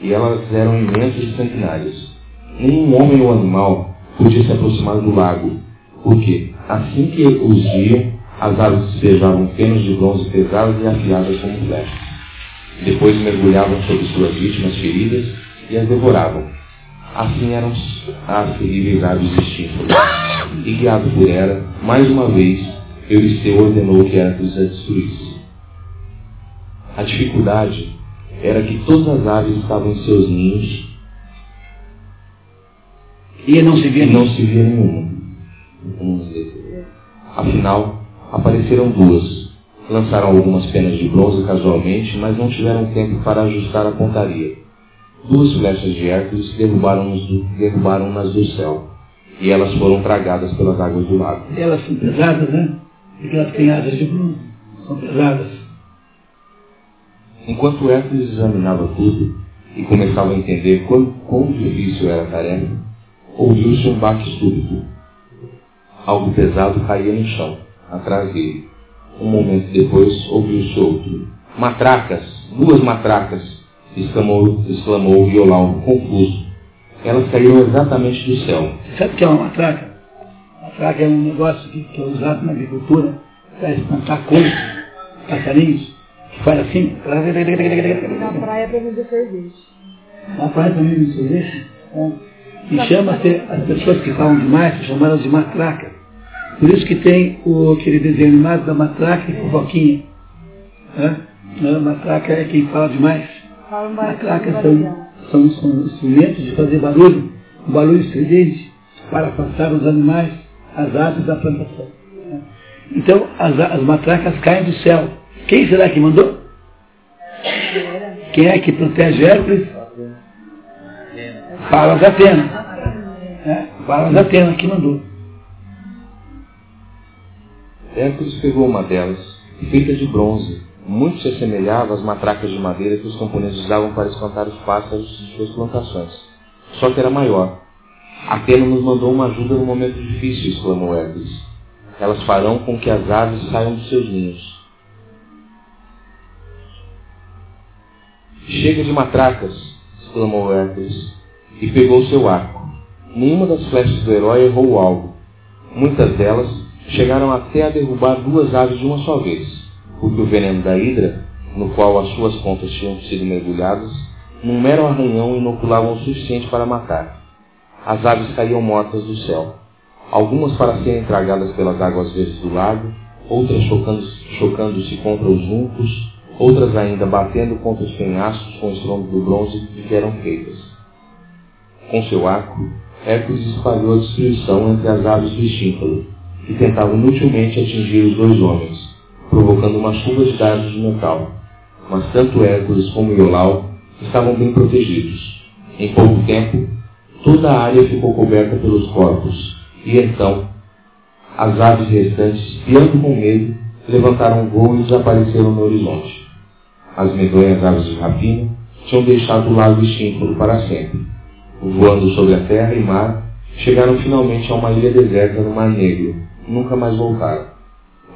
e elas eram imensas e sanguinárias. Nenhum homem ou animal podia se aproximar do lago, porque, assim que os viam, as aves despejavam penas de bronze pesadas e afiadas como flechas. Depois mergulhavam sobre suas vítimas feridas e as devoravam. Assim eram terríveis aves de Estífano. E guiado por Hera, mais uma vez, Euristeu ordenou que Hércules as destruísse. A dificuldade era que todas as aves estavam em seus ninhos E não se via não se via nenhuma. Afinal, apareceram duas. Lançaram algumas penas de bronze casualmente, mas não tiveram tempo para ajustar a pontaria. Duas flechas de Hércules derrubaram-nas do, derrubaram-nas do céu, e elas foram tragadas pelas águas do lago. Elas são pesadas, né? Porque elas têm asas de bronze. São pesadas. Enquanto Hércules examinava tudo e começava a entender quão, quão difícil era a tarefa, ouviu-se um baque súbito. Algo pesado caía no chão, atrás dele. Um momento depois, ouviu-se outro. Matracas! Duas matracas! exclamou, exclamou Violau, confuso. Elas caíram exatamente do céu. Você sabe o que é uma matraca? Matraca é um negócio que, que é usado na agricultura para espantar coisas, passarinhos, que faz assim. Na praia para vender cerveja. Na praia também não se deixa. né? E chama-se as pessoas que falam demais, chamaram de matraca. Por isso que tem o, aquele desenho animado da matraca e fofoquinha. Né? A matraca é quem fala demais. Matracas são, são, são instrumentos de fazer barulho, um barulho estridente, para afastar os animais, as aves da plantação. né? Então, as, as matracas caem do céu. Quem será que mandou? Quem é que protege Hércules? Fala da pena. É, Palavras da Atena que mandou. Hércules pegou uma delas, feita de bronze, muito se assemelhava às matracas de madeira que os camponeses usavam para espantar os pássaros de suas plantações. Só que era maior. Atena nos mandou uma ajuda no momento difícil, exclamou Hércules. Elas farão com que as aves saiam dos seus ninhos. Chega de matracas, exclamou Hércules, e pegou seu arco. Nenhuma das flechas do herói errou o alvo. Muitas delas chegaram até a derrubar duas aves de uma só vez, porque o veneno da hidra, no qual as suas pontas tinham sido mergulhadas, num mero arranhão inoculavam o suficiente para matar. As aves caíam mortas do céu, algumas para serem tragadas pelas águas verdes do lago, outras chocando-se chocando contra os juncos, outras ainda batendo contra os penhascos com o estrondo do bronze que eram feitas. Com seu arco, Hércules espalhou a destruição entre as aves do estínfalo, que tentavam inutilmente atingir os dois homens, provocando uma chuva de dardos de metal. Mas tanto Hércules como Iolau estavam bem protegidos. Em pouco tempo, toda a área ficou coberta pelos corpos, e então as aves restantes, piando com medo, levantaram voo e desapareceram no horizonte. As medonhas aves de rapina tinham deixado o lago extinto para sempre. Voando sobre a terra e mar, chegaram finalmente a uma ilha deserta no Mar Negro. Nunca mais voltaram.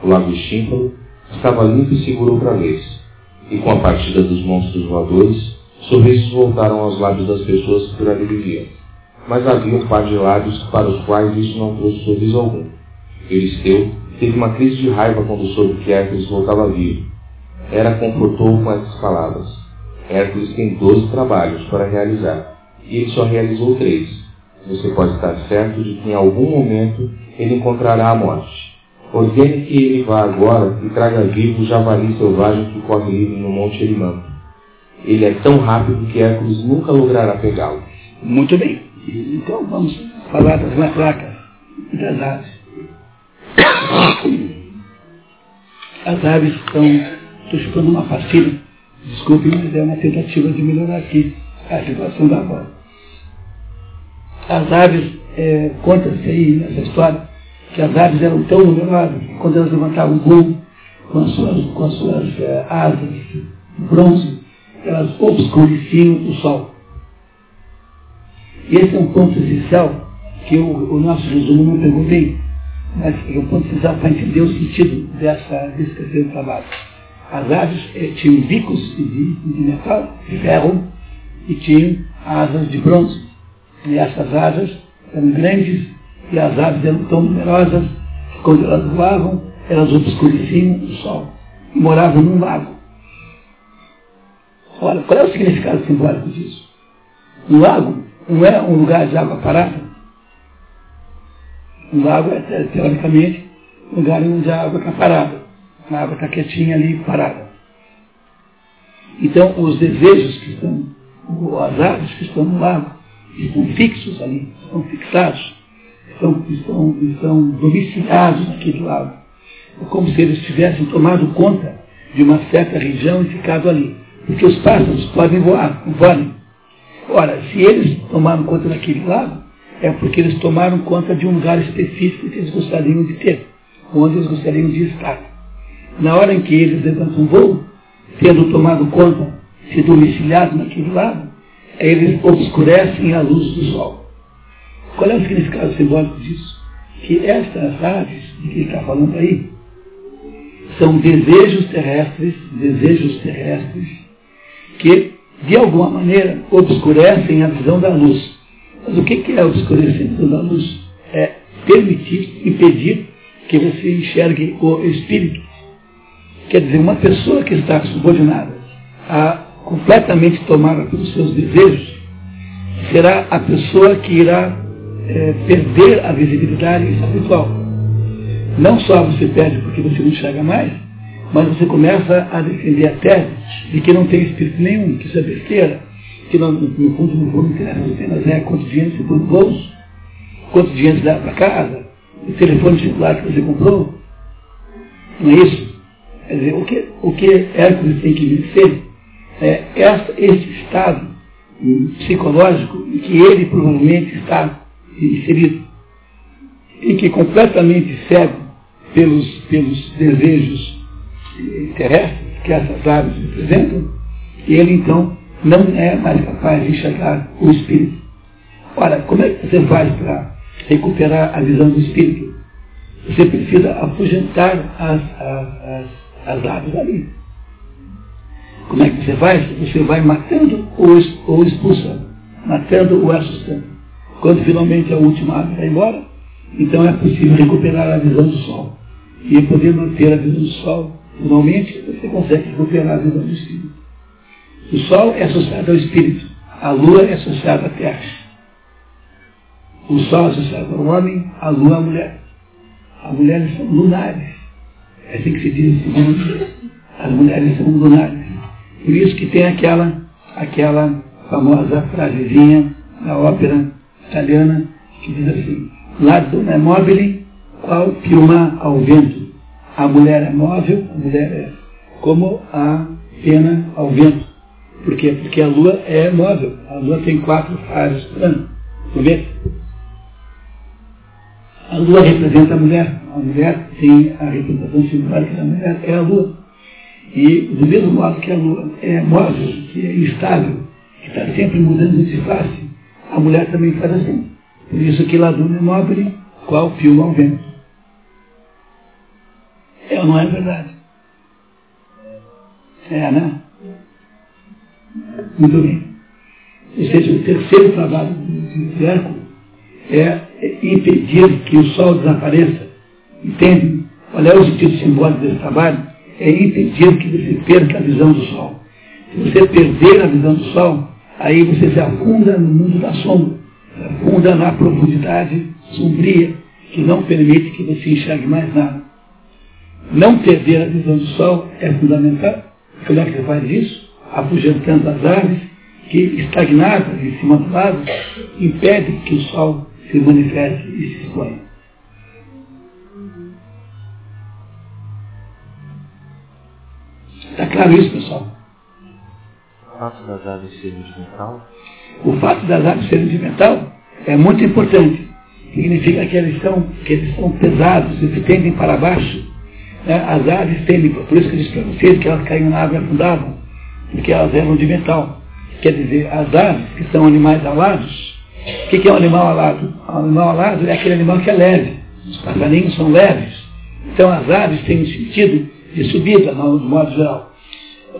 O lago extinto estava limpo e seguro outra vez. E com a partida dos monstros voadores, sorrisos voltaram aos lábios das pessoas que por ali viviam. Mas havia um par de lábios para os quais isso não trouxe sorriso algum. Euristeu teve uma crise de raiva quando soube que Hércules voltava vivo. Hera confortou com essas palavras. Hércules tem doze trabalhos para realizar, e ele só realizou três. Você pode estar certo de que em algum momento ele encontrará a morte. Ordene que ele vá agora e traga vivo o javali selvagem que corre livre no Monte Erimanto. Ele é tão rápido que Hércules nunca logrará pegá-lo. Muito bem. Então vamos falar das matracas e das aves. As aves estão. Estou chupando uma pastilha. Desculpe, mas é uma tentativa de melhorar aqui a situação da voz. As aves, é, conta-se aí nessa história, que as aves eram tão numerosas que quando elas levantavam voo com as suas, com as suas é, asas de bronze, elas obscureciam o sol. Esse é um ponto essencial que o, o nosso resumo não bem, mas é um ponto essencial para entender o sentido dessa, desse terceiro trabalho. As aves eh, tinham bicos de, de metal, de ferro, e tinham asas de bronze. E essas asas eram grandes e as aves eram tão numerosas que quando elas voavam, elas obscureciam o sol. E moravam num lago. Olha, qual é o significado simbólico disso? Um lago não é um lugar de água parada. Um lago é, teoricamente, um lugar onde a água está parada. A água está quietinha ali, parada. Então, os desejos que estão, as aves que estão no lago, estão fixos ali, estão fixados, estão, estão, estão domiciliados naquele lago. É como se eles tivessem tomado conta de uma certa região e ficado ali. Porque os pássaros podem voar, voarem. Ora, se eles tomaram conta daquele lago, é porque eles tomaram conta de um lugar específico que eles gostariam de ter, onde eles gostariam de estar. Na hora em que eles levantam voo, tendo tomado conta, se domiciliado naquele lago, eles obscurecem a luz do sol. Qual é o significado simbólico disso? Que estas aves de que ele está falando aí são desejos terrestres, desejos terrestres, que de alguma maneira obscurecem a visão da luz. Mas o que é obscurecer a visão da luz? É permitir, impedir que você enxergue o espírito. Quer dizer, uma pessoa que está subordinada a completamente tomada pelos seus desejos, será a pessoa que irá é, perder a visibilidade espiritual. Não só você perde porque você não enxerga mais, mas você começa a defender a tese de que não tem espírito nenhum, que isso é besteira, que não, no fundo no fundo interessa apenas é quanto dinheiro você põe no bolso, quanto dinheiro você dá para casa, o telefone celular que você comprou. Não é isso? Quer dizer, o que, o que Hércules tem que vencer é esse estado psicológico em que ele provavelmente está inserido, em que completamente cego pelos, pelos desejos terrestres que essas aves representam, ele então não é mais capaz de enxergar o espírito. Ora, como é que você faz para recuperar a visão do espírito? Você precisa afugentar as, as, as, as aves ali. Como é que você faz? Você vai matando ou, expulsando, matando ou assustando. Quando finalmente a última ave vai embora, então é possível recuperar a visão do sol. E poder manter a visão do sol, finalmente você consegue recuperar a visão do espírito. O sol é associado ao espírito, a lua é associada à terra. O sol é associado ao homem, a lua à mulher. As mulheres são lunares. É assim que se diz. As mulheres são lunares. Por isso que tem aquela, aquela famosa frasezinha da ópera italiana que diz assim, La donna é mobile, qual piuma ao vento. A mulher é móvel, a mulher é como a pena ao vento. Por quê? Porque a lua é móvel. A lua tem quatro fases por ano, por mês. A lua representa a mulher. A mulher tem a representação simbólica da mulher, é a lua. E do mesmo modo que a lua é móvel, que é instável, que está sempre mudando de face, a mulher também faz assim. Por isso que laduna é móvel, qual pio ao vento. É ou não é verdade? É, né? Muito bem. Ou seja, o terceiro trabalho do Hércules é impedir que o sol desapareça. Entende? Qual é o sentido simbólico desse trabalho? É impedir que você perca a visão do sol. Se você perder a visão do sol, aí você se afunda no mundo da sombra, se afunda na profundidade sombria, que não permite que você enxergue mais nada. Não perder a visão do sol é fundamental. Como é que você faz isso? Afugentando as aves que, estagnadas em cima do lado, impedem que o sol se manifeste e se exponha. Está claro isso, pessoal? O fato das aves serem de metal? O fato das aves serem de metal é muito importante. Significa que eles são, que eles são pesados, eles tendem para baixo. Né? As aves tendem, por isso que eu disse para vocês que elas caíam na água e afundavam, porque elas eram de metal. Quer dizer, as aves, que são animais alados, o que, que é um animal alado? Um animal alado é aquele animal que é leve. Os passarinhos são leves. Então as aves têm um sentido de subida, no modo geral.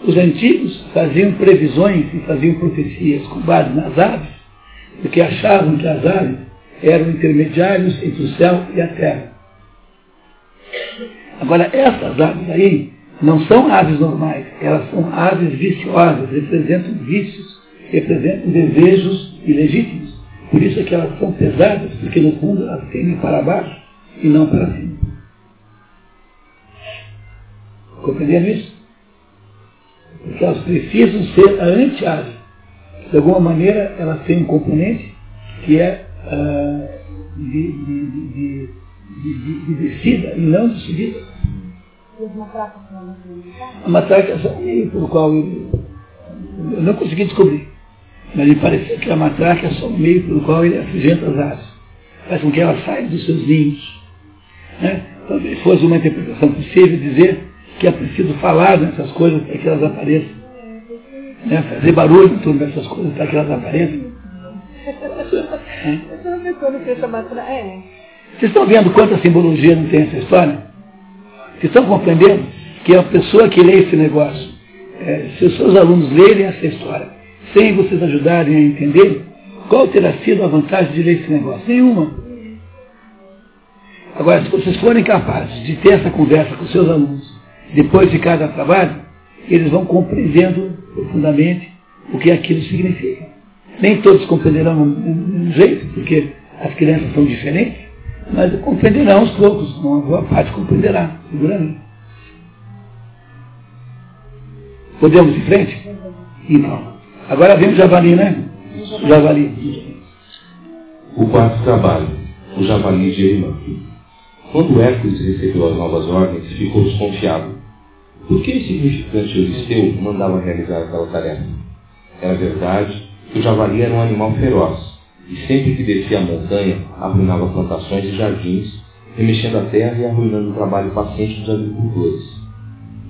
Os antigos faziam previsões e faziam profecias com base nas aves, porque achavam que as aves eram intermediários entre o céu e a terra. Agora, essas aves aí não são aves normais, elas são aves viciosas, representam vícios, representam desejos ilegítimos. Por isso é que elas são pesadas, porque no fundo elas tendem para baixo e não para cima. Compreenderam isso? Porque elas precisam ser a anti-ave. De alguma maneira, elas têm um componente que é uh, de, de, de, de, descida e não de subida. A matraca é só um meio pelo qual eu, eu não consegui descobrir. Mas me parecia que a matraca é só um meio pelo qual ele afugenta as aves. Faz com que elas saiam dos seus ninhos. Né? Talvez fosse uma interpretação possível dizer que é preciso falar nessas coisas para que elas apareçam. Né? Fazer barulho em torno dessas coisas para que elas apareçam. É. Vocês estão vendo quanta simbologia não tem essa história? Vocês estão compreendendo que a pessoa que lê esse negócio, é, se os seus alunos lerem essa história, sem vocês ajudarem a entender, qual terá sido a vantagem de ler esse negócio? Nenhuma. Agora, se vocês forem capazes de ter essa conversa com seus alunos, depois de cada trabalho, eles vão compreendendo profundamente o que aquilo significa. Nem todos compreenderão um jeito, porque as crianças são diferentes, mas compreenderão aos poucos, uma boa parte compreenderá, seguramente. Podemos ir em frente? Então. Agora vem o javali, né? O javali. O quarto trabalho, o javali de Erimã. Quando Hércules recebeu as novas ordens, ficou desconfiado. Por que esse significante Euristeu mandava realizar aquela tarefa? Era verdade que o javali era um animal feroz, e sempre que descia a montanha, arruinava plantações e jardins, remexendo a terra e arruinando o trabalho paciente dos agricultores.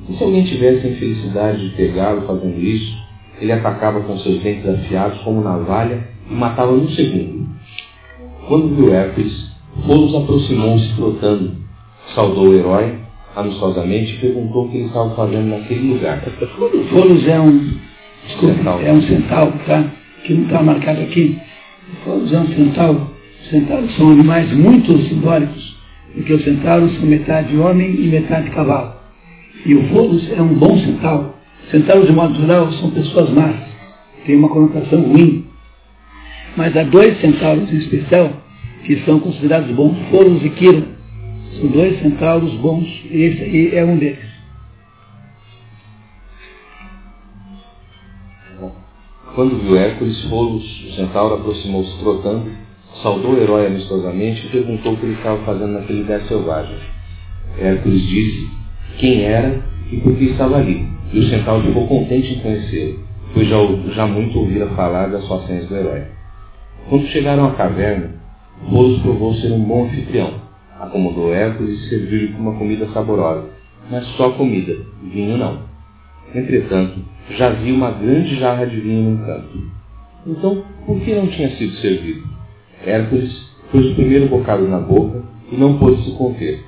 E se alguém tivesse a infelicidade de pegá-lo fazendo isso, ele atacava com seus dentes afiados como navalha e matava num segundo. Quando viu Hércules, Folos aproximou-se trotando, saudou o herói amistosamente e perguntou o que ele estava fazendo naquele lugar. Folos é um, desculpa, centauro. é um centauro, tá? Que não está marcado aqui. Folos é um centauro. Centauros são animais muito simbólicos, porque os centauros são metade homem e metade cavalo. E o Folos é um bom centauro. Centauros, de modo geral, são pessoas más, tem uma conotação ruim. Mas há dois centauros em especial que são considerados bons, Folos e Quiro. São dois centauros bons e esse é um deles. Quando viu Hércules, Folos, o centauro, aproximou-se trotando, saudou o herói amistosamente e perguntou o que ele estava fazendo naquele lugar selvagem. Hércules disse quem era e por que estava ali, e o centauro ficou contente em conhecê-lo, pois já, já muito ouvira falar das façanhas do herói. Quando chegaram à caverna, Bolos provou ser um bom anfitrião. Acomodou Hércules e serviu-lhe com uma comida saborosa, mas só comida, vinho não. Entretanto, já havia uma grande jarra de vinho num canto. Então, por que não tinha sido servido? Hércules pôs o primeiro bocado na boca e não pôde se conter.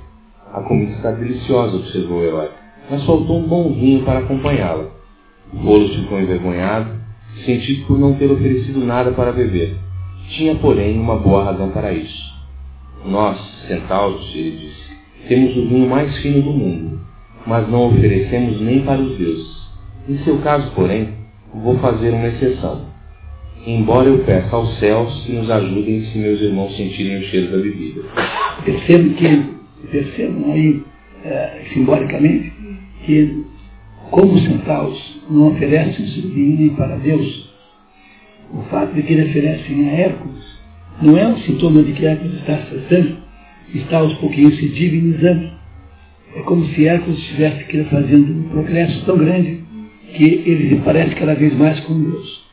A comida está deliciosa, observou o herói, mas faltou um bom vinho para acompanhá-la. Bolos ficou envergonhado, sentido por não ter oferecido nada para beber. Tinha, porém, uma boa razão para isso. Nós, centauros, disse, temos o vinho mais fino do mundo, mas não oferecemos nem para os deuses. Em seu caso, porém, vou fazer uma exceção. Embora eu peça aos céus que nos ajudem se meus irmãos sentirem o cheiro da bebida. Percebo que, percebam aí, é, simbolicamente, que como os centauros não oferecem o seu vinho nem para Deus, o fato de que ele oferecem a Hércules não é um sintoma de que Hércules está cessando, está aos pouquinhos se divinizando. É como se Hércules estivesse fazendo um progresso tão grande que ele se parece cada vez mais com Deus.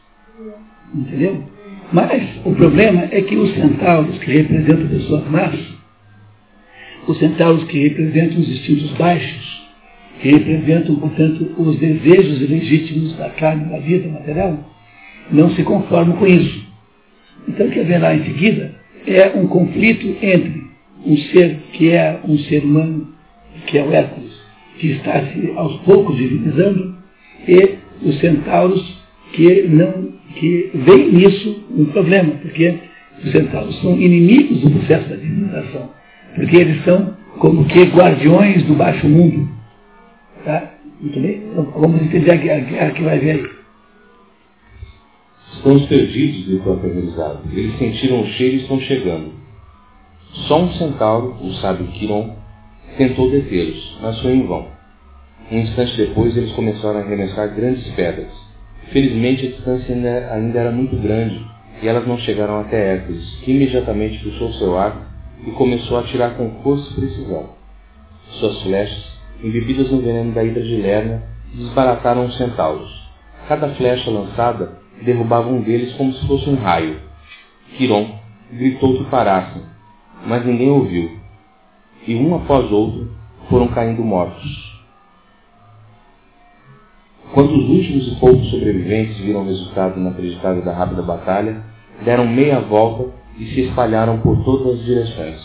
Entendeu? Mas o problema é que os centauros que representam pessoas más, os centauros que representam os instintos baixos, que representam, portanto, os desejos legítimos da carne, da vida material, não se conformam com isso. Então o que haverá em seguida é um conflito entre um ser que é um ser humano, que é o Hércules, que está se aos poucos divinizando, e os centauros que não que veem nisso um problema, porque os centauros são inimigos do processo da divinização, porque eles são como que guardiões do baixo mundo. Tá? Então, vamos entender a guerra que vai vir aí. Estamos perdidos, gritou aterrorizado. Eles sentiram o cheiro e estão chegando. Só um centauro, o sábio Quiron, tentou detê-los, mas foi em vão. Um instante depois, eles começaram a arremessar grandes pedras. Felizmente, a distância ainda, era muito grande e elas não chegaram até Hércules, que imediatamente puxou seu arco e começou a atirar com força e precisão. Suas flechas, embebidas no veneno da hidra de Lerna, desbarataram os centauros. Cada flecha lançada derrubava um deles como se fosse um raio. Quiron gritou que parassem, mas ninguém ouviu. E um após outro foram caindo mortos. Quando os últimos e poucos sobreviventes viram o resultado inacreditável da rápida batalha, deram meia volta e se espalharam por todas as direções.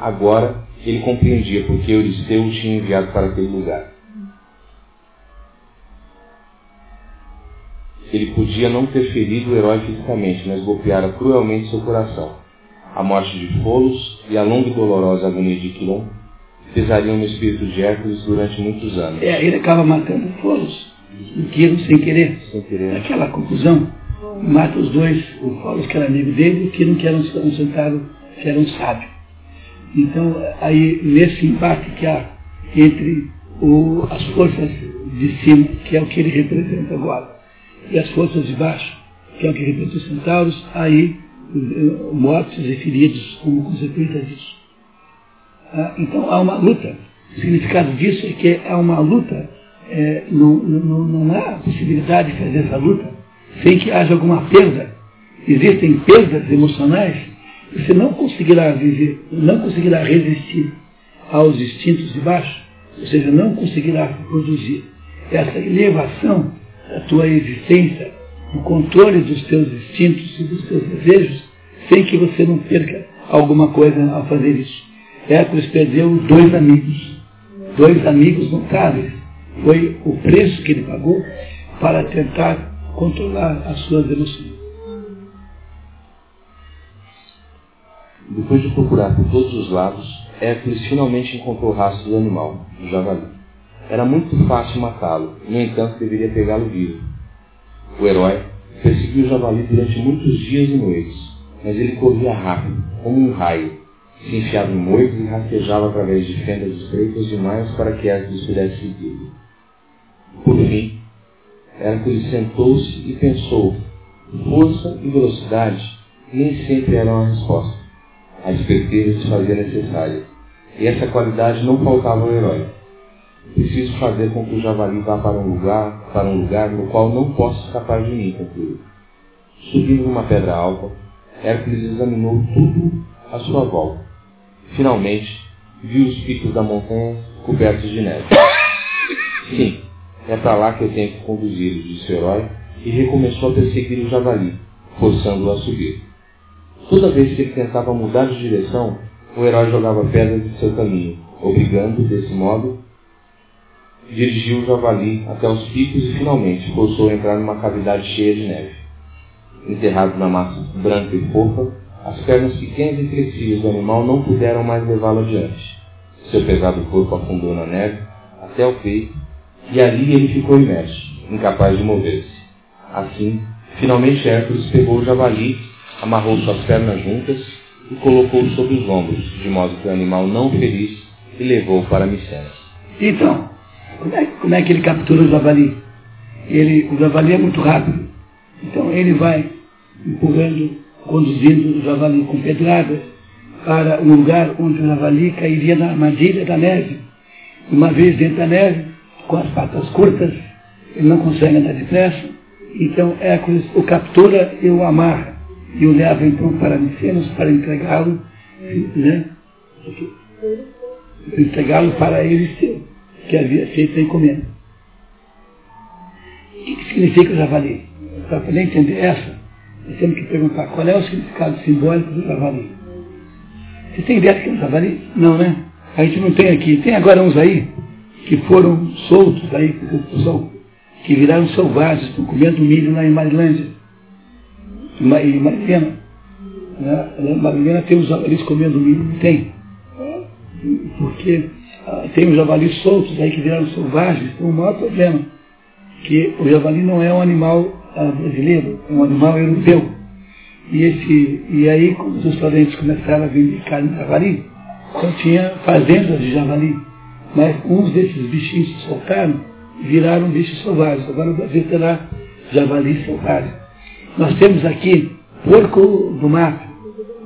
Agora ele compreendia porque Euristeu o tinha enviado para aquele lugar. Ele podia não ter ferido o herói fisicamente, mas golpeara cruelmente seu coração. A morte de Folos e a longa e dolorosa agonia de Quilom pesariam no espírito de Hércules durante muitos anos. É, ele acaba matando Folos e Quilom sem querer. Sem querer. Aquela conclusão. Mata os dois, o Folos que era amigo dele e o Quilom que era um sentado, que era um sábio. Então, aí, nesse empate que há entre o, as forças de cima, que é o que ele representa agora, e as forças de baixo, que é o que representa os centauros, aí eh, mortos e feridos como consequência disso. Ah, então há uma luta. O significado disso é que há uma luta, é, não, não, não há possibilidade de fazer essa luta sem que haja alguma perda existem perdas emocionais, você não conseguirá viver, não conseguirá resistir aos instintos de baixo, ou seja, não conseguirá produzir essa elevação da tua existência, no controle dos teus instintos e dos teus desejos, sem que você não perca alguma coisa ao fazer isso. Hércules perdeu dois amigos, dois amigos notáveis. Foi o preço que ele pagou para tentar controlar as suas emoções. Depois de procurar por todos os lados, Hércules finalmente encontrou o rastro do animal, o javali. Era muito fácil matá-lo, no entanto deveria pegá-lo vivo. O herói perseguiu o javali durante muitos dias e noites, mas ele corria rápido, como um raio, se enfiava em moitos e rastejava através de fendas estreitas demais para que Hércules pudesse segui-lo. Por fim, Hércules sentou-se e pensou. Força e velocidade nem sempre eram a resposta. A esperteza se fazia necessária. E essa qualidade não faltava ao herói. Preciso fazer com que o javali vá para um lugar, para um lugar no qual não possa escapar de mim, concluiu. Subindo uma pedra alta, Hércules examinou tudo à sua volta. Finalmente, viu os picos da montanha cobertos de neve. Sim, é para lá que eu tenho que conduzi-lo, disse o herói, e recomeçou a perseguir o javali, forçando-o a subir. Toda vez que ele tentava mudar de direção, o herói jogava pedras de seu caminho, obrigando, desse modo, dirigiu o javali até os picos e finalmente forçou a entrar numa cavidade cheia de neve. Enterrado na massa branca e fofa, as pernas pequenas e flexíveis do animal não puderam mais levá-lo adiante. Seu pesado corpo afundou na neve até o peito e ali ele ficou imerso, incapaz de mover-se. Assim, finalmente Hércules pegou o javali, amarrou suas pernas juntas e colocou-o sobre os ombros, de modo que o animal não ferisse e levou-o para Micenas. Então, como é, como é que ele captura o javali? Ele, o javali é muito rápido. Então ele vai empurrando, conduzindo o javali com pedradas para um lugar onde o javali cairia na armadilha da neve. Uma vez dentro da neve, com as patas curtas, ele não consegue andar depressa. Então Hércules o captura e o amarra. E o leva então para Micenas para entregá-lo, né? Entregá-lo para ele seu, que havia feito a encomenda. O que significa o javali? Para poder entender essa, nós temos que perguntar qual é o significado simbólico do javali. Você tem ideia do que é um javali? Não, né? A gente não tem aqui. Tem agora uns aí que foram soltos aí por confusão, que viraram selvagens, estão comendo milho lá em Marilândia, em Marilena. Né? Marilena tem os javalis comendo milho? Tem. Porque ah, tem os javalis soltos aí que viraram selvagens, tem um maior problema, que o javali não é um animal ah, brasileiro, é um animal europeu. E, esse, e aí, quando os restaurantes começaram a vender carne de javali, então tinha fazendas de javali. Mas uns desses bichinhos que soltaram viraram bichos selvagens. Agora o Brasil terá javali selvagem. Nós temos aqui porco do mato,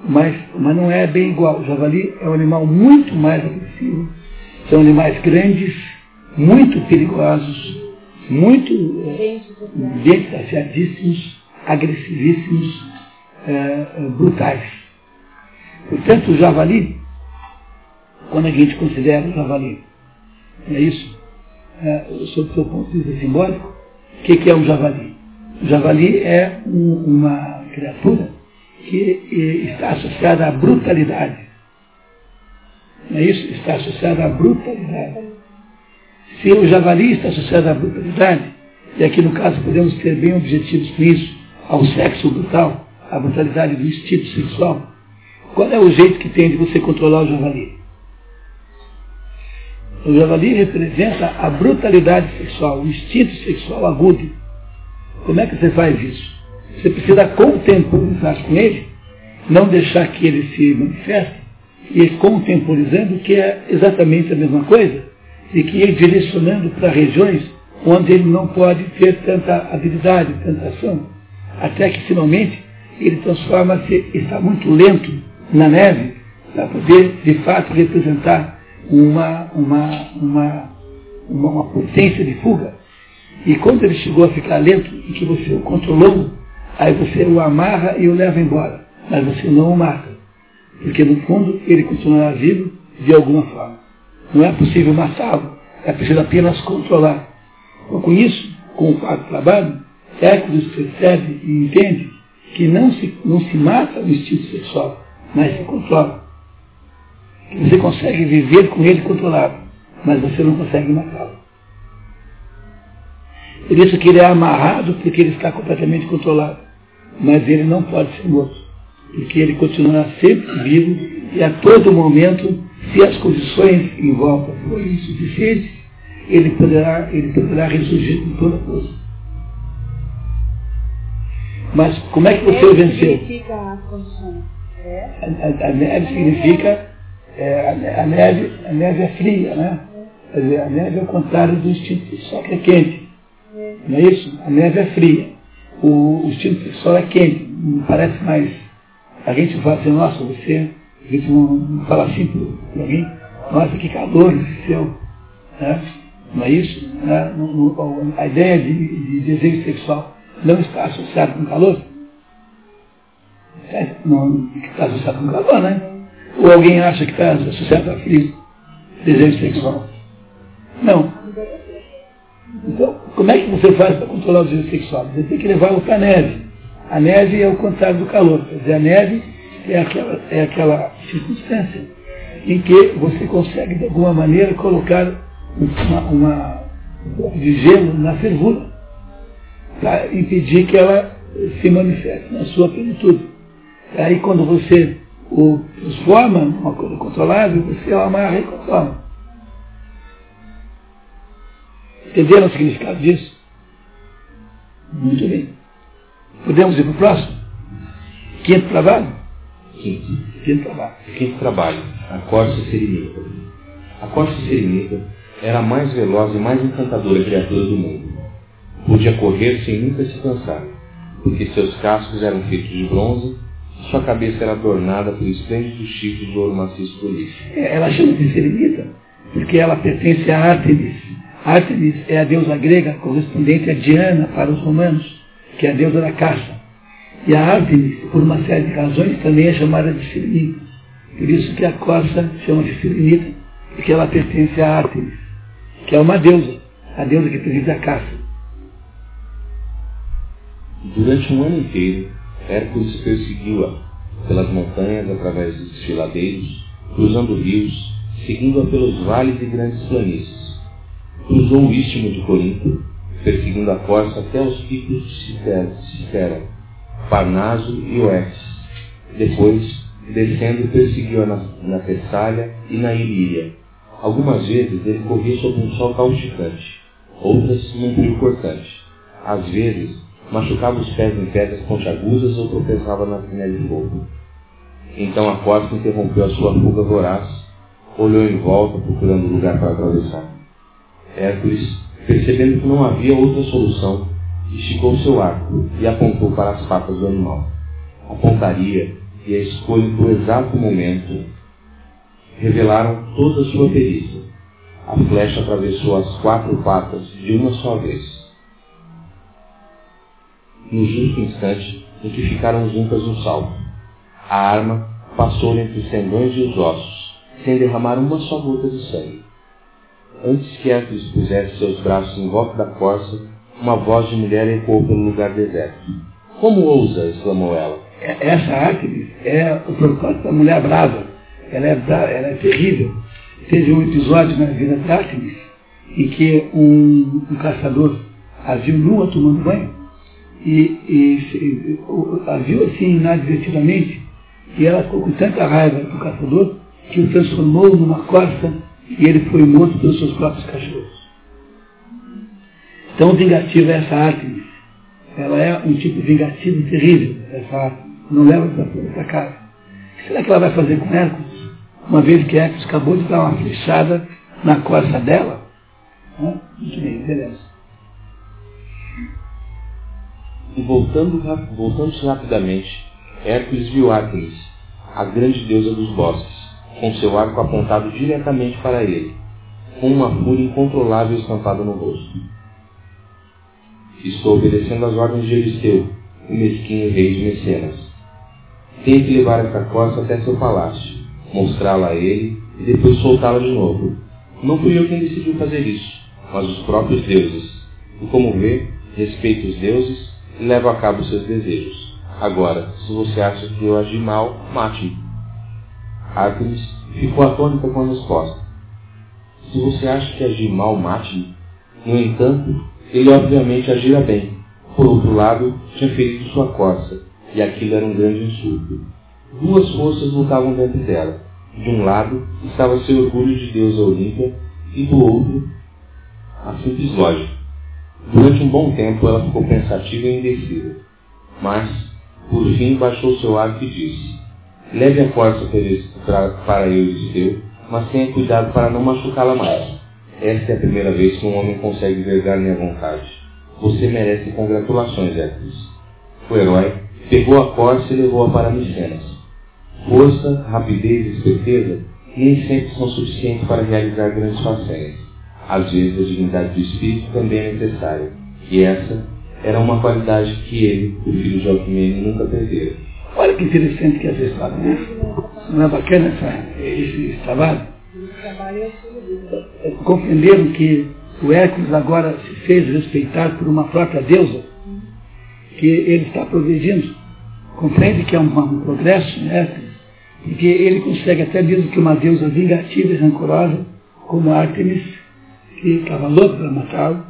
mas, mas não é bem igual. O javali é um animal muito mais agressivo. São animais grandes, muito perigosos, muito é, dentes afiadíssimos, agressivíssimos, é, brutais. Portanto, o javali, quando a gente considera o javali, é isso, é, sob o seu ponto de vista simbólico, o que, que é um javali? O javali é um, uma criatura que está associada à brutalidade. Não é isso? Está associada à brutalidade. Se o javali está associado à brutalidade, e aqui no caso podemos ser bem objetivos com isso, ao sexo brutal, à brutalidade do instinto sexual, qual é o jeito que tem de você controlar o javali? O javali representa a brutalidade sexual, o instinto sexual agudo. Como é que você faz isso? Você precisa contemporizar com ele, não deixar que ele se manifeste, e contemporizando, que é exatamente a mesma coisa, e que ir direcionando para regiões onde ele não pode ter tanta habilidade, tanta ação, até que finalmente ele transforma-se, está muito lento na neve, para poder de fato representar uma, uma, uma, uma, uma potência de fuga. E quando ele chegou a ficar lento e que você o controlou, Aí você o amarra e o leva embora. Mas você não o mata. Porque no fundo ele continuará vivo de alguma forma. Não é possível matá-lo. É preciso apenas controlar. Então, com isso, com o quarto trabalho, Hércules percebe e entende que não se, não se mata o instinto sexual, mas se controla. Você consegue viver com ele controlado, mas você não consegue matá-lo. Por isso que ele é amarrado, porque ele está completamente controlado. Mas ele não pode ser morto, porque ele continuará sempre vivo e a todo momento, se as condições em volta forem insuficientes, ele poderá, ele poderá ressurgir com toda força. Mas como é que você o venceu? significa as condições. É. A, a- a neve significa. é, a, a neve, a neve é fria, né? Quer dizer, a neve é o contrário do instinto sexual que é quente. Não é isso? A neve é fria. O, o instinto sexual é quente. Parece mais. A gente fala assim, nossa, você. A gente não, fala assim para alguém, nossa, que calor esse seu. Né? Não é isso? Né? A ideia de, de desejo sexual não está associada com calor? É, não está associado com calor, né? Ou alguém acha que está associado a frio, desejo sexual? Não. Então, como é que você faz para controlar o desejo sexual? Você tem que levá-lo para a neve. A neve é o contrário do calor. Quer dizer, a neve é aquela, é aquela circunstância em que você consegue, de alguma maneira, colocar uma, uma, um pouco de gelo na fervura para impedir que ela se manifeste na sua plenitude. Aí quando você o transforma numa coisa controlável, você o amarra e controla. Entenderam o significado disso? Muito bem. Podemos ir para o próximo? Quinto trabalho? Quinto. Quinto trabalho. Quinto trabalho. A corça serenita. A corça serenita era a mais veloz e mais encantadora criatura do mundo. Podia correr sem nunca se cansar, porque seus cascos eram feitos de bronze e sua cabeça era adornada por esplêndidos chifres de ouro maciço polido. É, Ela chama de serenita porque ela pertence a Artemis. Artemis é a deusa grega correspondente a Diana para os romanos, que é a deusa da caça. E a Artemis, por uma série de razões, também é chamada de serenita. Por isso que a corça chama de serenita, porque ela pertence a Artemis, que é uma deusa, a deusa que preside a caça. Durante um ano inteiro, Hércules perseguiu-a pelas montanhas através dos desfiladeiros, cruzando rios, seguindo-a pelos vales e grandes planícies. Cruzou o istmo de Corinto, perseguindo a corça até os picos de Citera Parnaso e Oetes. Depois, descendo, perseguiu-a na, na Tessália e na Ilíria. Algumas vezes ele corria sob um sol causticante, outras num frio cortante. Às vezes, machucava os pés em pedras pontiagudas ou tropeçava na trilha de fogo. Então a corça interrompeu a sua fuga voraz, olhou em volta procurando lugar para atravessar. Hércules, percebendo que não havia outra solução, esticou seu arco e apontou para as patas do animal. A pontaria e a escolha do exato momento revelaram toda a sua perícia. A flecha atravessou as quatro patas de uma só vez. No justo instante em que ficaram juntas no salto, a arma passou entre os tendões e os ossos, sem derramar uma só gota de sangue. Antes que Hércules pusesse seus braços em volta da corça, uma voz de mulher ecoou pelo lugar deserto. Como ousa? exclamou ela. É- Essa Artemis é o propósito da mulher brava. Ela é, ela é terrível. Teve um episódio na vida de Artemis em que um, um caçador a viu nua tomando banho e, e o- a viu assim inadvertidamente e ela ficou com tanta raiva do caçador que o transformou numa corça e ele foi morto pelos seus próprios cachorros. Tão vingativa é essa Artemis. Ela é um tipo vingativo terrível, essa Artemis. Não leva para casa. O que será que ela vai fazer com Hércules? Uma vez que Hércules acabou de dar uma flechada na costa dela? Hã? Muito bem. E voltando, voltando-se rapidamente, Hércules viu Artemis, a grande deusa dos bosques, com seu arco apontado diretamente para ele, com uma fúria incontrolável estampada no rosto. Estou obedecendo às ordens de Euristeu, o mesquinho rei de Mecenas. Tem que levar essa costa até seu palácio, mostrá-la a ele e depois soltá-la de novo. Não fui eu quem decidiu fazer isso, mas os próprios deuses. E como vê, respeito os deuses e levo a cabo seus desejos. Agora, se você acha que eu agi mal, mate-me. Artemis ficou atônita com a resposta. Se você acha que agi mal, mate-me. No entanto, ele obviamente agira bem. Por outro lado, tinha ferido sua costa, e aquilo era um grande insulto. Duas forças lutavam dentro dela. De um lado estava seu orgulho de deusa Olímpia, e do outro, a simples lógica. Durante um bom tempo ela ficou pensativa e indecisa. Mas, por fim, baixou seu arco e disse: Leve a força para Euristeu, mas tenha cuidado para não machucá-la mais. Esta é a primeira vez que um homem consegue vergar minha vontade. Você merece congratulações, Hércules. O herói pegou a corça e levou-a para Micenas. Força, rapidez e esperteza nem sempre são suficientes para realizar grandes façanhas. Às vezes a dignidade do espírito também é necessária. E essa era uma qualidade que ele, o filho de Alquimene, nunca perdera. Olha que interessante que é essa história, né? Não é bacana essa, esse trabalho? Compreenderam que o Hércules agora se fez respeitar por uma própria deusa, que ele está progredindo. Compreende que é um, um progresso, né? E que ele consegue até mesmo que uma deusa vingativa e rancorosa, como Artemis, que estava louco para matá-lo,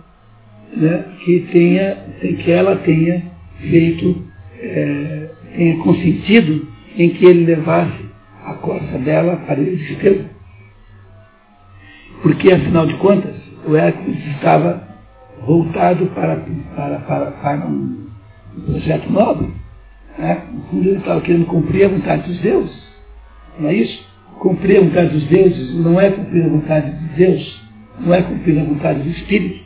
né? que, tenha, que ela tenha feito, é, tenha consentido em que ele levasse a costa dela para Euristeu. Porque, afinal de contas, o Hércules estava voltado para, para, para, para um projeto nobre. Né? No fundo, ele estava querendo cumprir a vontade dos deuses. Não é isso? Cumprir a vontade dos deuses não é cumprir a vontade de Deus, não é cumprir a vontade do Espírito.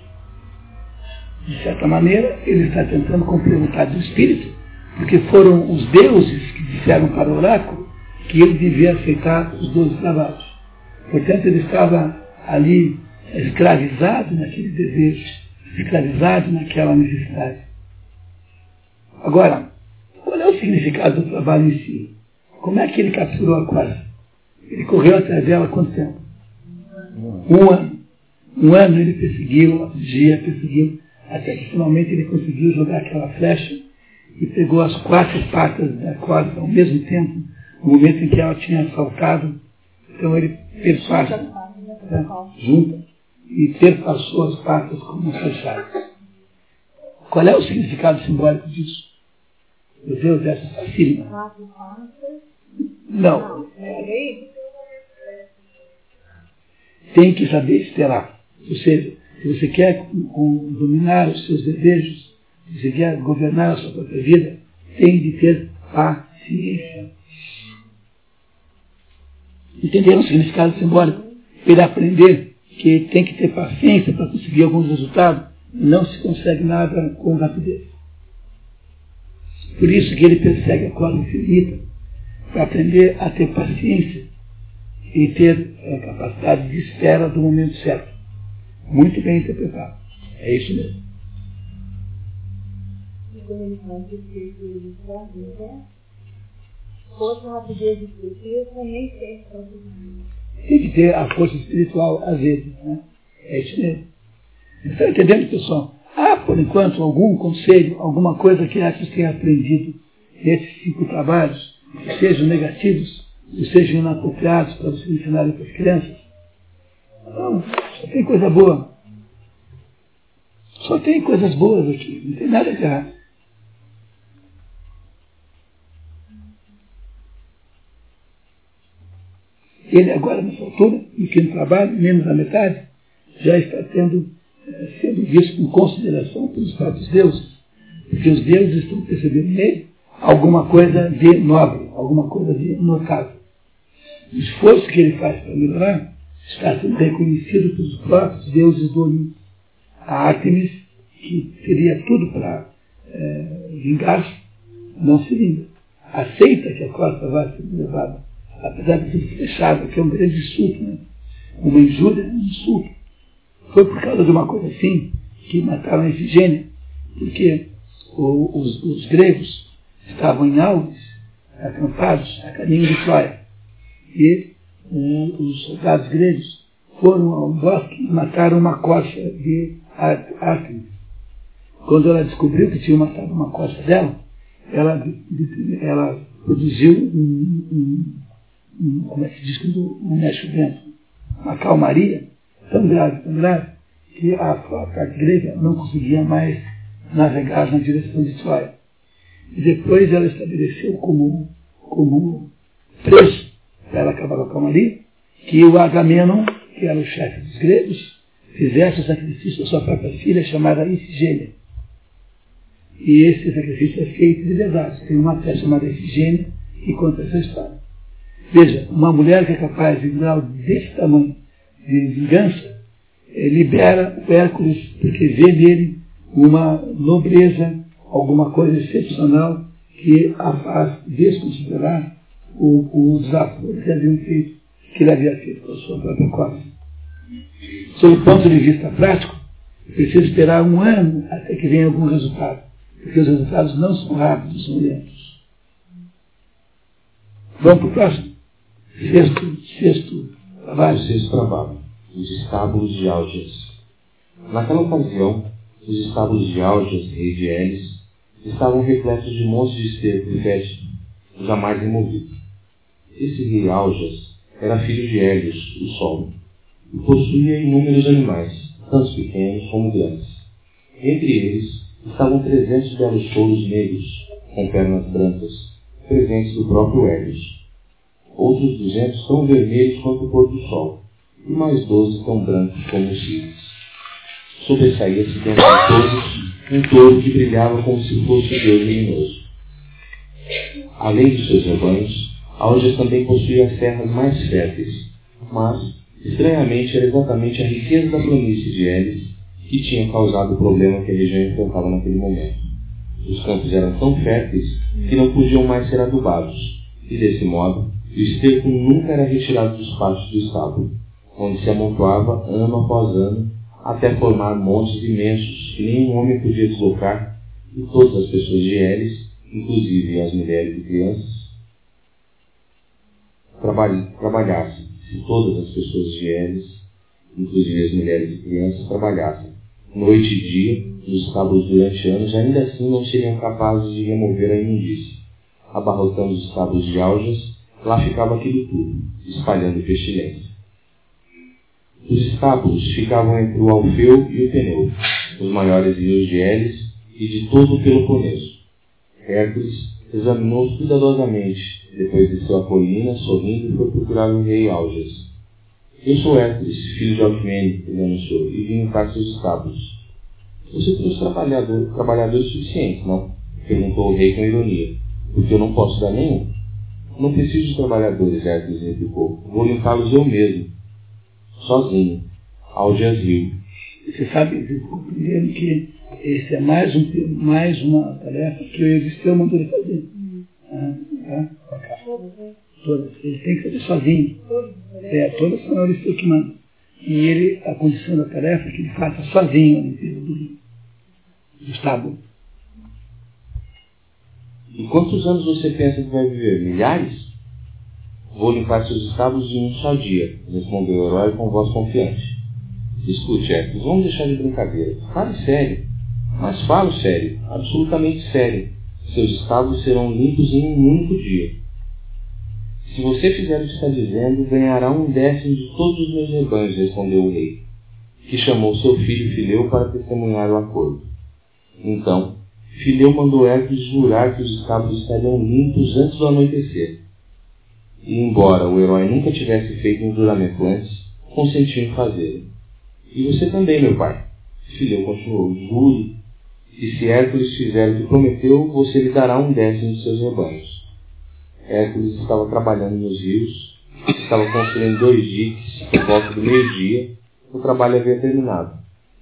De certa maneira, ele está tentando cumprir a vontade do Espírito, porque foram os deuses que disseram para o oráculo que ele devia aceitar os doze trabalhos. Portanto, ele estava ali escravizado naquele desejo, escravizado naquela necessidade. Agora, qual é o significado do trabalho em si? Como é que ele capturou a corda? Ele correu atrás dela quanto tempo? Um ano. Um ano ele perseguiu, dia perseguiu, até que finalmente ele conseguiu jogar aquela flecha e pegou as quatro patas da corda ao mesmo tempo, no momento em que ela tinha saltado. Então ele perpassa, né, junta, e perpassou as patas como fechadas. Qual é o significado simbólico disso? Meu Deus, essa facílima. Não. Tem que saber esperar. Ou seja, se você quer dominar os seus desejos, se quer governar a sua própria vida, tem de ter paciência. Entenderam o significado simbólico? Ele aprender que tem que ter paciência para conseguir alguns resultados, não se consegue nada com rapidez. Por isso que ele persegue a corda infinita, para aprender a ter paciência e ter a capacidade de espera do momento certo. Muito bem interpretado. É isso mesmo. Força, rapidez espiritual nem sempre Tem que ter a força espiritual às vezes. Né? É isso mesmo. Estão entendendo, pessoal? Há, por enquanto, algum conselho, alguma coisa que Atos tenha aprendido nesses cinco trabalhos, que sejam negativos, ou sejam inapropriados para você ensinar para as crianças? Não, só tem coisa boa. Só tem coisas boas aqui, não tem nada de errado. Ele agora, nessa altura, no quinto trabalho, menos da metade, já está tendo sendo visto com consideração pelos próprios deuses. Porque os deuses estão percebendo nele alguma coisa de nobre, alguma coisa de notável. O esforço que ele faz para melhorar está sendo reconhecido pelos próprios deuses do Olimpo. A Artemis, que teria tudo para é, vingar-se, não se vinga. Aceita que a costa vai ser levada, apesar de ser fechada, que é um grande insulto, né? uma injúria, um insulto. Foi por causa de uma coisa assim que mataram a Efigênia, porque os, os, gregos estavam em Aulis, acampados a caminho de Troia. E um, os soldados gregos foram ao bosque e mataram uma coxa de Artemis. Quando ela descobriu que tinham matado uma coxa dela, ela, ela produziu um, um, como é se diz quando um mexe o vento? Uma calmaria tão grave, tão grave, que a frota grega não conseguia mais navegar na direção de Troia. E depois ela estabeleceu como, como preço para ela acabar com a calmaria, que o Agamenon, que era o chefe dos gregos, fizesse o sacrifício da sua própria filha, chamada Ifigênia. E esse sacrifício é feito de verdade. Tem uma peça chamada Ifigênia que conta essa história. Veja, uma mulher que é capaz de um grau desse tamanho de vingança, eh, libera o Hércules porque vê nele uma nobreza, alguma coisa excepcional que a faz desconsiderar o, o desafio que feito, que ele havia feito com a sua própria costa. Sob o ponto de vista prático, precisa esperar um ano até que venha algum resultado, porque os resultados não são rápidos, são lentos. Vamos para o próximo? Sexto, sexto. Sexto trabalho. Os estábulos de Algias. Naquela ocasião, os estábulos de Algias, rei de Elis, estavam repletos de montes de esterco e fértil, jamais removido. Esse rei Algias era filho de Hélios, o Sol, e possuía inúmeros animais, tanto pequenos como grandes. Entre eles estavam trezentos belos touros negros, com pernas brancas, presentes do próprio Hélios. Outros duzentos tão vermelhos quanto o pôr do sol, e mais doze tão brancos como os cisnes. Sobressaía-se de todos um touro que brilhava como se fosse um Deus luminoso. Além de seus rebanhos, Algias também possuía as terras mais férteis, mas Estranhamente, era exatamente a riqueza da planície de Elis que tinha causado o problema que a região enfrentava naquele momento. Os campos eram tão férteis que não podiam mais ser adubados, e desse modo, o esterco nunca era retirado dos pátios do estábulo, onde se amontoava ano após ano até formar montes imensos que nenhum homem podia deslocar, e todas as pessoas de Elis, inclusive as mulheres e crianças, trabalhassem se todas as pessoas de Elis, inclusive as mulheres e crianças, trabalhassem noite e dia nos estábulos durante anos, ainda assim não seriam capazes de remover a imundície. Abarrotando os estábulos de algas, lá ficava aquilo tudo, espalhando pestilência. Os estábulos ficavam entre o Alfeu e o Peneu, os maiores rios de Elis e de todo o Peloponeso. Hércules examinou cuidadosamente depois desceu a colina, sorrindo, e foi procurar o rei Alges. Eu sou Hércules, filho de Alcmene, ele anunciou, e vim limpar seus estábulos. Você trouxe trabalhador, trabalhadores suficientes, não? Perguntou o rei com ironia. Porque eu não posso dar nenhum. Não preciso de trabalhadores, Hércules replicou. Vou limpá-los eu mesmo. Sozinho. Alges riu. Você sabe, compreendendo que esse é mais, um, mais uma tarefa que o Existeu mandou ele fazer. Ah, tá? Todas. Ele tem que fazer sozinho. É, todas são a que manda. E ele, a condição da tarefa é que ele faça sozinho a limpeza do, do estábulo. E quantos anos você pensa que vai viver? Milhares? Vou limpar seus estábulos em um só dia, respondeu o herói com voz confiante. Escute, Hércules, vamos deixar de brincadeira. Fale sério. Mas falo sério, absolutamente sério. Seus estábulos serão limpos em um único dia. Se você fizer o que está dizendo, ganhará um décimo de todos os meus rebanhos, respondeu o rei, que chamou seu filho Fileu para testemunhar o acordo. Então, Fileu mandou Hércules jurar que os estábulos estariam limpos antes do anoitecer. E embora o herói nunca tivesse feito um juramento antes, consentiu em fazê-lo. E você também, meu pai. Fileu continuou, jure e se Hércules fizer o que prometeu, você lhe dará um décimo de seus rebanhos. Hércules estava trabalhando nos rios, estava construindo dois diques por volta do meio-dia, o trabalho havia terminado,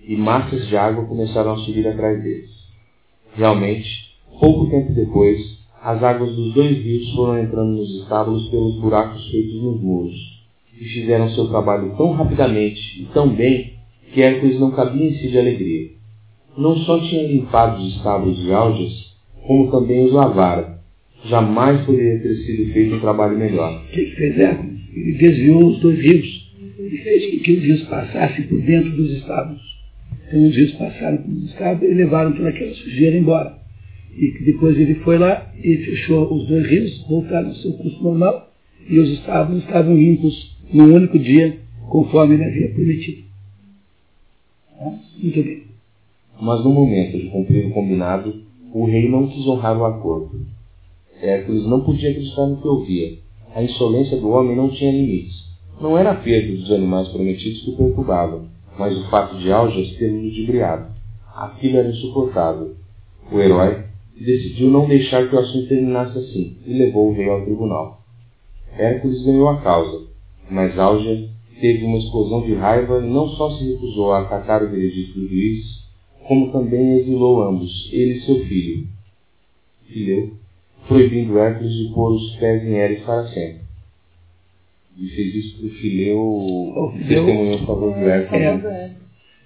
e massas de água começaram a subir atrás deles. Realmente, pouco tempo depois, as águas dos dois rios foram entrando nos estábulos pelos buracos feitos nos muros, e fizeram seu trabalho tão rapidamente e tão bem que Hércules não cabia em si de alegria. não só tinha limpado os estábulos de Alges, como também os lavara. Jamais poderia ter sido feito um trabalho melhor. O que, que fez Hércules? Ele desviou os dois rios. Ele fez com que os rios passassem por dentro dos estábulos. Então os rios passaram por estábulos e levaram toda aquela sujeira embora. E depois ele foi lá e fechou os dois rios, voltaram ao seu curso normal, e os estábulos estavam limpos num único dia, conforme ele havia prometido. Tá? Muito bem. Mas no momento de cumprir o combinado, o rei não quis honrar o acordo. Hércules não podia acreditar no que ouvia. A insolência do homem não tinha limites. Não era a perda dos animais prometidos que o perturbava, mas o fato de Aljas tê-lo ludibriado. Aquilo era insuportável. O herói decidiu não deixar que o assunto terminasse assim e levou o rei ao tribunal. Hércules ganhou a causa, mas Alger teve uma explosão de raiva e não só se recusou a acatar o veredito do juiz, como também exilou ambos, ele e seu filho, Fileu, proibindo Hércules de pôr os pés em Eris para sempre. E fez isso para o Fileu, O Fileu- testemunhou a favor do Hércules. É,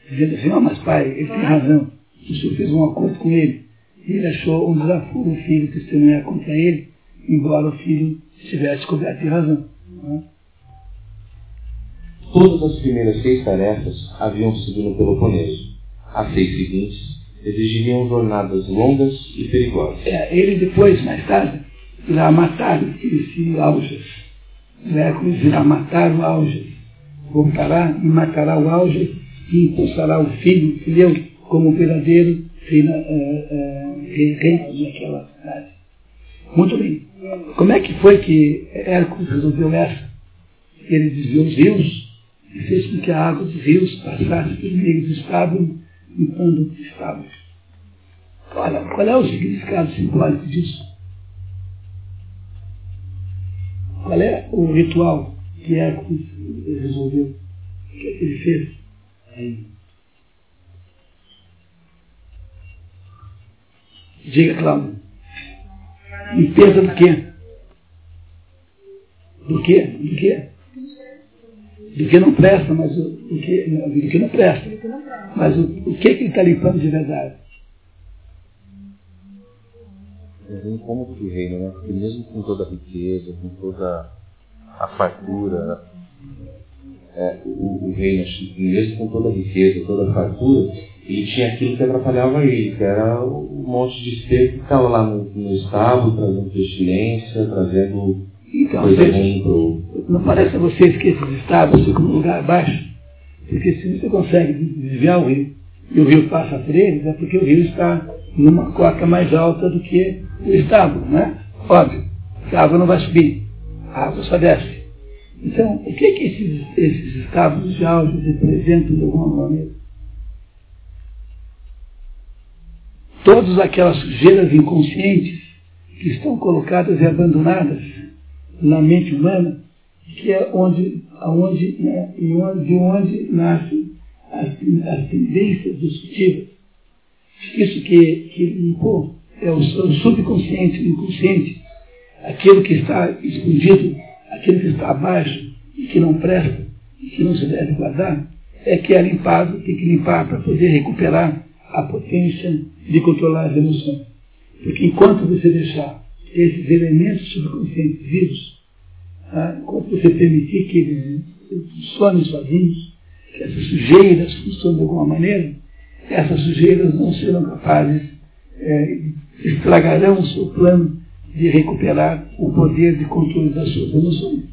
dizendo assim, ó, mas pai, ele tem razão. O senhor fez um acordo com ele. E ele achou um desaforo o filho testemunhar contra ele, embora o filho estivesse coberto de razão. né? Todas as primeiras seis tarefas haviam sido no Peloponeso. As seis seguintes exigiriam jornadas longas e perigosas. É, ele depois, mais tarde, irá matar esse Aljas. Hércules irá matar o Aljas. Voltará e matará o Aljas e impulsará o filho, Fileu, como verdadeiro reina, eh, eh, rei, naquela cidade. Muito bem. Como é que foi que Hércules resolveu essa? Ele desviou os rios e fez com que a água dos rios passasse por meio do estábulo, limpando os estábulos. Olha, qual é o significado simbólico disso? Qual é o ritual que Hércules resolveu? O que é que ele fez? Diga, Cláudio. Limpeza do quê? Do quê? Do quê? Do que não presta, mas o, o que, do que não presta. Mas o, o que, que ele está limpando de verdade? Mas como que o reino, né? Porque mesmo com toda a riqueza, com toda a fartura, é, o, o reino, mesmo com toda a riqueza, toda a fartura, ele tinha aquilo que atrapalhava ele, que era um monte de esterco que ficava lá no, no estábulo, trazendo pestilência, trazendo Então, coisa ruim pro. não parece a vocês que esses estados ficam num lugar baixo? Porque se você consegue desviar o rio e o rio passa por eles, é porque o rio está numa cota mais alta do que o estábulo, né? Óbvio, que a água não vai subir, a água só desce. Então, o que que esses, esses estábulos de áudio representam de alguma maneira? Todas aquelas sujeiras inconscientes que estão colocadas e abandonadas na mente humana, que é onde, aonde, né, e onde, de onde nascem as, as tendências destrutivas. Isso que, que limpou é o, o subconsciente, o inconsciente, aquilo que está escondido, aquilo que está abaixo e que não presta e que não se deve guardar, é que é limpado, tem que limpar para poder recuperar a potência de controlar as emoções. Porque enquanto você deixar esses elementos subconscientes vivos, ah, enquanto você permitir que eles funcionem sozinhos, que essas sujeiras funcionem de alguma maneira, essas sujeiras não serão capazes, é, estragarão o seu plano de recuperar o poder de controle das suas emoções.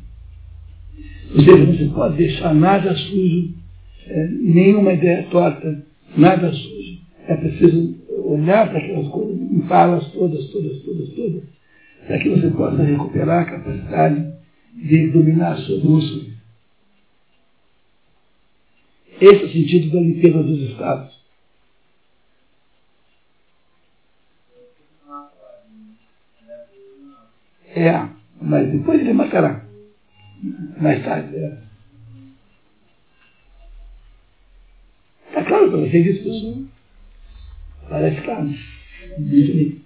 Ou seja, não se pode deixar nada sujo, é, nenhuma ideia torta, nada sujo. É preciso olhar para aquelas coisas, limpá-las todas, todas, todas, todas, para que você possa recuperar a capacidade de dominar as suas emoções. Esse é o sentido da limpeza dos estados. É, mas depois ele matará. Mais tarde. É. Está claro para vocês isso, pessoal? Parece claro. Muito bem.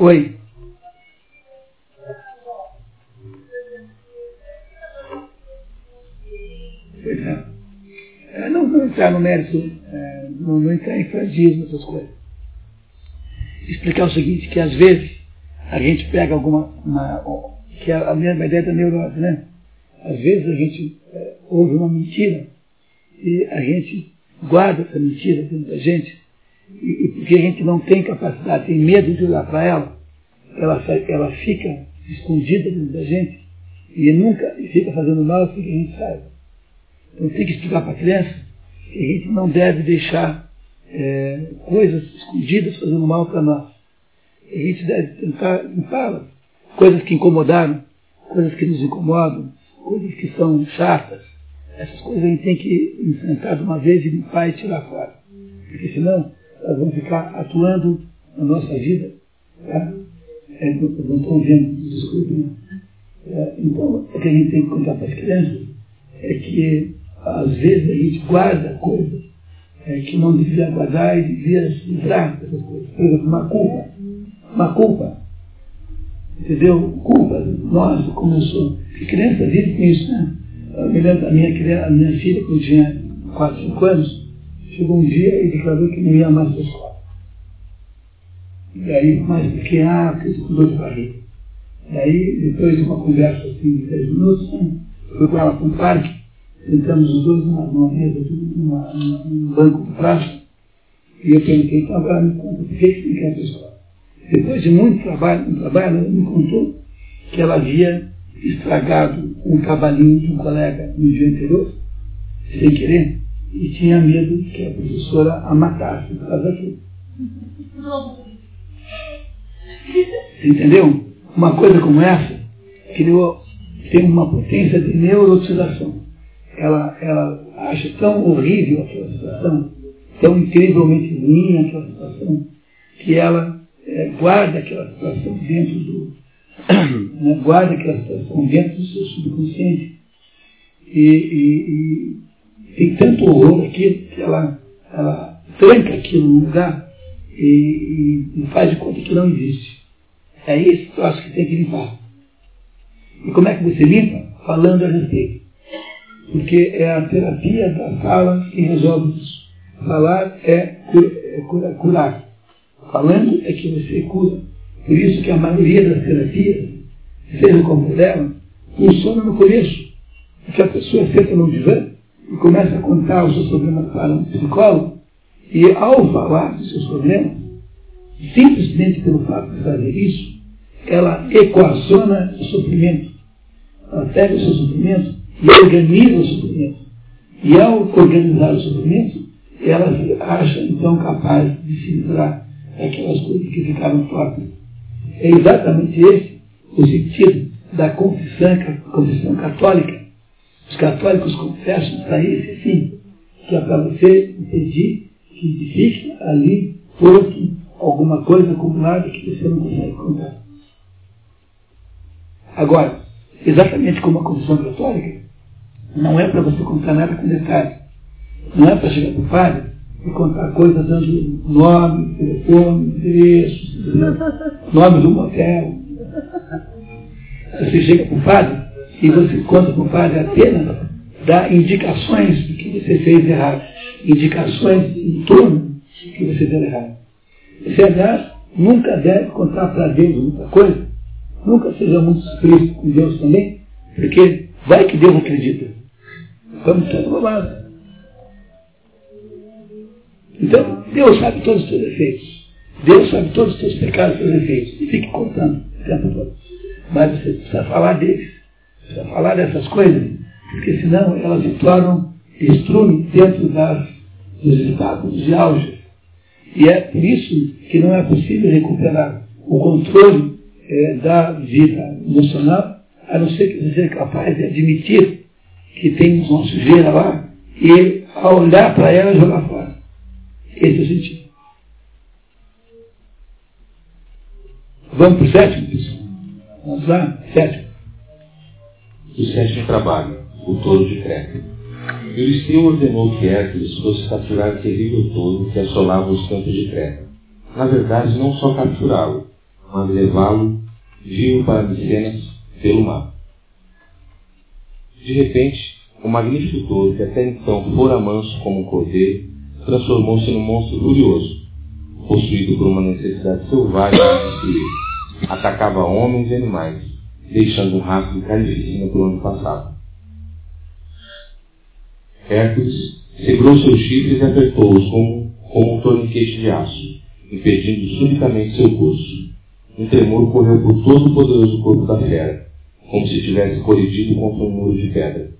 Oi. É. é não vou entrar no mérito é, não, não entrar em fragismo, essas coisas. Explicar o seguinte, que às vezes a gente pega alguma, uma, que é a mesma ideia da neurose, né? Às vezes a gente é, ouve uma mentira e a gente guarda essa mentira dentro da gente e, e porque a gente não tem capacidade, tem medo de olhar para ela, ela, ela fica escondida dentro da gente e nunca fica fazendo mal sem que a gente saiba. Então tem que explicar para a criança que a gente não deve deixar é, coisas escondidas fazendo mal para nós. A gente deve tentar limpá-las. Coisas que incomodaram, coisas que nos incomodam, coisas que são chatas. Essas coisas a gente tem que enfrentar de uma vez e limpar e tirar fora. Porque senão elas vão ficar atuando na nossa vida. Tá? É, não estão vendo, desculpe. É, então, o que a gente tem que contar para as crianças é que às vezes a gente guarda coisas é, que não devia guardar e devia se livrar dessas coisas. Por exemplo, uma culpa. Uma culpa. Entendeu? Culpa. Nossa, como eu sou. Criança vive com isso, né? Eu me lembro da minha, criança, a minha filha, quando tinha 4, 5 anos, chegou um dia e declarou que não ia mais para a escola. E aí, mais porque, ah, porque eu com dor de barriga. E aí, depois de uma conversa assim de 10 minutos, né, fui com ela para um parque, sentamos os dois numa, numa mesa, numa, num banco de plástico, e eu perguntei, então agora me conta, por que você não quer para a escola? Depois de muito trabalho, trabalho, ela me contou que ela havia estragado um cavalinho de um colega no dia anterior, sem querer, e tinha medo que a professora a matasse por causa daquilo. Entendeu? Uma coisa como essa criou, tem uma potência de neurotização. Ela, ela acha tão horrível aquela situação, tão incrivelmente ruim aquela situação, que ela guarda aquela situação dentro do. né, guarda aquela situação dentro do seu subconsciente. E, e, e tem tanto horror aquilo que ela, ela tranca aquilo no lugar e, e, faz de conta que não existe. É esse troço que tem que limpar. E como é que você limpa? Falando a respeito. Porque é a terapia da fala que resolve isso. Falar é, é curar. Falando é que você cura. Por isso que a maioria das terapias, seja como dela, funciona no começo. Porque a pessoa senta num divã e começa a contar os seus problemas para um psicólogo, e ao falar dos seus problemas, simplesmente pelo fato de fazer isso, ela equaciona o sofrimento. Ela pega o seu sofrimento e organiza o sofrimento. E ao organizar o sofrimento, ela se acha então capaz de se livrar daquelas coisas que ficaram tortas. É exatamente esse o sentido da confissão, confissão católica. Os católicos confessam para esse fim, que é para você impedir que fique ali posto alguma coisa acumulada que você não consegue contar. Agora, exatamente como a confissão católica, não é para você contar nada com detalhe. Não é para chegar para o padre e contar coisas dando nome, telefone, endereço, nome do motel. Você chega para o padre e você conta para o padre apenas dá indicações do que você fez errado, indicações em torno do que você fez errado. Você, aliás, nunca deve contar para Deus muita coisa, nunca seja muito explícito com Deus também, porque vai que Deus acredita. Vamos tudo bobado. Então, Deus sabe todos os teus defeitos. Deus sabe todos os teus pecados e teus defeitos. E fique contando o tempo todo. Mas você precisa falar deles. Precisa falar dessas coisas. Porque senão elas se tornam estrume dentro das, dos estados de auge. E é por isso que não é possível recuperar o controle é, da vida emocional, a não ser que você seja capaz de admitir que tem uma sujeira lá e, ao olhar para ela, jogar fora. Esse é o sentido. Vamos para o sétimo, pessoal? Vamos lá? Sétimo. O sétimo trabalho, o touro de Creta. Euristeu ordenou que Hércules fosse capturar o terrível touro que assolava os campos de Creta. Na verdade, não só capturá-lo, mas levá-lo vivo para Micenas pelo mar. De repente, o magnífico touro, que até então fora manso como um cordeiro, transformou-se num monstro furioso, possuído por uma necessidade selvagem de destruir. Atacava homens e animais, deixando um rastro de carnificina por onde passava. Hércules segurou seus chifres e apertou-os como, como um torniquete de aço, impedindo subitamente seu curso. Um tremor correu por todo o poderoso corpo da fera, como se tivesse colidido contra um muro de pedra.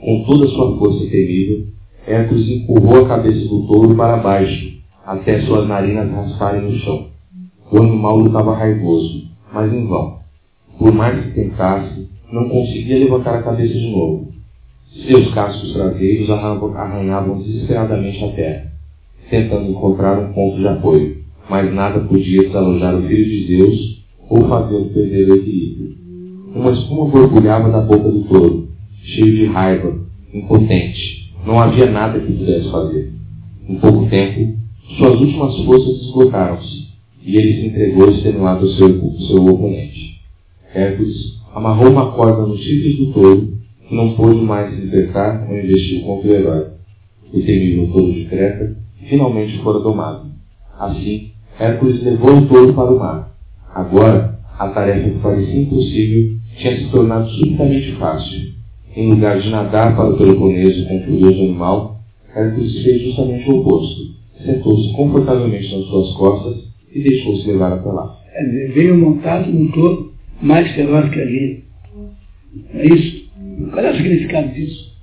Com toda a sua força terrível, Hércules empurrou a cabeça do touro para baixo, até suas narinas rasparem no chão. O animal lutava raivoso, mas em vão. Por mais que tentasse, não conseguia levantar a cabeça de novo. Seus cascos traseiros arranhavam desesperadamente a terra, tentando encontrar um ponto de apoio, mas nada podia desalojar o Filho de Deus ou fazê-lo perder o equilíbrio. Uma espuma borbulhava da boca do touro, cheio de raiva, impotente. Não havia nada que pudesse fazer. Em pouco tempo, suas últimas forças esgotaram-se, e ele se entregou extenuado ao seu, seu oponente. Hércules amarrou uma corda nos chifres do touro, que não pôde mais se libertar ou investiu contra o herói. O temível touro de Creta finalmente fora domado. Assim, Hércules levou o touro para o mar. Agora, a tarefa que parecia impossível tinha se tornado subitamente fácil. Em lugar de nadar para o Peloponeso com o furioso animal, Hércules fez justamente o oposto. Sentou-se confortavelmente nas suas costas e deixou-se levar até lá. Veio montado num touro mais feroz que ali. É isso. Qual é o significado disso?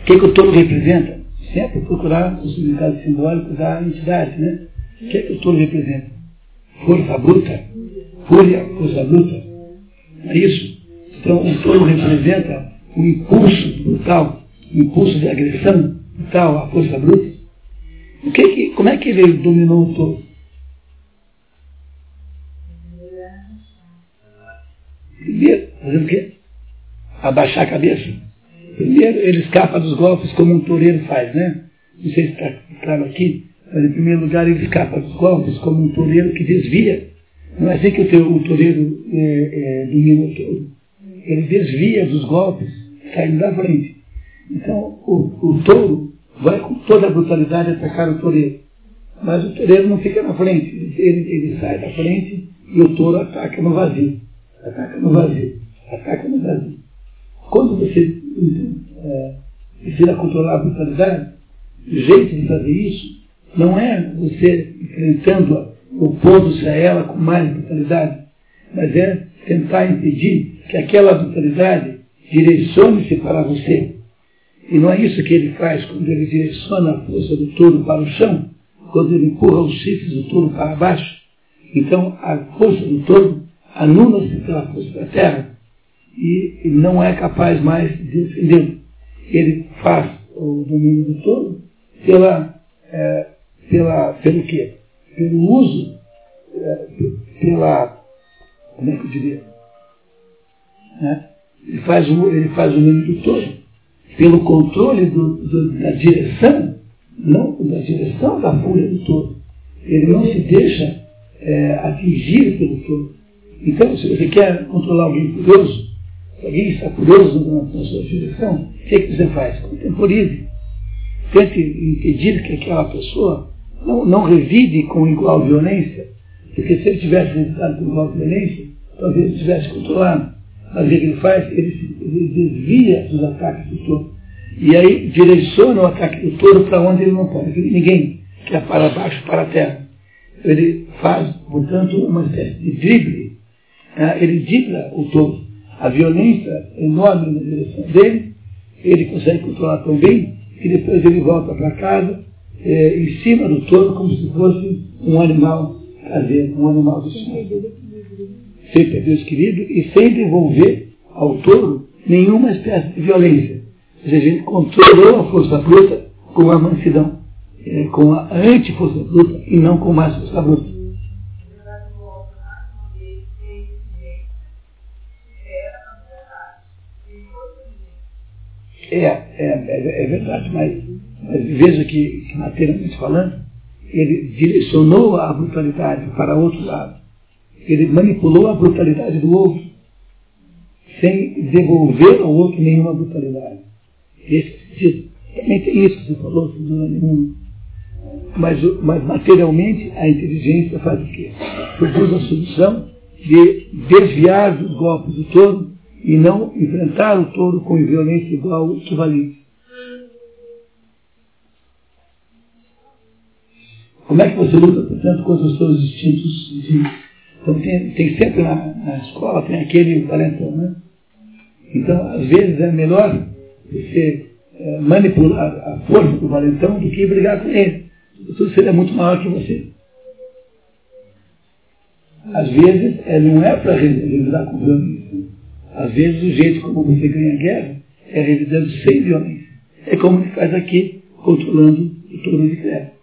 O que, que o touro representa? Sempre procurar o significado simbólico da entidade, né? O que, que o touro representa? Força bruta, fúria, força bruta. É isso? Então, o touro representa o impulso brutal, o impulso de agressão brutal, a força bruta. O que que, como é que ele dominou o touro? Primeiro, fazendo o quê? Abaixar a cabeça. Primeiro, ele escapa dos golpes como um toureiro faz, né? Não sei se está claro aqui, mas em primeiro lugar ele escapa dos golpes como um toureiro que desvia. Não é assim que o, teu, o toureiro é, é, domina o touro. Ele desvia dos golpes, saindo da frente. Então, o, o touro vai com toda a brutalidade atacar o toureiro. Mas o toureiro não fica na frente, ele, ele sai da frente e o touro ataca no vazio. Ataca no vazio. Ataca no vazio. Quando você então, é, precisa controlar a brutalidade, o jeito de fazer isso não é você enfrentando-a, opondo-se a ela com mais brutalidade, mas é tentar impedir que aquela brutalidade direcione-se para você. E não é isso que ele faz quando ele direciona a força do touro para o chão, quando ele empurra os chifres do touro para baixo. Então a força do touro anula-se pela força da terra e não é capaz mais de defendê-lo. Ele faz o domínio do touro pela, é, pela, pelo quê? Pelo uso, é, pela, como é que eu diria? Né? Ele, faz o, ele faz o domínio do touro pelo controle do, do, da direção, não da direção da fúria do touro. Ele não se deixa é, atingir pelo touro. Então, se você quer controlar alguém furioso, se alguém está furioso na, na sua direção, o que, é que você faz? Contemporize. Tente impedir que aquela pessoa não, não revide com igual violência, porque se ele tivesse revidado com igual violência, talvez ele tivesse controlado. Mas o que ele faz? Ele, ele desvia dos ataques do touro. E aí direciona o ataque do touro para onde ele não pode. Ninguém quer para baixo, para a terra. Ele faz, portanto, uma espécie de drible. Né? Ele dribla o touro. A violência enorme na direção dele, ele consegue controlar tão bem que depois ele volta para casa é, em cima do touro como se fosse um animal caseiro, um animal do céu sem perder o equilíbrio e sem devolver ao touro nenhuma espécie de violência. Ou seja, a gente controlou a força bruta com a mansidão, é, com a anti-força bruta e não com mais força bruta. É, é, é, é verdade, mas veja que, que materialmente falando, ele direcionou a brutalidade para outro lado. Ele manipulou a brutalidade do outro, sem devolver ao outro nenhuma brutalidade. Esse. Também tem isso, você falou, sem dúvida nenhuma. Mas, mas materialmente a inteligência faz o quê? Produz a solução de desviar dos golpes do touro e não enfrentar o touro com violência igual equivalente. Como é que você luta, portanto, contra os seus instintos de... Então tem, tem sempre na, na, escola, tem aquele valentão, né? Então, às vezes é melhor você é, manipular a força do valentão do que brigar com ele. Tudo seria muito maior que você. Às vezes, é, não é para revidar com violência. Às vezes, o jeito como você ganha a guerra é revidando sem violência. É como ele faz aqui, controlando o touro de guerra.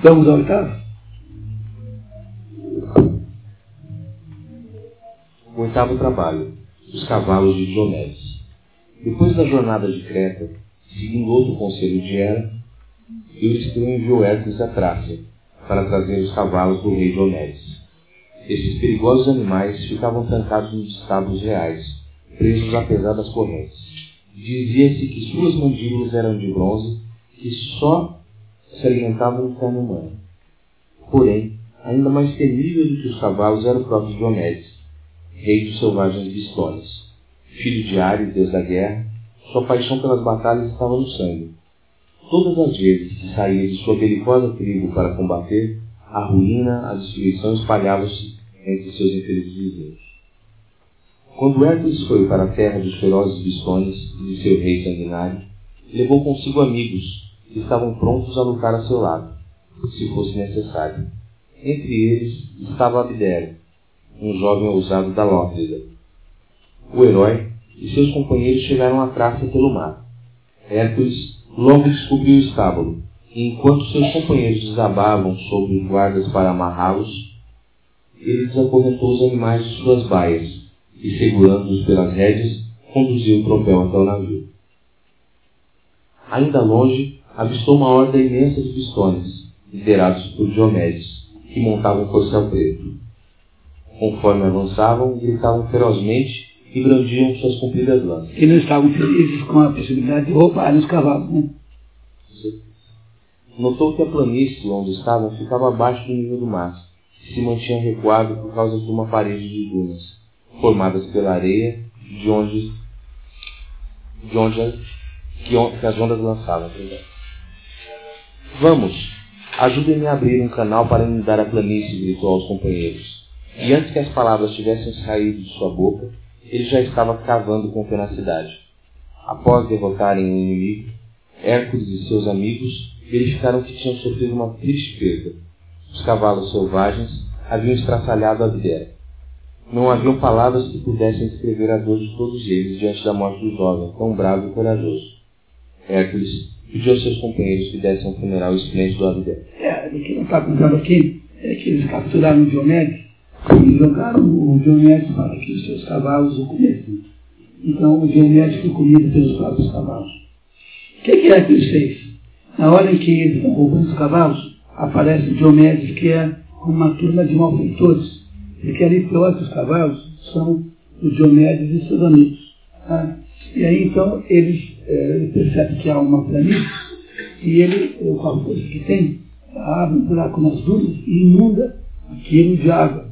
Vamos ao oitavo? O oitavo trabalho. Os cavalos de Diomedes. Depois da jornada de Creta, seguindo outro conselho de Hera, Euristeu enviou Hércules a Trácia para trazer os cavalos do rei Diomedes. Esses perigosos animais ficavam trancados nos estábulos reais, presos a pesadas correntes. Dizia-se que suas mandíbulas eram de bronze, que só se alimentavam do carne humana. Porém, ainda mais temível do que os cavalos era o próprio Diomedes, rei dos selvagens Bistones. Filho de Ares, deus da guerra, sua paixão pelas batalhas estava no sangue. Todas as vezes que saía de sua belicosa tribo para combater, a ruína, a destruição espalhava-se entre seus infelizes vizinhos. Quando Hércules foi para a terra dos ferozes Bistones e de seu rei sanguinário, levou consigo amigos estavam prontos a lutar a seu lado, se fosse necessário. Entre eles estava Abdera, um jovem ousado da Lótrida. O herói e seus companheiros chegaram à Trácia pelo mar. Hércules logo descobriu o estábulo, e enquanto seus companheiros desabavam sobre os guardas para amarrá-los, ele desacorrentou os animais de suas baias e, segurando-os pelas rédeas, conduziu o tropel até o navio. Ainda longe, avistou uma horda imensa de pistones, liderados por Diomedes, que montavam corcel preto. Conforme avançavam, gritavam ferozmente e brandiam suas compridas lanças. E não estavam felizes com a possibilidade de roubar os cavalos, né? Notou que a planície onde estavam ficava abaixo do nível do mar, e se mantinha recuado por causa de uma parede de dunas, formadas pela areia, de onde, de onde que, que as ondas lançavam. Vamos, ajudem-me a abrir um canal para inundar a planície, gritou aos companheiros. E antes que as palavras tivessem saído de sua boca, ele já estava cavando com tenacidade. Após derrotarem o inimigo, Hércules e seus amigos verificaram que tinham sofrido uma triste perda. Os cavalos selvagens haviam estraçalhado a videra. Não haviam palavras que pudessem descrever a dor de todos eles diante da morte do jovem, tão bravo e corajoso. Hércules pediu aos seus companheiros que dessem um funeral esplêndido à vida. É, o que não está contando aqui é que eles capturaram Diomedes e jogaram o Diomedes para que os seus cavalos o comessem. Então o Diomedes foi comido pelos próprios cavalos. O que, que Hércules fez? Na hora em que eles estão roubando os cavalos, aparece Diomedes, que é uma turma de malfeitores. Porque ali pior que os cavalos são o Diomedes e seus amigos. Tá? E aí então eles, ele percebe que há uma planície e ele, com a força que tem, abre um buraco nas dunas e inunda aquilo de água.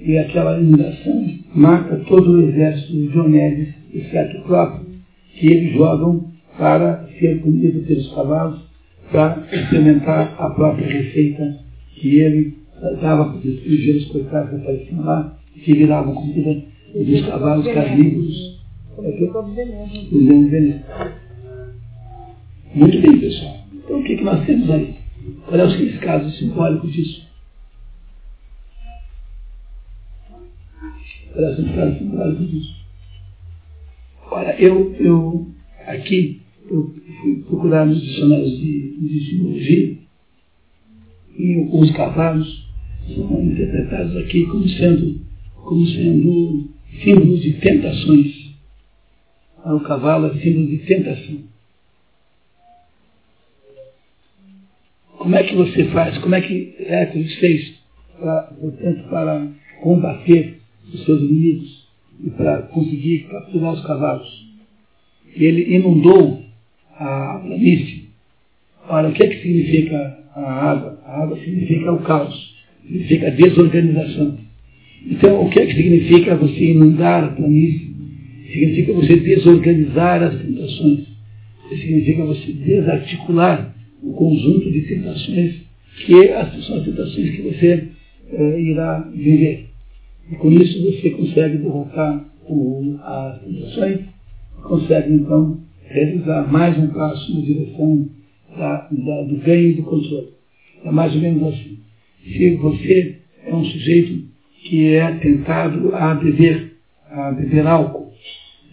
E aquela inundação mata todo o exército de Diomedes, exceto o próprio, que eles jogam para ser comido pelos cavalos, para experimentar a própria receita que ele dava para os coitados que apareciam lá, que viravam comida dos cavalos carnívoros o veneno. Muito bem, pessoal. Então o que, que nós temos aí? Qual é o significado simbólico disso? Qual é o significado simbólico disso? Olha, eu, eu aqui eu fui procurar nos dicionários de, de simbologia e os cavalos são interpretados aqui como sendo, como sendo símbolos de tentações o cavalo é símbolo de tentação. Como é que você faz? Como é que Hércules fez, pra, portanto, para combater os seus inimigos? e para conseguir capturar os cavalos. Ele inundou a planície. Ora, o que é que significa a água? A água significa o caos, significa a desorganização. Então, o que é que significa você inundar a planície? Significa você desorganizar as tentações. Significa você desarticular o conjunto de tentações que são as tentações que você eh, irá viver. E com isso você consegue derrotar o, as tentações, consegue então realizar mais um passo na direção da, da, do ganho do controle. É mais ou menos assim. Se você é um sujeito que é tentado a beber, a beber álcool,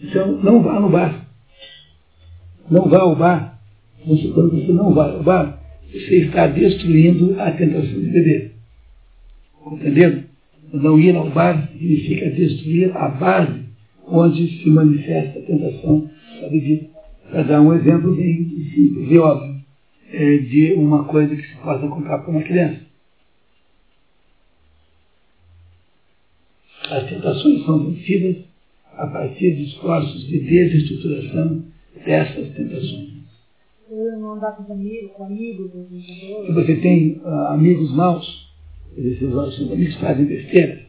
então não vá no bar. Não vá ao bar. Você, quando você não vai ao bar, você está destruindo a tentação de beber. Entendeu? Não ir ao bar significa destruir a base onde se manifesta a tentação da bebida. Para dar um exemplo bem simples e óbvio é, de uma coisa que se possa contar para uma criança. As tentações são vencidas a partir de esforços de desestruturação dessas tentações. não andar com amigos, com amigos, Se você tem uh, amigos maus, seus, seus amigos fazem besteira,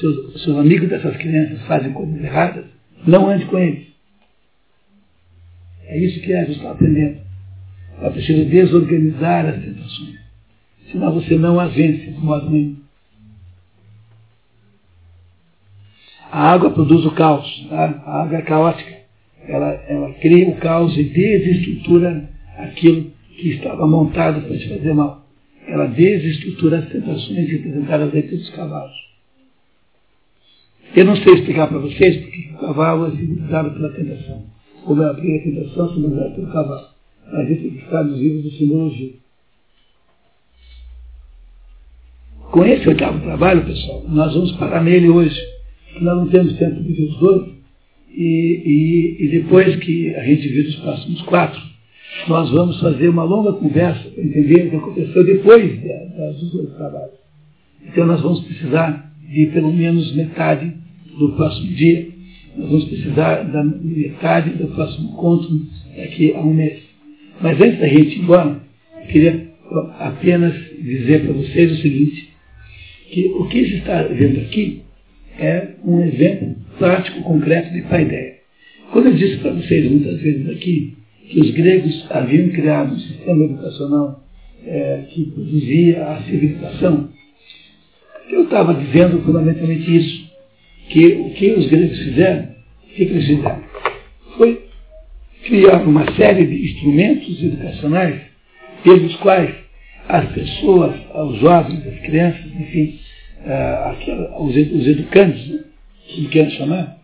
seus, seus amigos dessas crianças fazem coisas erradas, não ande com eles. É isso que a gente está aprendendo. É preciso desorganizar as tentações. Senão você não as vence de modo nenhum. A água produz o caos. Tá? A água é caótica. Ela, ela cria o caos e desestrutura aquilo que estava montado para te fazer mal. Ela desestrutura as tentações representadas aí pelos cavalos. Eu não sei explicar para vocês porque o cavalo é simbolizado pela tentação. Como é a tentação simbolizada pelo cavalo. Mas isso é está nos livros de simbologia. Com esse oitavo trabalho, pessoal, nós vamos parar nele hoje. Nós não temos tempo de ver os dois. E, e, e depois que a gente vir os próximos quatro, nós vamos fazer uma longa conversa para entender o que aconteceu depois dos dois trabalhos. Então nós vamos precisar de pelo menos metade do próximo dia. Nós vamos precisar da metade do próximo encontro daqui a um mês. Mas antes da gente ir embora, eu queria apenas dizer para vocês o seguinte, que o que se está vendo aqui é um exemplo prático, concreto de paideia. Quando eu disse para vocês muitas vezes aqui que os gregos haviam criado um sistema educacional é, que produzia a civilização, eu estava dizendo fundamentalmente isso, que o que os gregos fizeram, o que eles fizeram? Foi criar uma série de instrumentos educacionais pelos quais as pessoas, os jovens, as crianças, enfim, uh, os, os educantes, né, como querem chamar,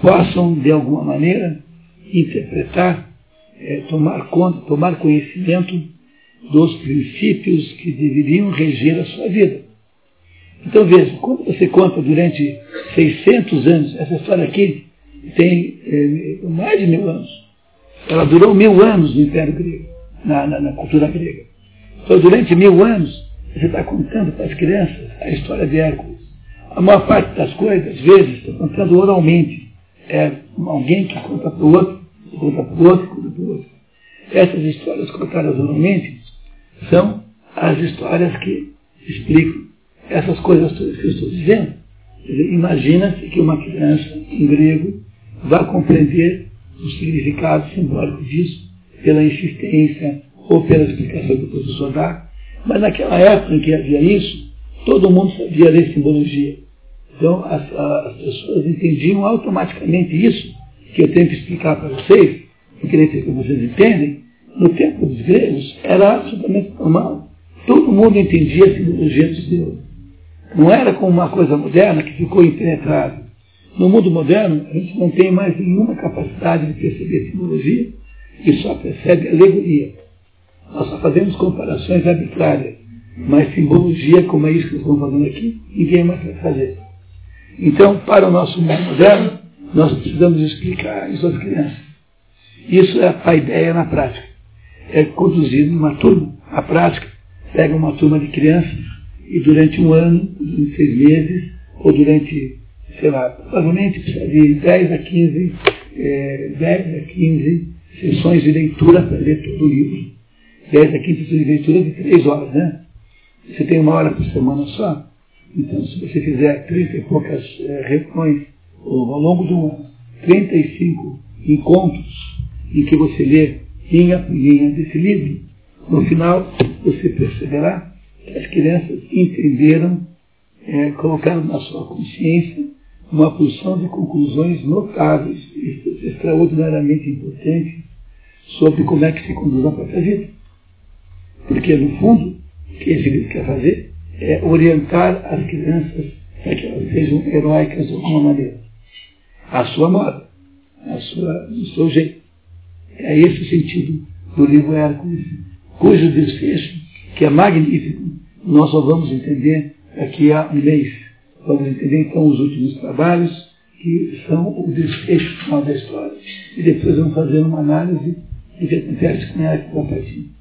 possam, de alguma maneira, interpretar, é, tomar conta, tomar conhecimento dos princípios que deveriam reger a sua vida. Então veja, quando você conta durante 600 anos, essa história aqui tem é, mais de mil anos. Ela durou mil anos no Império Grego, na, na, na cultura grega. Então durante mil anos, você está contando para as crianças a história de Hércules. A maior parte das coisas, às vezes, está contando oralmente. É alguém que conta para o outro, conta para o outro, conta para o outro. Essas histórias contadas oralmente são as histórias que explicam essas coisas todas que eu estou dizendo. Imagina-se que uma criança em grego vá compreender o significado simbólico disso pela insistência ou pela explicação que o professor dá. Mas naquela época em que havia isso, todo mundo sabia ler simbologia. Então as, as pessoas entendiam automaticamente isso, que eu tenho que explicar para vocês, porque nem sei vocês entendem, no tempo dos gregos era absolutamente normal. Todo mundo entendia a simbologia dos deuses. Não era como uma coisa moderna que ficou impenetrável. No mundo moderno, a gente não tem mais nenhuma capacidade de perceber simbologia e só percebe alegoria. Nós só fazemos comparações arbitrárias, mas simbologia, como é isso que estamos fazendo aqui, ninguém mais vai fazer. Então, para o nosso mundo moderno, nós precisamos explicar isso às crianças. Isso é a ideia na prática. É conduzir uma turma. A prática pega uma turma de crianças e durante um ano, seis meses, ou durante sei lá, provavelmente de 10 a 15, é, 10 a 15 sessões de leitura para ler todo o livro. 10 a 15 sessões de leitura de 3 horas, né? Você tem uma hora por semana só. Então, se você fizer 30 e poucas é, reuniões ao longo do ano, 35 encontros em que você lê linha por linha desse livro, no final você perceberá que as crianças entenderam, é, colocaram na sua consciência uma porção de conclusões notáveis, extraordinariamente importantes, sobre como é que se conduz a própria vida. Porque, no fundo, o que esse livro quer fazer é orientar as crianças para que elas sejam heróicas de alguma maneira. A sua moda, a sua, o seu jeito. É esse o sentido do livro Hércules, cujo desfecho, que é magnífico, nós só vamos entender daqui a um mês. Vamos entender então os últimos trabalhos, que são o desfecho final da história. E depois vamos fazer uma análise do que acontece com Hércules Papatinho.